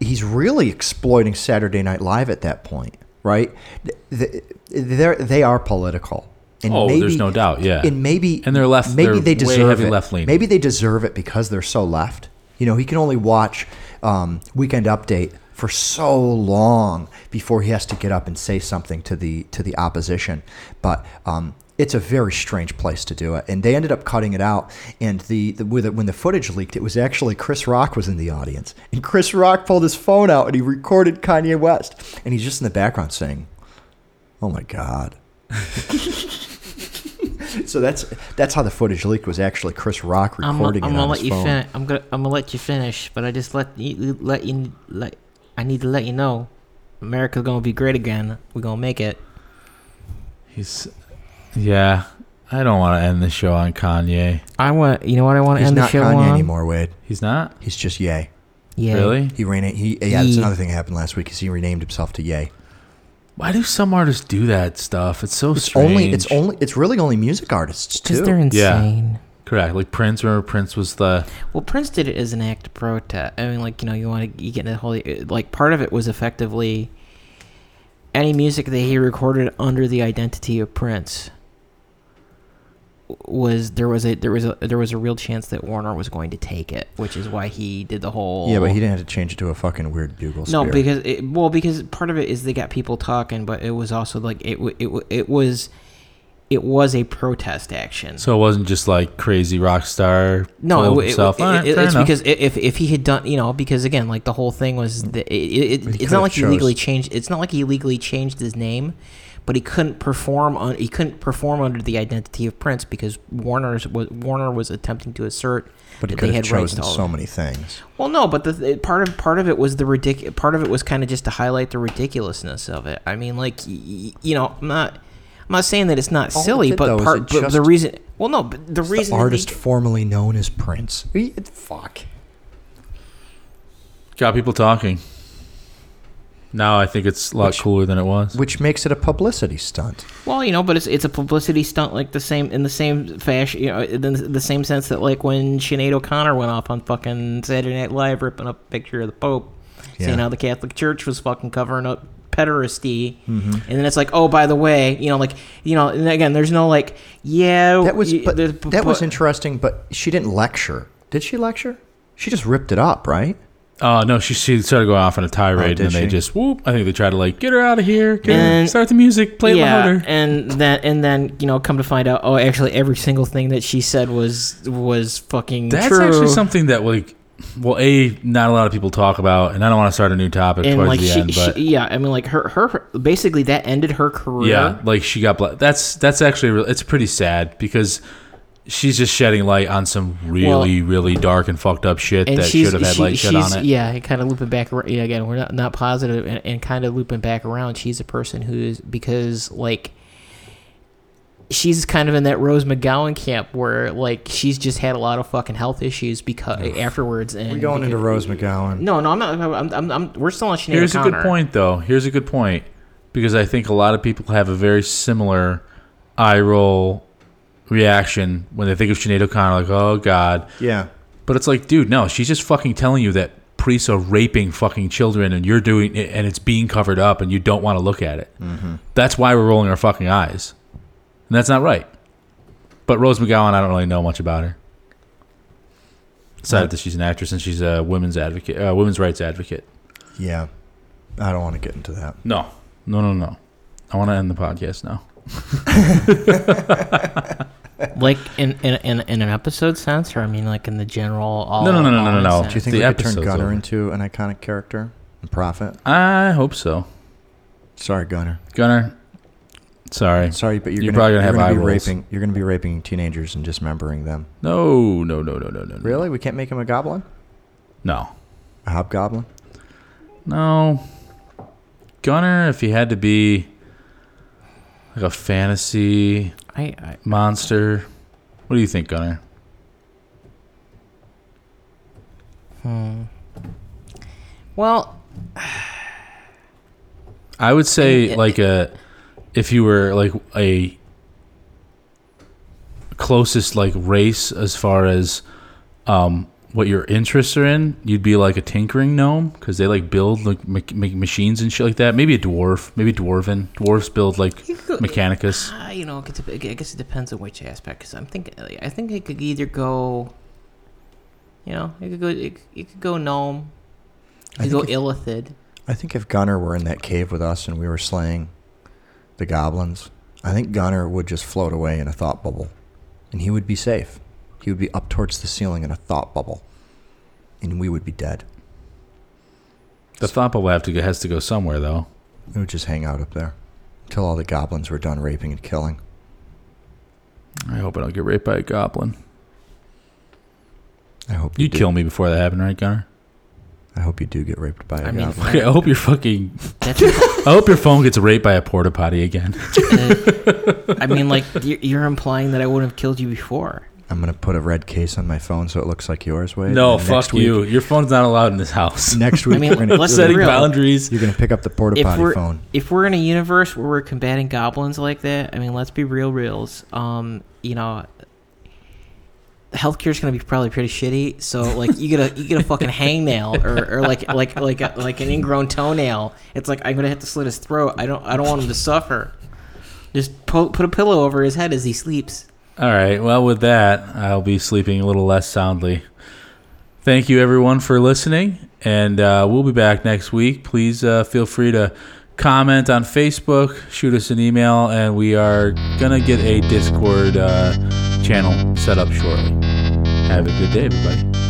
he's really exploiting Saturday Night Live at that point, right? Th- They're they are political. And Oh, there's no doubt, yeah. and maybe And they're left- Maybe they're they deserve it. Maybe they deserve it because they're so left. You know, he can only watch um, Weekend Update for so long before he has to get up and say something to the to the opposition. But um, it's a very strange place to do it, and they ended up cutting it out. And the, the with it, when the footage leaked, it was actually Chris Rock was in the audience, and Chris Rock pulled his phone out and he recorded Kanye West, and he's just in the background saying, "Oh my God." so that's that's how the footage leaked was actually Chris Rock I'm, recording I'm it gonna on let his you phone. finish. I'm gonna I'm gonna let you finish, but I just let you let you let I need to let you know, America's gonna be great again. We're gonna make it. He's, yeah. I don't want to end the show on Kanye. I want you know what I want to He's end the not show Kanye on. anymore, Wade. He's not He's just Yay. Yeah. really. He renamed. He yeah. That's Ye. another thing that happened last week. Is he renamed himself to Yay? Why do some artists do that stuff? It's so It's strange. only. It's only. It's really only music artists Because too. they're Yeah. insane. Correct. Like Prince. Remember Prince was the Well, Prince did it as an act of protest. I mean, like you know, you want to you get in the whole like part of it was effectively any music that he recorded under the identity of Prince was there was a there was a there was a real chance that Warner was going to take it, which is why he did the whole Yeah, but he didn't have to change it to a fucking weird bugle. no spear. because it, well because part of it is they got people talking, but it was also like it it it was it was a protest action. so it wasn't just like crazy rock star. No, it, it, himself. it- All right, it- it's enough. because if if he had done, you know, because again, like the whole thing was, that it, it, He it's not like he legally changed. It's not like he legally changed his name, but he couldn't perform on. He couldn't perform under the identity of Prince because Warner's was Warner was attempting to assert but that they had rights chosen so many things. Well, no, but the th- part of part of it was the ridic- Part of it was kind of just to highlight the ridiculousness of it. I mean, like you know, I'm not. I'm not saying that it's not All it silly, did, but though, part it but the reason. Well, no, but the It's the reason they artist formerly known as Prince. Fuck. got people talking. Now I think it's a lot Which- cooler than it was. Which makes it a publicity stunt. Well, you know, but it's it's a publicity stunt, like the same in the same fashion, you know, in the, the same sense that like when Sinead O'Connor went off on fucking Saturday Night Live ripping up a picture of the Pope, saying Yeah. how the Catholic Church was fucking covering up pederasty, Mm-hmm. and then it's like, oh, by the way, you know, like you know, and again, there's no like, yeah, That was. y- But there's- that was interesting. But she didn't lecture. Did she lecture? She just ripped it up, right? Oh no, she she started going off on a tirade, did and they she? just whoop. I think they tried to like get her out of here, get her, And- start the music, play yeah, louder. and then and then you know, come to find out, oh, actually, every single thing that she said was was fucking That's true. actually something that like, well, a not a lot of people talk about, and I don't want to start a new topic and towards like the she, end, but she, yeah, I mean, like her, her, her- basically that ended her career. yeah, like she got bla- that's that's actually it's pretty sad because she's just shedding light on some really really dark and fucked up shit that should have had she, light shed on it. yeah, kind of looping back. ar- Yeah, again, we're not not positive, and, and kind of looping back around. She's a person who is because like she's kind of in that Rose McGowan camp where like she's just had a lot of fucking health issues because afterwards. And We're going into Rose McGowan. No, no, I'm not. I'm, I'm, I'm we're still on Sinead Here's a good point though. Here's a good point because I think a lot of people have a very similar eye roll reaction when they think of Sinead O'Connor, like, oh god. Yeah. But it's like, dude, no, she's just fucking telling you that priests are raping fucking children and you're doing it and it's being covered up and you don't want to look at it. Mm-hmm. That's why we're rolling our fucking eyes. And that's not right. But Rose McGowan, I don't really know much about her. Aside Right. that she's an actress and she's a women's advocate, uh, women's rights advocate. Yeah. I don't want to get into that. No, no, no, no. I want to end the podcast now. like in, in in in an episode sense, or I mean, like in the general. All No, no, no, no, no, no, no. sense? Do you think The we could turn episode's Gunner over. into an iconic character? and profit? I hope so. Sorry, Gunner. Gunner, sorry. Sorry, but you're, You're gonna, probably gonna you're have gonna eye be rolls. raping. You're gonna be raping teenagers and dismembering them. No, no, no, no, no, no. no. Really? We can't make him a goblin? No. A hobgoblin? No. Gunner, if he had to be like a fantasy I, I monster, what do you think, Gunner? hmm. Well, I would say And- like a if you were like a closest like race as far as um what your interests are in, you'd be like a tinkering gnome because they like build like make, make machines and shit like that. Maybe a dwarf, maybe dwarven. Dwarves build like could Mechanicus. Ah, you know, it could- I guess it depends on which aspect. Because I'm thinking, I think it could either go, you know, it could go, it, it could go gnome, I it could go think if- illithid. I think if Gunner were in that cave with us and we were slaying the goblins, I think Gunner would just float away in a thought bubble, and he would be safe. He would be up towards the ceiling in a thought bubble, and we would be dead. The thought bubble have to go, has to go somewhere though. We would just hang out up there until all the goblins were done raping and killing. I hope I don't get raped by a goblin. I hope you You'd do. kill me before that happened, right, Gunner? I hope you do get raped by a I mean, goblin. Okay, I hope you're fucking. I hope your phone gets raped by a porta potty again. uh, I mean, like you're, you're implying that I wouldn't have killed you before. I'm gonna put a red case on my phone so it looks like yours. Wade. no, and next fuck week- you. Your phone's not allowed in this house. Next week, I mean, you're, gonna, let's Setting real. boundaries. you're gonna pick up the porta potty phone. if we're in a universe where we're combating goblins like that, I mean, let's be real, reals. Um, you know, healthcare is gonna be probably pretty shitty. So like, you get a you get a fucking hangnail or, or like like like a, like an ingrown toenail. It's like I'm gonna have to slit his throat. I don't I don't want him to suffer. Just po- put a pillow over his head as he sleeps. All right. Well, with that, I'll be sleeping a little less soundly. Thank you, everyone, for listening, and uh, we'll be back next week. Please uh, feel free to comment on Facebook, shoot us an email, and we are gonna get a Discord uh, channel set up shortly. Have a good day, everybody.